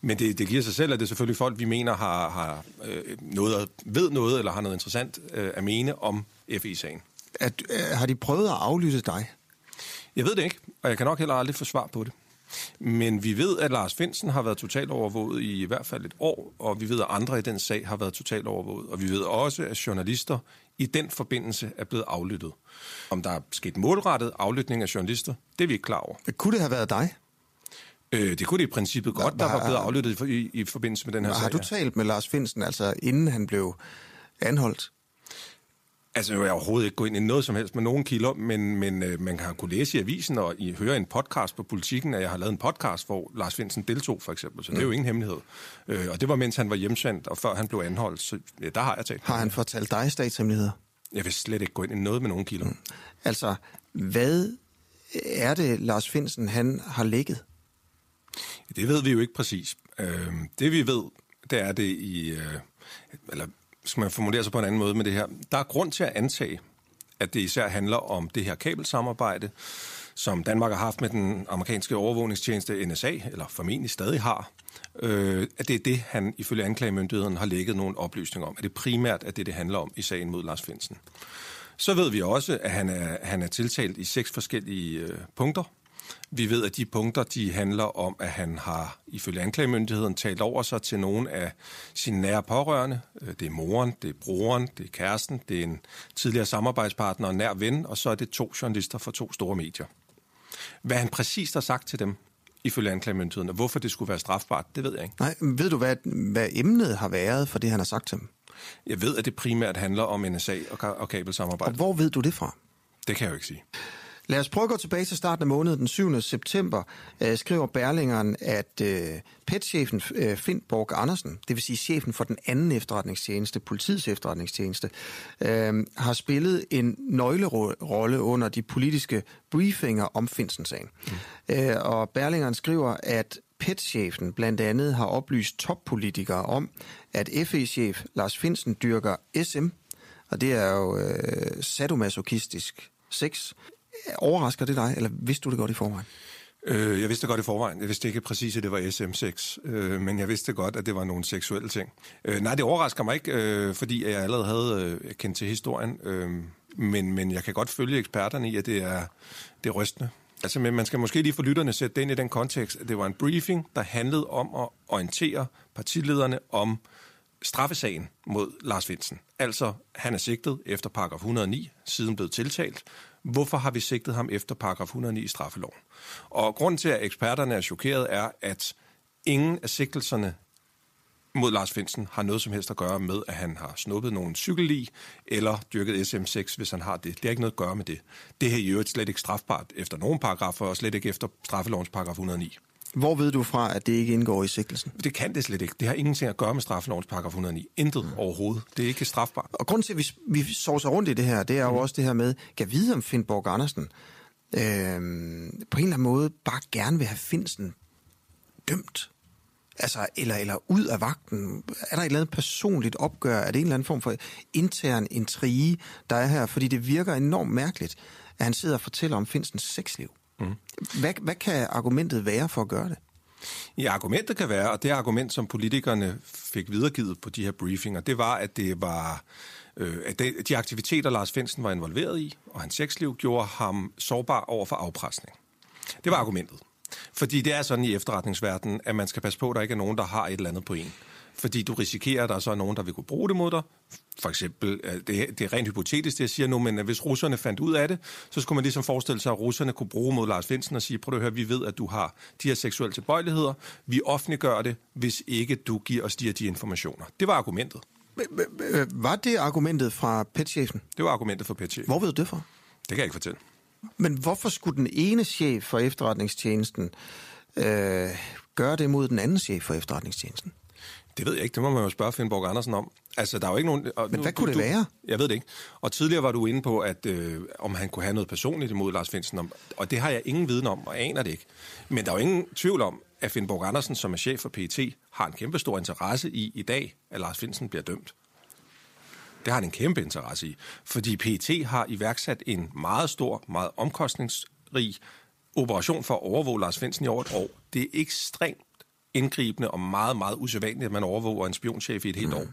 Men det, det giver sig selv, at det er selvfølgelig folk, vi mener har, har øh, noget, ved noget eller har noget interessant øh, at mene om FE-sagen. At, øh, har de prøvet at aflytte dig? Jeg ved det ikke, og jeg kan nok heller aldrig få svar på det. Men vi ved, at Lars Finsen har været totalt overvåget i i hvert fald et år, og vi ved, at andre i den sag har været totalt overvåget. Og vi ved også, at journalister i den forbindelse er blevet aflyttet. Om der er sket målrettet aflytning af journalister, det er vi ikke klar over. Kunne det have været dig? Øh, det kunne det i princippet godt, der var blevet aflyttet i, i, i forbindelse med den her har sag. Har du talt med Lars Finsen, altså inden han blev anholdt? Altså, jeg vil overhovedet ikke gå ind i noget som helst med nogen kilder, men, men øh, man kan kunne læse i avisen og I høre en podcast på politikken, at jeg har lavet en podcast, hvor Lars Finsen deltog, for eksempel. Så det er jo ingen hemmelighed. Øh, og det var, mens han var hjemsendt, og før han blev anholdt. Så ja, der har jeg talt. Har han fortalt dig statshemmeligheder? Jeg vil slet ikke gå ind i noget med nogen kilder. Mm. Altså, hvad er det, Lars Finsen han har ligget? Det ved vi jo ikke præcis. Øh, det vi ved, det er det i... Øh, eller skal man formulere sig på en anden måde med det her. Der er grund til at antage, at det især handler om det her kabelsamarbejde, som Danmark har haft med den amerikanske overvågningstjeneste NSA, eller formentlig stadig har, øh, at det er det, han ifølge anklagemyndigheden har lægget nogle oplysninger om. At det primært er det, det handler om i sagen mod Lars Finsen. Så ved vi også, at han er, han er tiltalt i seks forskellige øh, punkter. Vi ved, at de punkter, de handler om, at han har, ifølge anklagemyndigheden, talt over sig til nogle af sine nære pårørende. Det er moren, det er broren, det er kæresten, det er en tidligere samarbejdspartner og nær ven, og så er det to journalister fra to store medier. Hvad han præcis har sagt til dem, ifølge anklagemyndigheden, og hvorfor det skulle være strafbart, det ved jeg ikke. Nej, ved du, hvad, hvad emnet har været for det, han har sagt til dem? Jeg ved, at det primært handler om NSA og, og kabelsamarbejde. Og hvor ved du det fra? Det kan jeg jo ikke sige. Lad os prøve at gå tilbage til starten af måneden. Den 7. september øh, skriver Berlingeren, at øh, PET-chefen øh, Finn Borg Andersen, det vil sige chefen for den anden efterretningstjeneste, politiets efterretningstjeneste, øh, har spillet en nøglerolle under de politiske briefinger om Finsen-sagen. Mm. Øh, og Berlingeren skriver, at PET-chefen blandt andet har oplyst toppolitikere om, at FE-chef Lars Finsen dyrker SM, og det er jo øh, sadomasochistisk sex. Overrasker det dig, eller vidste du det godt i forvejen? Øh, jeg vidste det godt i forvejen. Jeg vidste ikke præcis, at det var SM6, øh, men jeg vidste godt, at det var nogle seksuelle ting. Øh, nej, det overrasker mig ikke, øh, fordi jeg allerede havde øh, kendt til historien, øh, men, men jeg kan godt følge eksperterne i, at det er, det er rystende. Altså, men man skal måske lige for lytterne sætte det ind i den kontekst, at det var en briefing, der handlede om at orientere partilederne om straffesagen mod Lars Finsen. Altså, han er sigtet efter paragraf 109, siden blevet tiltalt. Hvorfor har vi sigtet ham efter paragraf 109 i straffeloven? Og grunden til, at eksperterne er chokeret, er, at ingen af sigtelserne mod Lars Finsen har noget som helst at gøre med, at han har snuppet nogen cykelli eller dyrket SM6, hvis han har det. Det har ikke noget at gøre med det. Det er i øvrigt slet ikke strafbart efter nogen paragrafer, og slet ikke efter straffelovens paragraf 109. Hvor ved du fra, at det ikke indgår i sigtelsen? Det kan det slet ikke. Det har ingenting at gøre med straffelovens paragraf 109. Intet mm. overhovedet. Det er ikke strafbart. Og grunden til, at vi, vi sovser rundt i det her, det er jo mm. også det her med, kan vide om Finn Borg Andersen øh, på en eller anden måde bare gerne vil have Finsen dømt. Altså, eller, eller ud af vagten. Er der et eller andet personligt opgør? Er det en eller anden form for intern intrige, der er her? Fordi det virker enormt mærkeligt, at han sidder og fortæller om Finsens sexliv. Mm. Hvad, hvad kan argumentet være for at gøre det? Ja, argumentet kan være, og det argument, som politikerne fik videregivet på de her briefinger, det var, at det var øh, at de aktiviteter, Lars Finsen var involveret i, og hans sexliv, gjorde ham sårbar over for afpresning. Det var argumentet. Fordi det er sådan i efterretningsverdenen, at man skal passe på, at der ikke er nogen, der har et eller andet på en. Fordi du risikerer, at der så er nogen, der vil kunne bruge det mod dig. For eksempel, det, det er rent hypotetisk, det jeg siger nu, men hvis russerne fandt ud af det, så skulle man ligesom forestille sig, at russerne kunne bruge mod Lars Finsen og sige, prøv at høre, vi ved, at du har de her seksuelle tilbøjeligheder. Vi offentliggør det, hvis ikke du giver os de her de informationer. Det var argumentet. Var det argumentet fra PET-chefen? Det var argumentet fra PET-chefen. Hvor ved du det fra? Det kan jeg ikke fortælle. Men hvorfor skulle den ene chef for efterretningstjenesten øh, gøre det mod den anden chef for efterretningstjenesten? Det ved jeg ikke. Det må man jo spørge Finnborg Andersen om. Altså, der er jo ikke nogen... Og Men nu, hvad kunne du, det være? Jeg ved det ikke. Og tidligere var du inde på, at øh, om han kunne have noget personligt imod Lars Finsen. Om, og det har jeg ingen viden om, og aner det ikke. Men der er jo ingen tvivl om, at Finnborg Andersen, som er chef for PET, har en kæmpe stor interesse i i dag, at Lars Finsen bliver dømt. Det har han en kæmpe interesse i. Fordi PET har iværksat en meget stor, meget omkostningsrig operation for at overvåge Lars Finsen i over et år. Det er ekstremt indgribende og meget, meget usædvanligt, at man overvåger en spionchef i et helt mm. år.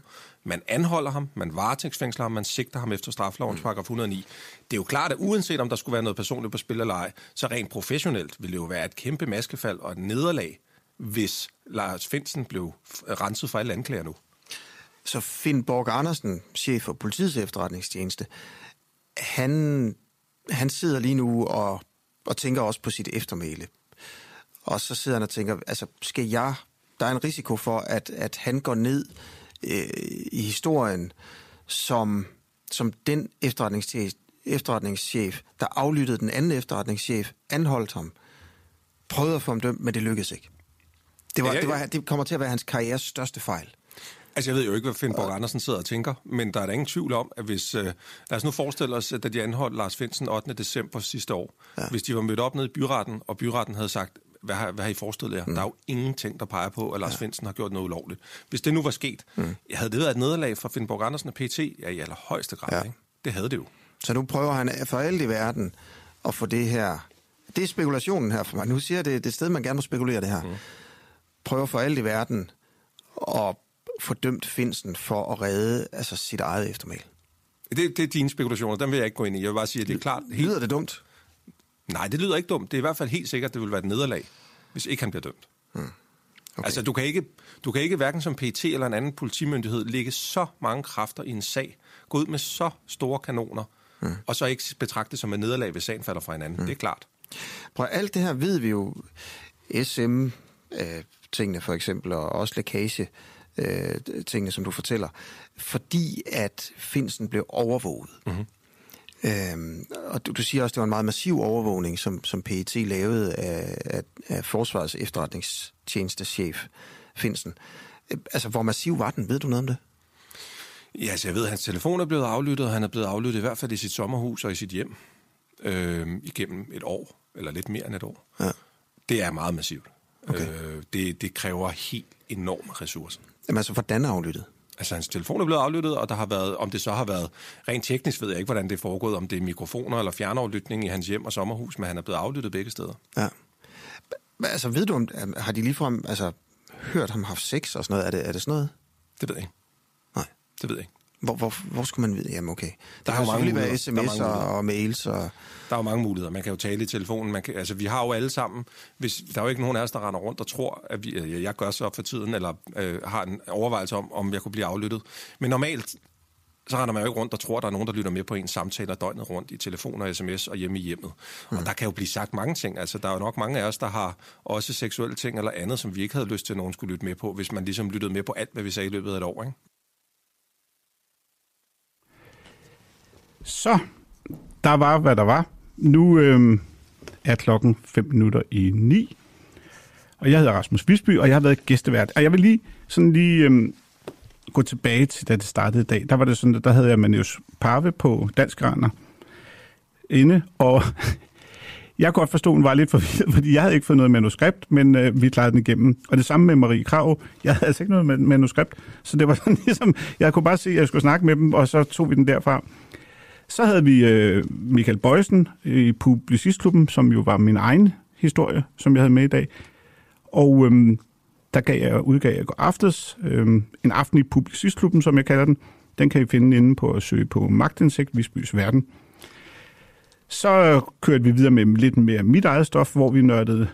Man anholder ham, man varetægtsfængsler ham, man sigter ham efter straflovens paragraf 109. Det er jo klart, at uanset om der skulle være noget personligt på spil eller ej, så rent professionelt ville det jo være et kæmpe maskefald og et nederlag, hvis Lars Finsen blev renset fra alle anklager nu. Så Finn Borg Andersen, chef for politiets efterretningstjeneste, han, han sidder lige nu og, og tænker også på sit eftermæle. Og så sidder han og tænker, altså skal jeg, der er en risiko for, at, at han går ned øh, i historien som, som den efterretningschef, efterretningschef, der aflyttede den anden efterretningschef, anholdt ham, prøvede at få ham dømt, men det lykkedes ikke. Det, var, ja, ja. Det, var, det kommer til at være hans karrieres største fejl. Altså, jeg ved jo ikke, hvad Finnborg Andersen sidder og tænker, men der er da ingen tvivl om, at hvis... Øh, lad os nu forestille os, at da de anholdt Lars Finsen 8. december sidste år, ja. hvis de var mødt op nede i byretten, og byretten havde sagt, hvad har, hvad har I forestillet jer? Mm. Der er jo ingenting, der peger på, at Lars ja. Finsen har gjort noget ulovligt. Hvis det nu var sket, mm. havde det været et nederlag fra Finnborg Andersen og PT? Ja, i allerhøjeste grad. Ja. Ikke? Det havde det jo. Så nu prøver han for alt i verden at få det her... Det er spekulationen her for mig. Nu siger jeg, det, det er et sted, man gerne må spekulere det her. Mm. Prøver for alt i verden at fordømt Finsen for at redde altså, sit eget eftermæl. Det, det er dine spekulationer, dem vil jeg ikke gå ind i. Jeg vil bare sige, at det er klart... Helt... Lyder det dumt? Nej, det lyder ikke dumt. Det er i hvert fald helt sikkert, det vil være et nederlag, hvis ikke han bliver dømt. Hmm. Okay. Altså, du kan, ikke, du kan ikke hverken som PT eller en anden politimyndighed lægge så mange kræfter i en sag, gå ud med så store kanoner, hmm. og så ikke betragte det som et nederlag, hvis sagen falder fra hinanden. Hmm. Det er klart. Prøv, alt det her ved vi jo. SM, øh, tingene for eksempel, og også lækage, øh, tingene, som du fortæller, fordi at Finsen blev overvåget. Mm-hmm. Øhm, og du, du siger også, at det var en meget massiv overvågning, som, som PET lavede af, af, af Forsvarets efterretningstjenestechef Finsen. Øh, altså, hvor massiv var den? Ved du noget om det? Ja, så altså, jeg ved, at hans telefon er blevet aflyttet, og han er blevet aflyttet i hvert fald i sit sommerhus og i sit hjem øh, igennem et år, eller lidt mere end et år. Ja. Det er meget massivt. Okay. Øh, det, det kræver helt enorme ressourcer. Jamen altså, hvordan er aflyttet? Altså, hans telefon er blevet aflyttet, og der har været, om det så har været rent teknisk, ved jeg ikke, hvordan det er foregået, om det er mikrofoner eller fjernaflytning i hans hjem og sommerhus, men han er blevet aflyttet begge steder. Ja. Altså, ved du, om, har de ligefrem altså, hørt ham haft sex og sådan noget? Er det, er det sådan noget? Det ved jeg ikke. Nej. Det ved jeg ikke. Hvor, hvor, hvor skulle man vide? Jamen okay. Der, der har jo selvfølgelig været sms'er og mails. Og... Der er jo mange muligheder. Man kan jo tale i telefonen. Man kan, altså, vi har jo alle sammen... Hvis, der er jo ikke nogen af os, der render rundt og tror, at vi, jeg gør så op for tiden, eller øh, har en overvejelse om, om jeg kunne blive aflyttet. Men normalt, så render man jo ikke rundt og tror, at der er nogen, der lytter med på en samtaler døgnet rundt i telefon og sms og hjemme i hjemmet. Mm. Og der kan jo blive sagt mange ting. Altså, der er jo nok mange af os, der har også seksuelle ting eller andet, som vi ikke havde lyst til, at nogen skulle lytte med på, hvis man ligesom lyttede med på alt, hvad vi sagde i løbet af et år. Ikke? Så, der var, hvad der var. Nu øh, er klokken 5 minutter i 9. Og jeg hedder Rasmus Visby, og jeg har været gæstevært. Og jeg vil lige sådan lige øh, gå tilbage til, da det startede i dag. Der var det sådan, at der havde jeg Manus Parve på Dansk Raner inde, og jeg kunne godt forstå, at hun var lidt forvirret, fordi jeg havde ikke fået noget manuskript, men øh, vi klarede den igennem. Og det samme med Marie Krav. Jeg havde altså ikke noget manuskript, så det var sådan ligesom, jeg kunne bare se, at jeg skulle snakke med dem, og så tog vi den derfra. Så havde vi øh, Michael Bøjsen i Publicistklubben, som jo var min egen historie, som jeg havde med i dag. Og øhm, der gav jeg, udgav jeg går aftes øhm, en aften i Publicistklubben, som jeg kalder den. Den kan I finde inde på at søge på Magtindsigt, Visbys Verden. Så kørte vi videre med lidt mere mit eget stof, hvor vi nørdede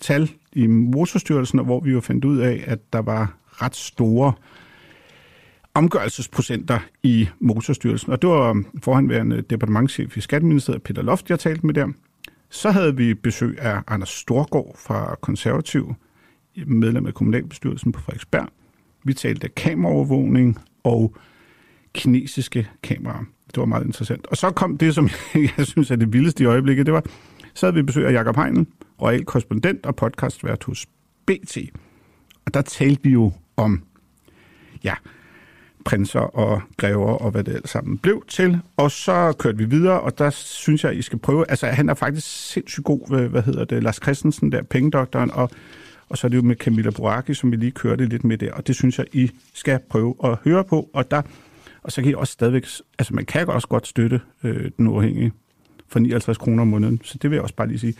tal i motorstyrelsen, og hvor vi jo fandt ud af, at der var ret store øh, omgørelsesprocenter i Motorstyrelsen. Og det var forhenværende departementchef i Skatteministeriet, Peter Loft, jeg talte med der. Så havde vi besøg af Anders Storgård fra Konservativ, medlem af kommunalbestyrelsen på Frederiksberg. Vi talte kameraovervågning og kinesiske kameraer. Det var meget interessant. Og så kom det, som jeg synes er det vildeste i øjeblikket, det var, så havde vi besøg af Jakob Heinen, royal korrespondent og podcastvært hos BT. Og der talte vi jo om, ja, prinser og grever og hvad det alt sammen blev til. Og så kørte vi videre, og der synes jeg, I skal prøve... Altså, han er faktisk sindssygt god, hvad, hvad hedder det, Lars Christensen der, pengedoktoren, og, og så er det jo med Camilla Boraki, som vi lige kørte lidt med der, og det synes jeg, I skal prøve at høre på, og der... Og så kan I også stadigvæk... Altså, man kan også godt støtte øh, den uafhængige for 59 kroner om måneden, så det vil jeg også bare lige sige.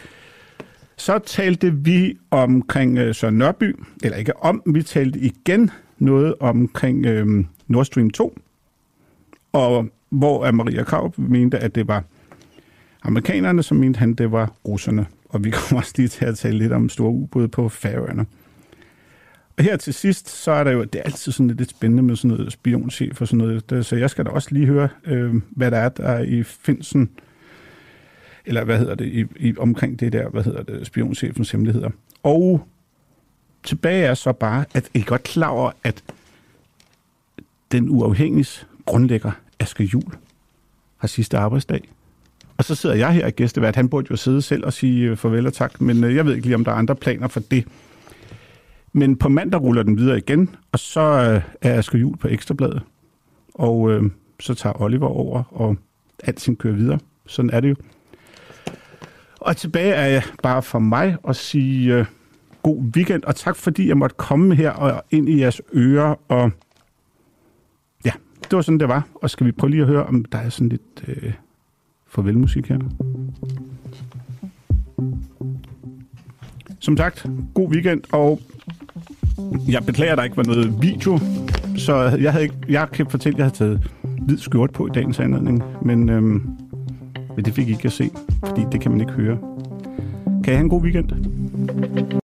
Så talte vi omkring øh, Søren Nørby, eller ikke om, vi talte igen noget omkring øh, Nord Stream 2, og hvor Maria Krav mente, at det var amerikanerne, som mente han, det var russerne. Og vi kommer også lige til at tale lidt om store ubåde på Færøerne. Og her til sidst, så er der jo, det er altid sådan lidt spændende med sådan noget spionchef og sådan noget. Så jeg skal da også lige høre, øh, hvad der er der er i Finsen, eller hvad hedder det, i, i, omkring det der, hvad hedder det, spionchefens hemmeligheder. Og tilbage er så bare, at I er godt klar over, at den uafhængiges grundlægger, Asger Jul, har sidste arbejdsdag. Og så sidder jeg her og gæstevært. Han burde jo sidde selv og sige øh, farvel og tak, men øh, jeg ved ikke lige, om der er andre planer for det. Men på mandag ruller den videre igen, og så øh, er Asger Jul på Ekstrabladet. Og øh, så tager Oliver over, og alting kører videre. Sådan er det jo. Og tilbage er jeg bare for mig at sige øh, god weekend, og tak fordi jeg måtte komme her og ind i jeres ører og det var sådan, det var. Og skal vi prøve lige at høre, om der er sådan lidt øh, farvelmusik her. Som sagt, god weekend, og jeg beklager, at der ikke var noget video, så jeg, havde ikke, jeg kan fortælle, at jeg havde taget hvid skjort på i dagens anledning, men, øhm, men det fik I ikke at se, fordi det kan man ikke høre. Kan I have en god weekend?